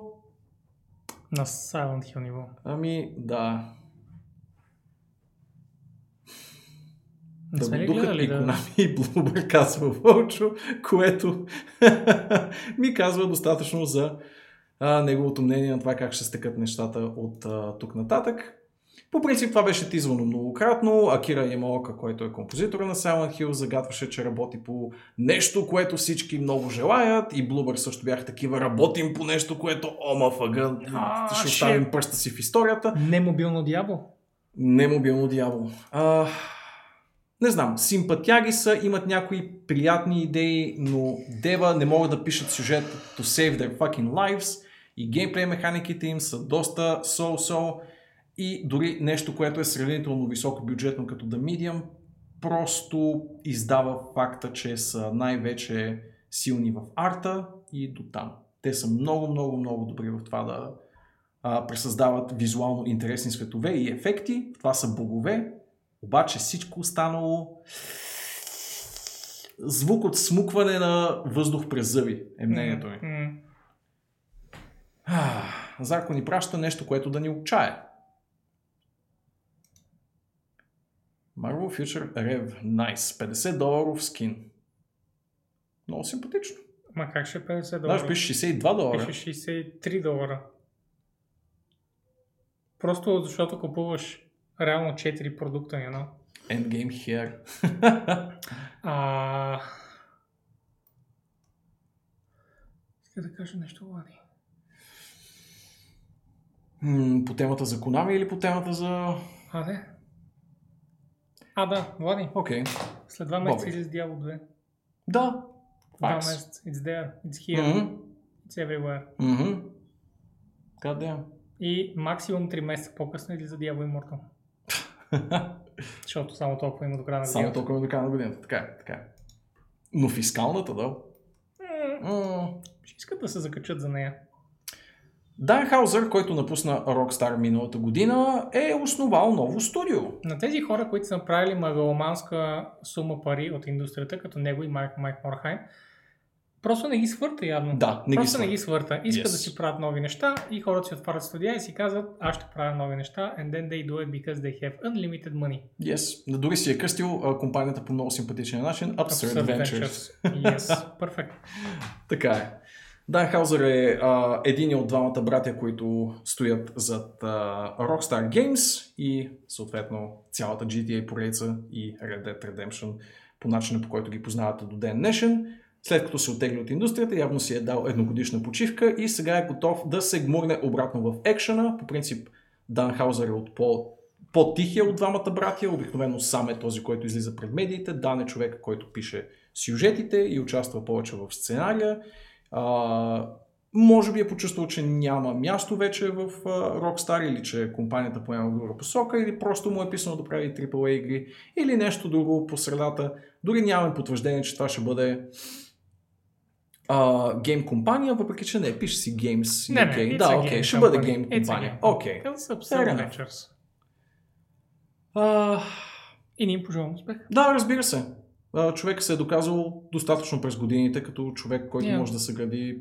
На Silent Hill ниво. ами да. Не да сме го духат и да... Konami и Bloober, казва Вълчо, което ми казва достатъчно за а, неговото мнение на това как ще стекат нещата от а, тук нататък. По принцип това беше тизвано многократно. Акира Ямаока, който е композитор на Silent Hill, загадваше, че работи по нещо, което всички много желаят. И Bloober също бяха такива, работим по нещо, което ома фъга, А, ще оставим пръста си в историята. Не мобилно дявол. Не мобилно дявол. А, не знам, симпатяги са, имат някои приятни идеи, но дева не могат да пишат сюжет to save their fucking lives и геймплей механиките им са доста so-so и дори нещо, което е сравнително високо бюджетно като The Medium, просто издава факта, че са най-вече силни в арта и до там. Те са много, много, много добри в това да а, пресъздават визуално интересни светове и ефекти. Това са богове, обаче всичко останало звук от смукване на въздух през зъби е мнението ми. Ah, Зарко ни праща нещо, което да ни отчае. Marvel Future Rev Nice. 50 доларов скин. Много симпатично. Ма как ще е 50 долара? Даже пише 62 долара. Пише 63 долара. Просто защото купуваш реално 4 продукта на едно. Endgame here. А... Иска да кажа нещо, Влади. По темата за Konami или по темата за... А, не. А, да, Влади. Окей. След два месеца излиза Diablo 2. Да. Два Facts. месеца. It's there. It's here. Мгм. It's everywhere. Мгм. God damn. И максимум 3 месеца по-късно излиза Diablo Immortal. Защото само толкова има до края на Само годината. толкова до края на годината. Така е, така е. Но фискалната, да. М, М. Ще искат да се закачат за нея. Дан Хаузър, който напусна Rockstar миналата година, е основал ново студио. На тези хора, които са направили мегаломанска сума пари от индустрията, като него и Майк, Майк Морхайм, просто не ги свърта явно. Да, не ги просто не свърта. ги свърта. Искат Yes. да си правят нови неща и хората си отварят студия и си казват, аз ще правя нови неща and then they do it because they have unlimited money. Yes. Дори си е кръстил а, компанията по много симпатичен начин. Absurd, Ventures. Yes, perfect. Така е. Дан Хаузър е а, един от двамата братя, които стоят зад а, Rockstar Games и съответно цялата GTA поредица и Red Dead Redemption по начина по който ги познавате до ден днешен. След като се оттегли от индустрията, явно си е дал едногодишна почивка и сега е готов да се гмурне обратно в екшена. По принцип, Дан Хаузер е от по, по-тихия от двамата братя. Обикновено сам е този, който излиза пред медиите. Дан е човека, който пише сюжетите и участва повече в сценария. А, може би е почувствал, че няма място вече в а, Rockstar или че компанията поема в друга посока или просто му е писано да прави AAA игри или нещо друго по средата. Дори нямаме потвърждение, че това ще бъде гейм компания, въпреки че не, пише си Games Не, не, UK. it's Да, окей, game ще бъде гейм компания. Окей. Ventures. А, И ни им пожелавам успех. Да, разбира се. Човек се е доказал достатъчно през годините като човек, който Yeah. може да съгради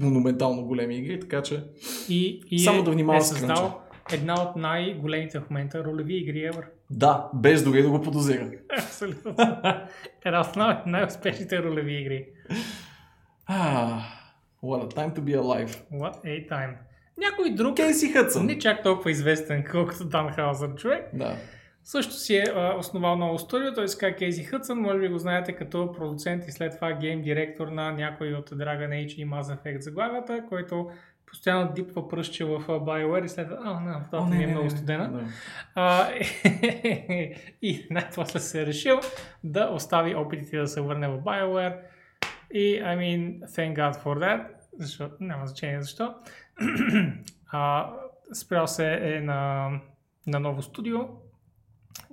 монументално големи игри, така че И, и Само е, да внимава е създал една от най-големите в момента ролеви игри ever. да, без дори да го подозира. Абсолютно. една от най- най-успешните ролеви игри. Ah, what a time to be alive. What a time. Някой друг, Кейси Хътсън. не чак толкова известен, колкото Дан Хаузър човек, Да. Също си е а, основал ново студио, той се казва Кейси Хътсън, може би го знаете като продуцент и след това гейм директор на някой от Dragon Age и Mass Effect заглавията, който постоянно дипва пръстче в BioWare и след а, не, това ми е много студена. Да. А, и най-после се е решил да остави опитите да се върне в BioWare. И, I mean, thank God for that, защото няма значение защо. а, спрял се е на, на ново студио.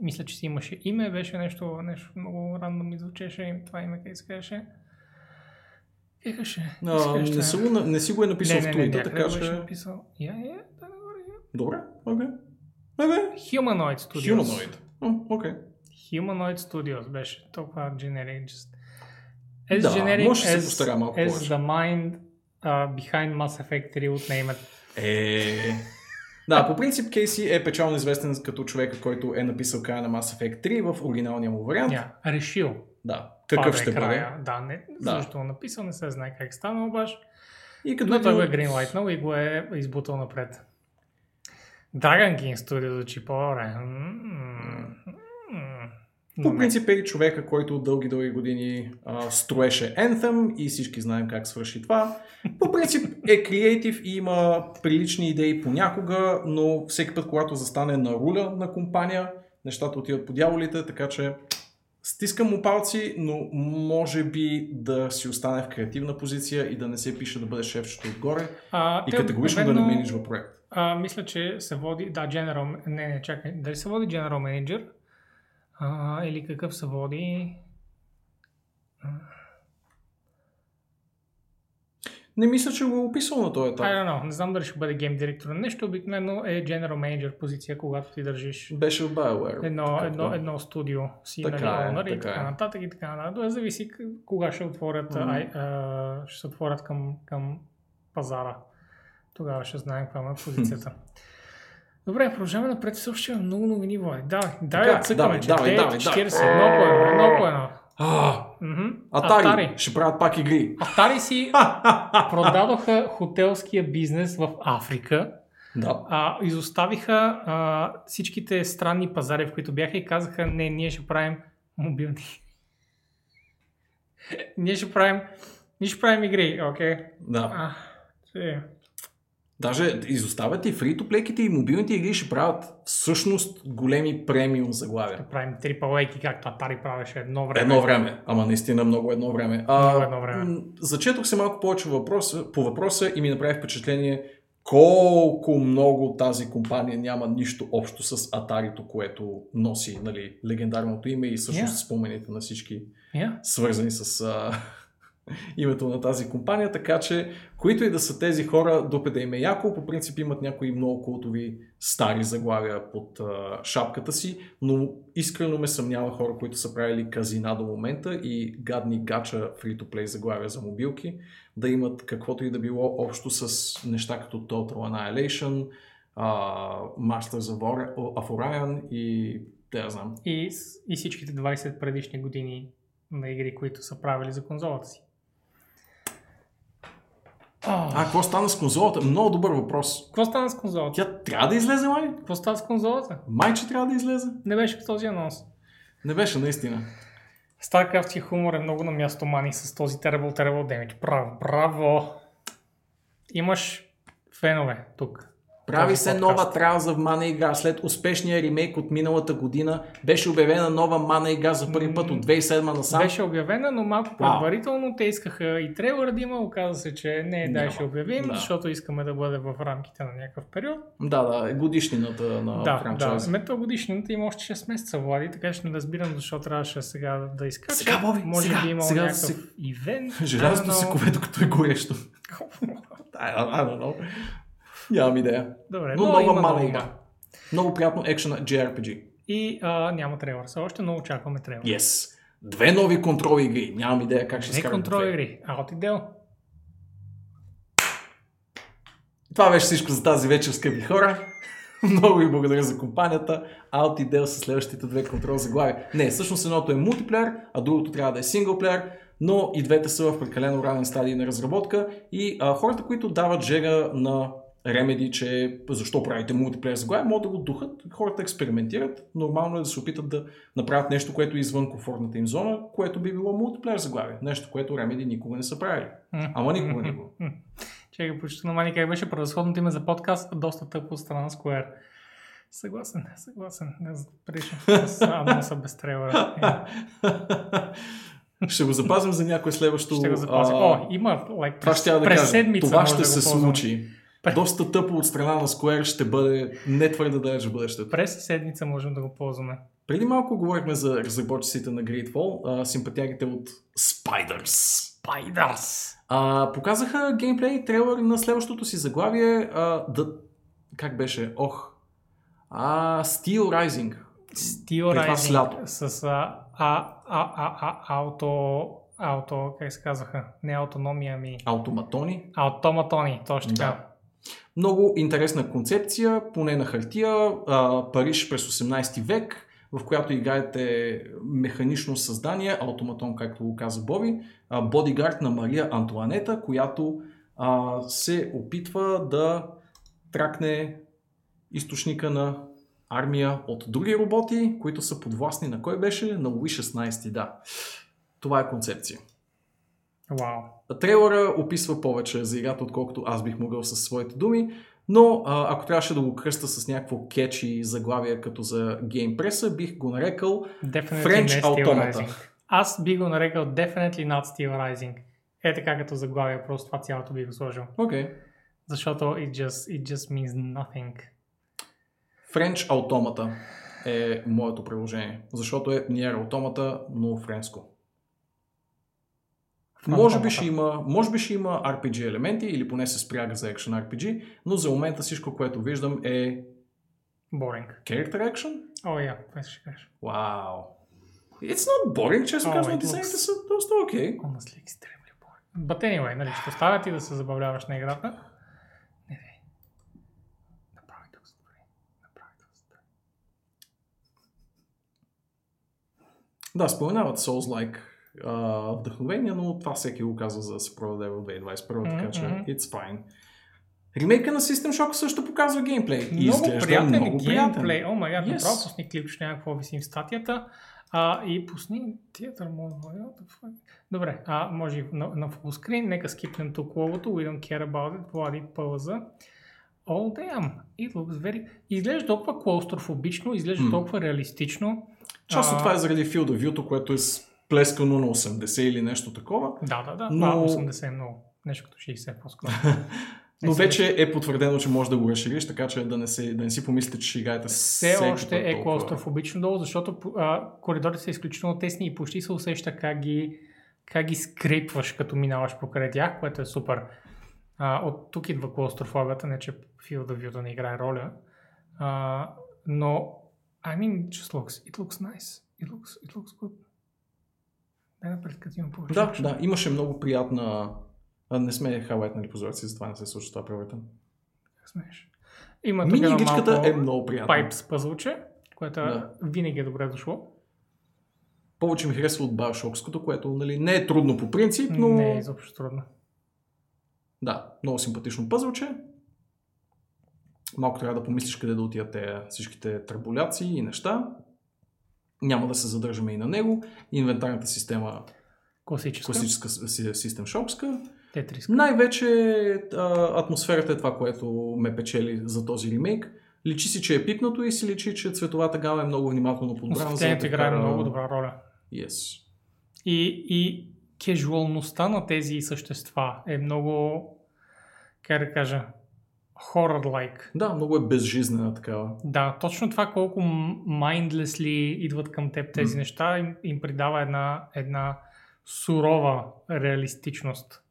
Мисля, че си имаше име, беше нещо, нещо много рано ми звучеше. Това име как се казваше? Как беше? А, не, си го, не си го е написал в Twitter, така че... написал. Я, я, да. Добре, окей. Окей. Humanoid Studios. Humanoid. Окей. Humanoid Studios беше толкова generic. Just... As Да, generic може да се as, постара малко as the mind uh, behind Mass Effect 3 от Name It. Е... Да, по принцип Кейси е печално известен като човека, който е написал края на Mass Effect 3 в оригиналния му вариант. Yeah, решил. Да. Е ще бъде? края. Да, не, Да. защо написал, не се знае как е станало баш. И като Но той го е greenlightнал и го е избутал напред. Dragon King Studio звучи по-добре. По принцип е човека, който дълги дълги години а, строеше Anthem и всички знаем как свърши това. По принцип е креатив и има прилични идеи понякога, но всеки път, когато застане на руля на компания, нещата отиват по дяволите, така че стискам му палци, но може би да си остане в креативна позиция и да не се пише да бъде шефчето отгоре А, и те категорично да не обикновено- менеджва проект. А, мисля, че се води, да, General, не, не, чакай, дали се води General Manager? А, или какъв се води? Не мисля, че го е описал на този етап. I don't know, не знам дали ще бъде гейм директор на нещо, обикновено е General Manager позиция, когато ти държиш Беше в BioWare. едно, така, едно, да. едно студио си, Така нали, е, owner и така така е. нататък и така нататък. Да, зависи кога ще отворят, Мгм. ай, а, ще се отворят към, към пазара. Тогава ще знаем каква е позицията. Добре, продължаваме напред. Още има много новини, Влади. Давай, давай, цъкаме, давай, давай, те давай, 40, давай. едно по едно, едно по едно. А, Мгм. Атари, ще правят пак игри. Атари си продадоха хотелския бизнес в Африка. Да. А, изоставиха а, всичките странни пазари, в които бяха и казаха, не, ние ще правим мобилни. ние ще правим, ние ще правим игри, окей? да. А, че- Даже изоставят и фрито-плеките и мобилните игри ще правят всъщност големи премиум заглавия. ще правим AAA, както Atari правеше едно време. Едно време, ама наистина много едно време. Много едно време. м, Зачетох се малко повече въпроса, по въпроса и ми направи впечатление колко много тази компания няма нищо общо с Атарито, което носи нали, легендарното име и всъщност Yeah. спомените на всички Yeah. свързани с а, името на тази компания, така че които и да са тези хора, допеда им е яко, по принцип имат някои много култови стари заглавия под а, шапката си, но искрено ме съмнява хора, които са правили казина до момента и гадни гача free-to-play заглавия за мобилки, да имат каквото и да било общо с неща като Total Annihilation, а, Masters of Or- of Orion и да я знам. И, и всичките 20 предишни години на игри, които са правили за конзолата си. А, А, какво стана с конзолата? Много добър въпрос. какво стана с конзолата? Тя трябва да излезе, май? Какво стана с конзолата? Май, че трябва да излезе. Не беше в този анонс. Не беше наистина. StarCraft хумор е много на място, мани, с този terrible, terrible damage. Браво, браво! Имаш фенове тук. Прави се подкаст. нова Trials of Mana игра. След успешния ремейк от миналата година беше обявена нова Mana игра за първи път от 2007 насам. Беше обявена, но малко предварително те искаха и трейлър да има. Оказа се, че не, дай ще обявим, Да. защото искаме да бъде в рамките на някакъв период. Да, да, е годишнината на да, да. франчайза. Мето годишнината има още 6 месеца, Влади, така че не разбирам защо трябваше сега да изкача. Сега, Боби, Може сега, би има сега да някакъв се- ивент. Желязото се кове, докато е горещо. I don't know. Нямам идея. Добре, Но но, нова има нова игра. Много приятно екшен JRPG. И а, няма трейлър все още, но очакваме трейлър. Yes. Две нови контрол игри. Нямам идея как ще Не изкарам контрол две. игри, Out и Dell. Това беше всичко за тази вечер, скъпи хора. Много ви благодаря за компанията. Out и Dell са следващите две контрол заглавия. Не, всъщност едното е мултиплеер, а другото трябва да е синглплеер, но и двете са в прекалено ранен стадий на разработка и а, хората, които дават жега на Remedy, че защо правите мултиплеер заглавия, могат да го духат. Хората експериментират. Нормално е да се опитат да направят нещо, което е извън комфортната им зона, което би било мултиплеер заглавие. Нещо, което Remedy никога не са правили. Ама никога не го. Чекай, почти на мани как беше превъзходното име за подкаст, доста тъпо от страна на Square. Съгласен, съгласен. Не, Предишно само са без трейлера. Ще го запазим за някое следващо. Ще го запазим. О, има like, Това ще да през кажа. Това ще се случи. Доста тъпо от страна на Square ще бъде не твърде далеч в бъдещето. През седмица можем да го ползваме. Преди малко говорихме за разработчиците на Greedfall, симпатягите от Spiders. Spiders! А, показаха геймплей и трейлър на следващото си заглавие. А, да, как беше? Ох. А, Steel Rising. Steel Rising с а, а, а, а, а, ауто, ауто, как се казаха? Не автономия, ами Автоматони. автоматони, точно така. Да. Много интересна концепция, поне на хартия. А, Париж през 18 век, в която играете механично създание, автоматон, както го каза Боби, а, бодигард на Мария Антуанета, която а, се опитва да тракне източника на армия от други роботи, които са подвластни на кой беше? На Луи 16, да. Това е концепция. Вау. Трейлъра описва повече за играта, отколкото аз бих могъл със своите думи, но а, ако трябваше да го кръста с някакво кетчи заглавие като за геймпреса, бих го нарекал Definitely French Automata. Rising. Аз би го нарекал Definitely not Steel Rising. Е така като заглавие, просто това цялото би го сложил. Окей. Okay. Защото it just, it just means nothing. French Automata е моето приложение, защото е Nier Automata, но френско. Може би, ще има, може би ще има RPG елементи или поне се спряга за Action RPG, но за момента всичко, което виждам е Boring. Character Action. О, я, това ще кажеш. Вау. It's not boring, честно Oh, казвам, дизайните looks- са доста окей. Honestly, extremely boring. But anyway, нали, ще оставя ти да се забавляваш на играта. Не, не. Направи тук добре. Направи тук добре. Да, споменават Souls-like а, вдъхновения, но това всеки го казва за да се продаде в 2021, така че it's fine. Ремейка на System Shock също показва геймплей. И Много изглежда приятен много геймплей. О, май гад, направо пусни клипче някакво висим в статията. А, и пусни театър? Добре, а, може и на, на фулскрин. Нека скипнем тук ловото. We don't care about it. Влади пълза. Oh damn, it looks very... Изглежда толкова клаустрофобично, изглежда М. толкова реалистично. Част от това е заради Field of View, което е сплескано на 80 или нещо такова. Да, да, да. Но- А, 80 е много. Нещо като 60 по-скоро. Но Е, вече е потвърдено, че може да го разшириш, така че да не, се, да не си помислите, че играете Все още е клаустрофобично долу, защото а, коридорите са изключително тесни и почти се усеща как ги, как ги скрепваш, като минаваш покрай тях, което е супер. А, от тук идва клаустрофобията, не че Field of View да не играе роля. А, но, I mean, it just looks, it looks nice. It looks, it looks good. Като имам повече. Да, да, имаше много приятна... А, не сме хайлайтнали прозорци, затова не се случва това. Как смееш. Има Мини игричката е много приятна. Pipes пъзълче, което Да. винаги е добре дошло. Повече ми харесва от Bioshockското, което нали, не е трудно по принцип, но Не е изобщо трудно. да, много симпатично пъзълче. Малко трябва да помислиш къде да отидат те всичките трабуляции и неща. Няма да се задържаме и на него. Инвентарната система, Класическа. класическа си- систем шокска. Тетриска. Най-вече а, атмосферата е това, което ме печели за този ремейк. Личи си, че е пипнато и си личи, че цветовата гама е много внимателно подбрана. Осветлението играе много добра роля. Yes. И, и кежуалността на тези същества е много, как да кажа, horror-like. Да, много е безжизнена такава. Да, точно това колко mindlessly идват към теб тези М. неща им, им придава една, една сурова реалистичност.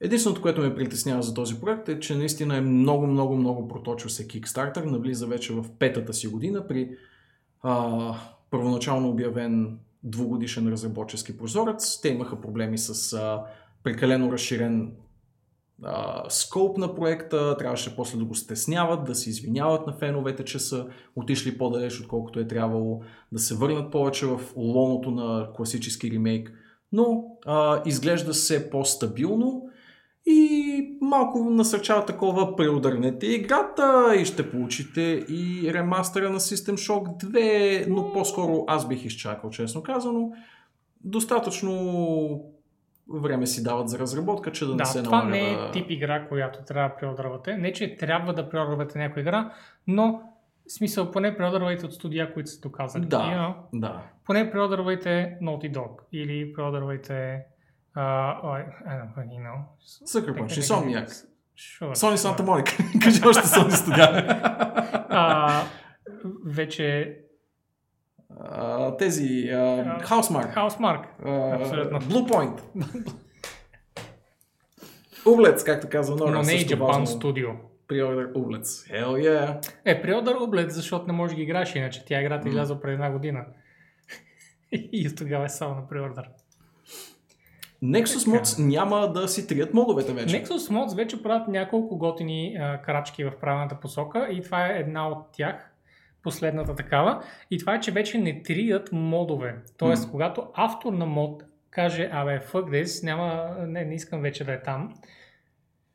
Единственото, което ме притеснява за този проект е, че наистина е много, много, много проточил се Kickstarter. Навлиза вече в петата си година при а, първоначално обявен двугодишен разработчески прозорец. Те имаха проблеми с а, прекалено разширен скоп на проекта, трябваше после да го стесняват, да се извиняват на феновете, че са отишли по-далеч, отколкото е трябвало, да се върнат повече в лоното на класически ремейк. Но а, изглежда все по-стабилно и малко насърчава такова преударнете играта и ще получите и ремастера на System Shock 2, но по-скоро аз бих изчакал, честно казано. Достатъчно време си дават за разработка, че да, не Да, се това налага не е тип игра, която трябва да преодървате. Не, че трябва да преодървате някоя игра, но в смисъл поне преодървайте от студия, които са доказали. Да. You know? Да. Поне преодървайте Naughty Dog или преодървайте uh, I don't fucking know. Sucker Punch, Insomniac. Sure, Sony sure. Santa Monica. Кажи още Sony студия. А, вече А, тези... Housemark. Housemark. Uh, Абсолютно. Blue Point. Ублец, както казва Нора. Но не и Japan. Studio. Pre-order Ублец. Hell yeah. Е, преодър облет, защото не можеш да ги играеш, иначе тя играта М. излязла преди една година. и тогава е само на преордър. Nexus. Mods няма да си трият модовете вече. Nexus Mods вече правят няколко готини а, крачки в правилната посока и това е една от тях, последната такава. И това е, че вече не трият модове. Тоест, М. когато автор на мод каже, абе, fuck this, няма, не, не искам вече да е там,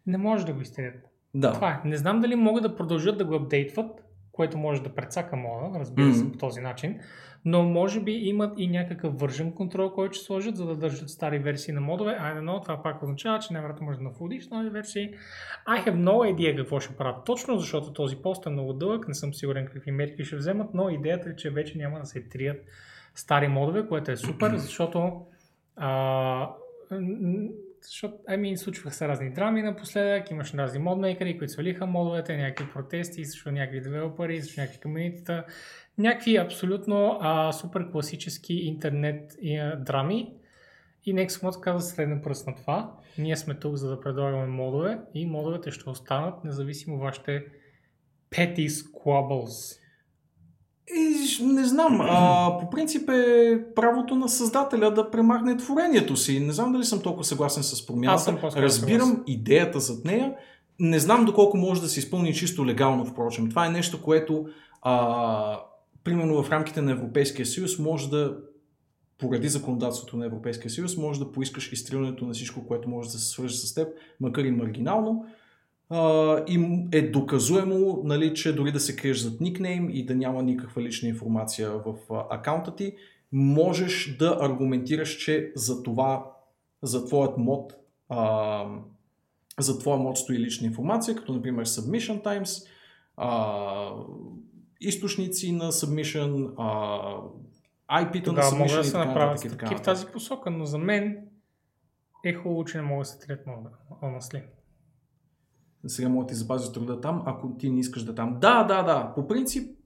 не може да го изтрият. Да. Това е. Не знам дали могат да продължат да го апдейтват, което може да прецака мода, разбира се, Мгм. по този начин. Но може би имат и някакъв вържен контрол, който ще сложат, за да държат стари версии на модове. Айде, но това пак означава, че най-вероятно може да нафудиш нови версии. I have no idea какво ще правят точно, защото този пост е много дълъг, не съм сигурен какви мерки ще вземат, но идеята е, че вече няма да се трият стари модове, което е супер, защото а, защото, ами, случваха се разни драми напоследък, имаше разни модмейкери, които свалиха модовете, някакви протести, също някакви девелопери, също някакви комьюнитита, някакви абсолютно а, супер класически интернет и, а, драми. И Next Mod каза среден пръст на това. Ние сме тук, за да предлагаме модове и модовете ще останат, независимо вашите petty squabbles. И, ж- не знам, а, по принцип е правото на създателя да премахне творението си. Не знам дали съм толкова съгласен с промяната. Разбирам съгласен. идеята зад нея. Не знам доколко може да се изпълни чисто легално, впрочем. Това е нещо, което а, примерно в рамките на Европейския съюз може да поради законодателството на Европейския съюз, може да поискаш изтриването на всичко, което може да се свърже с теб, макар и маргинално. И е доказуемо, нали, че дори да се криеш зад никнейм и да няма никаква лична информация в акаунта ти, можеш да аргументираш, че за това, за твоят мод, а, за твоя мод стои лична информация, като например submission times, а, източници на submission, а, IP-та на Тогава submission може да се направят стъпки в тази посока, но за мен е хубаво, че не могат да се трият модове. Сега мога да ти запазя труда там, ако ти не искаш да там. Да, да, да. По принцип,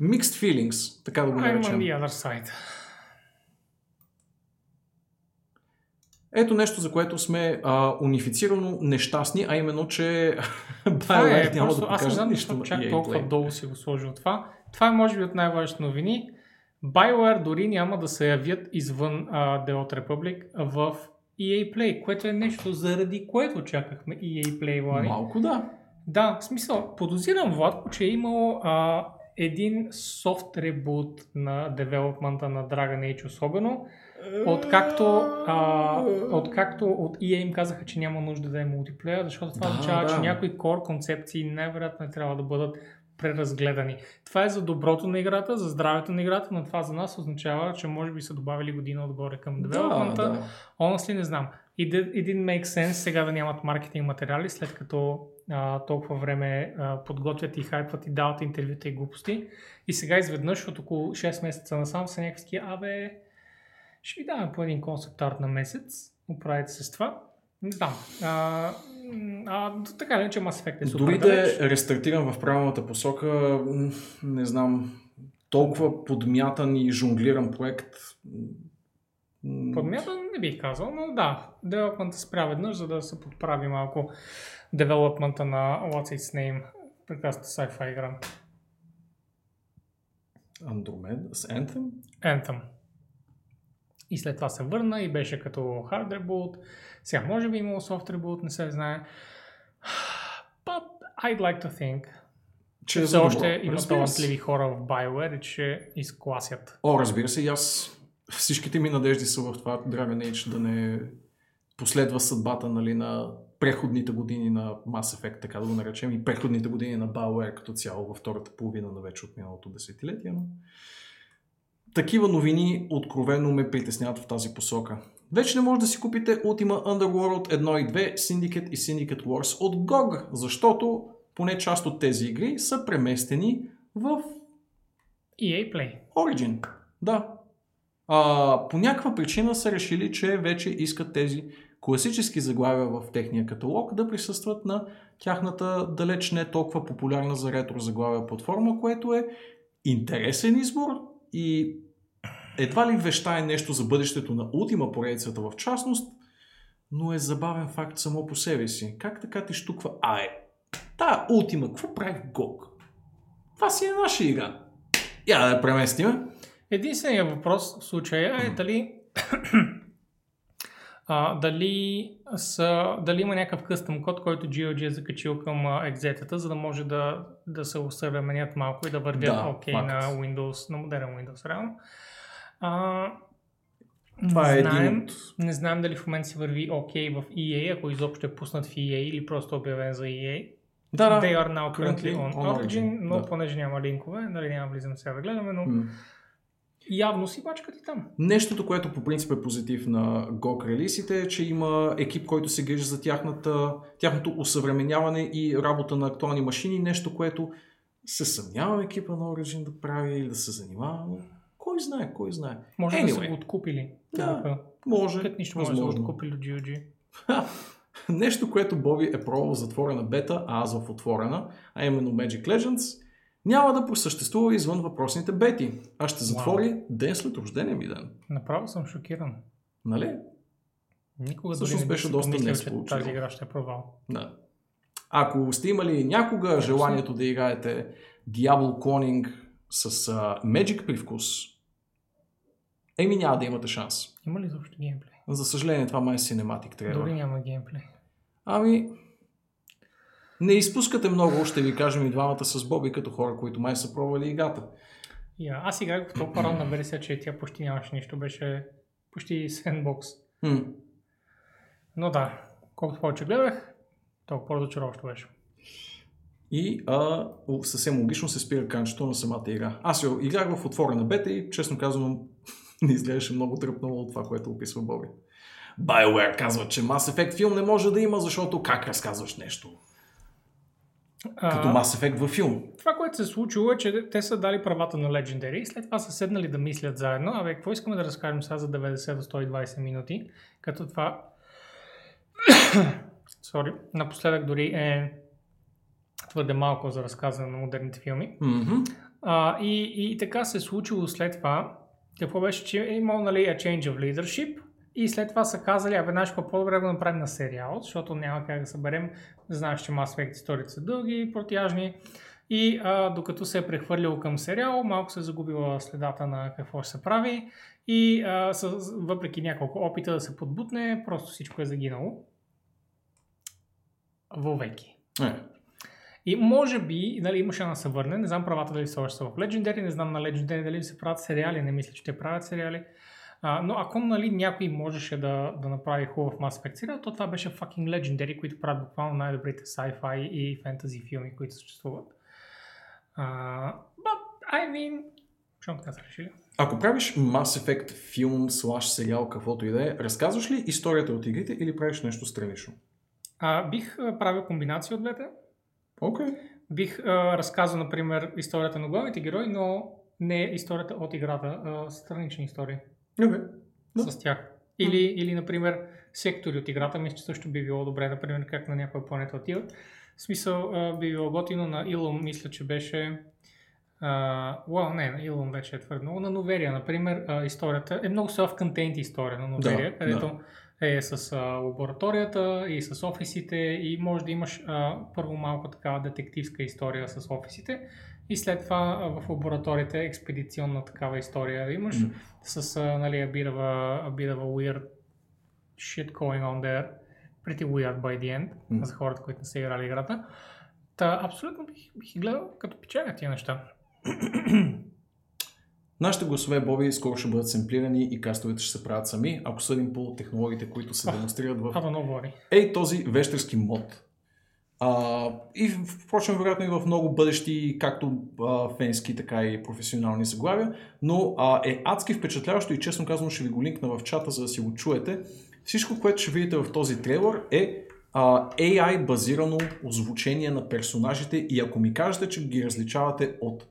mixed feelings, така да го I'm on наречем. the other side. Ето нещо, за което сме а, унифицирано нещастни, а именно, че Това е, BioWare няма просто, да аз не покаже знам нищо чак EA толкова Play. долу си го сложил това. Това е може би от най-важните новини. BioWare дори няма да се явят извън uh, The Old Republic в EA Play, което е нещо заради което чакахме EA Play, Влади. Малко да. Да, в смисъл, подозирам Владко, че е имало а, един софт ребут на девелопмента на Dragon Age особено, откакто, а, откакто от EA им казаха, че няма нужда да е мултиплеер, защото това Да, означава, да. че някои core концепции най-вероятно трябва да бъдат преразгледани. Това е за доброто на играта, за здравето на играта, но това за нас означава, че може би са добавили година отгоре към девелопмента. Да, да. Honestly не знам. It, it didn't make sense сега да нямат маркетинг материали, след като а, толкова време а, подготвят и хайпват и дават интервюта и глупости. И сега изведнъж от около 6 месеца насам са някакви абе, ще ви даваме по един концепт арт на месец, оправите се с това. Не знам. А, а, така или иначе Mass Effect е супер Дори да е рестартиран в правилната посока, не знам, толкова подмятан и жонглиран проект. м, Подмята не бих казал, но да, девелопмента спря веднъж, за да се подправи малко девелопмента на What's Its Name, прекрасната sci-fi игра. Andromeda с Anthem? Anthem. И след това се върна и беше като hard reboot. Сега може би имало soft reboot, не се знае. But I'd like to think, Че е все още има талантливи хора в BioWare и че изкласят. О, разбира се, и аз всичките ми надежди са в това Dragon Age да не последва съдбата нали, на преходните години на Mass Effect, така да го наречем, и преходните години на BioWare като цяло във втората половина на вече от миналото десетилетие. Но... Такива новини откровено ме притесняват в тази посока. Вече не може да си купите Ultima Underworld 1 и 2, Syndicate и Syndicate Wars от GOG, защото поне част от тези игри са преместени в EA Play. Origin. Да. А, по някаква причина са решили, че вече искат тези класически заглавия в техния каталог да присъстват на тяхната далеч не толкова популярна за ретро заглавия платформа, което е интересен избор и едва ли вещае нещо за бъдещето на Ultima поредицата в частност, но е забавен факт само по себе си. Как така ти штуква? А е, та Ultima, какво прави GOG? Това си е наша игра. Я да я преместиме. Единственият въпрос в случая е дали а, дали, са, дали има някакъв къстъм код, който GOG е закачил към екзетата, за да може да, да се усъвременят малко и да вървят Да, окей факт. на Windows, на модерен Windows реално. А, Това не е знаем, един от... не знаем дали в момента си върви окей в EA, ако изобщо е пуснат в EA или просто е обявен за EA. Да, да. They are now currently on on Origin, Origin, но да. понеже няма линкове, нали няма влизам сега да гледаме, но М. явно си бачкат и там. Нещото, което по принцип е позитив на GOG релизите е, че има екип, който се грижи за тяхната, тяхното усъвременяване и работа на актуални машини. Нещо, което се съмнявам екипа на Origin да прави или да се занимава. Кой знае, кой знае. Може да са Anyway. го откупили. Да, Тук. Може, Като нищо може да възможно. откупили от GOG. Нещо, което Боби е пробвал в затворена бета, а аз в отворена, а именно Magic Legends, няма да просъществува извън въпросните бети, а ще затвори ден след рождения ми ден. Направо съм шокиран. Нали? Никога Всъщност не беше доста несполучливо. тази игра ще е провал. Да. Ако сте имали някога желанието да играете Diablo Cloning с а, Magic привкус, еми няма да имате шанс. Има ли изобщо геймплей? За съжаление, това май е Cinematic трябва. Дори няма геймплей. Ами, не изпускате много, ще ви кажем и двамата с Боби, като хора, които май са пробвали играта. Yeah, аз играх в толкова ранна версия, че тя почти нямаше нищо. Беше почти sandbox. Хм. Но да, колкото повече гледах, толкова по-разочароващо беше. И а, съвсем логично се спира канчето на самата игра. Аз я играх в отворена бета и, честно казвам, не изглеждаше много тръпнало от това, което описва Боби. BioWare казва, че Mass Effect филм не може да има, защото как разказваш нещо? Като Mass Effect във филм. това, което се е случило е, че те са дали правата на Legendary и след това са седнали да мислят заедно. Абе, какво искаме да разкажем сега за 90 до 120 минути? Като това... Sorry. Напоследък дори е твърде малко за разказване на модерните филми. Мгм. А, и, и така се е случило след това. Какво беше, че е имал нали, a change of leadership и след това са казали, абе, знаеш какво, по-добре го направим на сериал, защото няма как да съберем. Знаеш, че Mass Effect историите са дълги, протяжни. И а, докато се е прехвърлил към сериал, малко се е загубила следата на какво ще се прави. И а, с, въпреки няколко опита да се подбутне, просто всичко е загинало. Вовеки. Е, И може би, нали, имаше да се върне, не знам правата дали все още са в Legendary, не знам на Legendary дали се правят сериали, не мисля, че те правят сериали. А, но ако нали, някой можеше да, да направи хубав Mass Effect сериал, то това беше fucking Legendary, които правят буквално най-добрите sci-fi и фентази филми, които съществуват. Uh, but, I mean, защото така са решили. Ако правиш Mass Effect филм, слаш сериал, каквото и да е, разказваш ли историята от игрите или правиш нещо странично? А, бих а, правил комбинация от двете. Окей. Бих а, разказал, например, историята на главните герои, но не историята от играта, а странични истории Окей. Да. с тях. Или, или, например, сектори от играта, мисля, че също би било добре, например, как на някоя планета отиват. В смисъл, а, би било готино на Илум, мисля, че беше... Uh, well, не, на Илум вече е твърде много. На Новерия, например, а, историята е много self-contained история на Новерия, Да, където е с а, лабораторията и с офисите и може да имаш а, първо малко такава детективска история с офисите и след това а, в лабораторията експедиционна такава история да имаш Мгм. с а, нали, a bit of a, a bit of a weird shit going on there. Pretty weird by the end, Мгм. за хората, които не са играли играта. Та, абсолютно бих, бих гледал като печеля тия неща. Нашите гласове, Боби, скоро ще бъдат семплирани и кастовете ще се правят сами, ако съдим по технологиите, които се демонстрират в. Ей този вещерски мод. А, и впрочем, вероятно и в много бъдещи, както а, фенски, така и професионални заглавия, но а, е адски впечатляващо и честно казвам ще ви го линкна в чата, за да си го чуете. Всичко, което ще видите в този трейлър е а, AI базирано озвучение на персонажите и ако ми кажете, че ги различавате от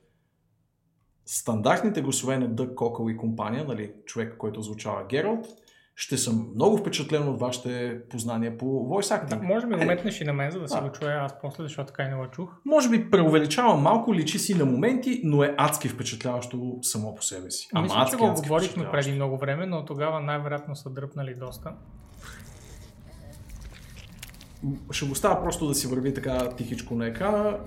стандартните гласове на Дък Кокъл и компания, нали, човек, който озвучава Гералт, ще съм много впечатлен от вашите познания по voice acting. Да, може би го Е, метнеш и на мен, за да Да. го чуя аз после, защото така и не го чух. Може би преувеличава малко, личи си на моменти, но е адски впечатляващо само по себе си. Ама Мисля, че адски, го адски говорихме преди много време, но тогава най-вероятно са дръпнали доста. Ще го става просто да си върви така тихичко на екрана.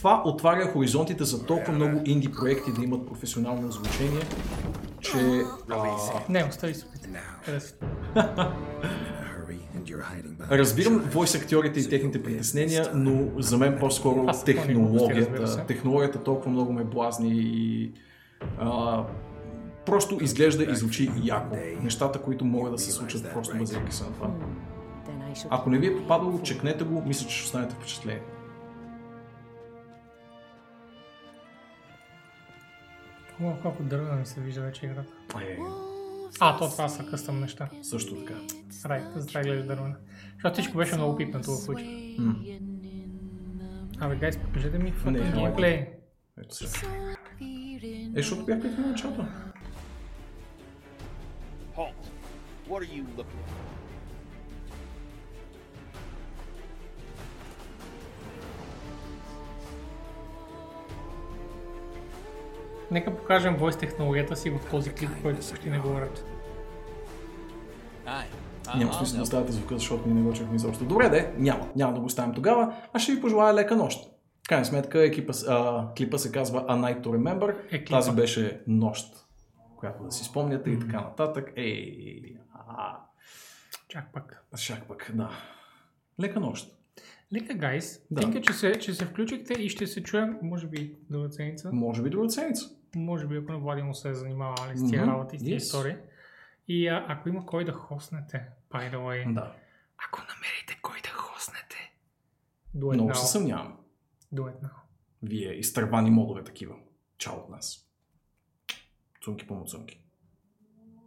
Това отваря хоризонтите за толкова много инди проекти да имат професионално озвучение, че а, Не, остави се Разбирам войс актьорите и техните притеснения, но за мен по-скоро са технологията, технологията толкова много ме блазни и а, просто изглежда и звучи яко. Нещата, които могат да се случат просто базирайки се на това. Ако не ви е попадало, чекнете го, мисля, че ще останете впечатлени. О, колко дървена ми се вижда вече играта. Е, А, то това са къстъм неща. също така. Рай, за това гледаш дървена. Защото всичко беше много пипнато в случая. Абе, гайс, покажете ми Не, fucking не. геймплей. Ето сега. Е, защото бях в началото. Halt. What are you looking for? Нека покажем voice технологията си в този клип, който почти не говорят. Няма смисъл да оставяте звука, защото ние не го чухме изобщо. Добре, де, няма. Няма да го оставим тогава. Аз ще ви пожелая лека нощ. В крайна сметка екипа, а, клипа се казва A Night to Remember. Е, клипа. Тази беше нощ, която да си спомняте и така нататък. Ей, а, Чак пак. шак пък, да. Лека нощ. Лека, гайс. Да. Тинка, че се, че се включихте и ще се чуем, може би, друга седмица. Може би друга седмица. Може би, ако на Влади му се е занимавали с тия Мгм, работи, с тия yes. истории. И а, ако има кой да хоснете, by the way, Да. ако намерите кой да хоснете, it Много се съмнявам. Now. Вие изтървани модове такива. Чао от нас. Цунки по цунки.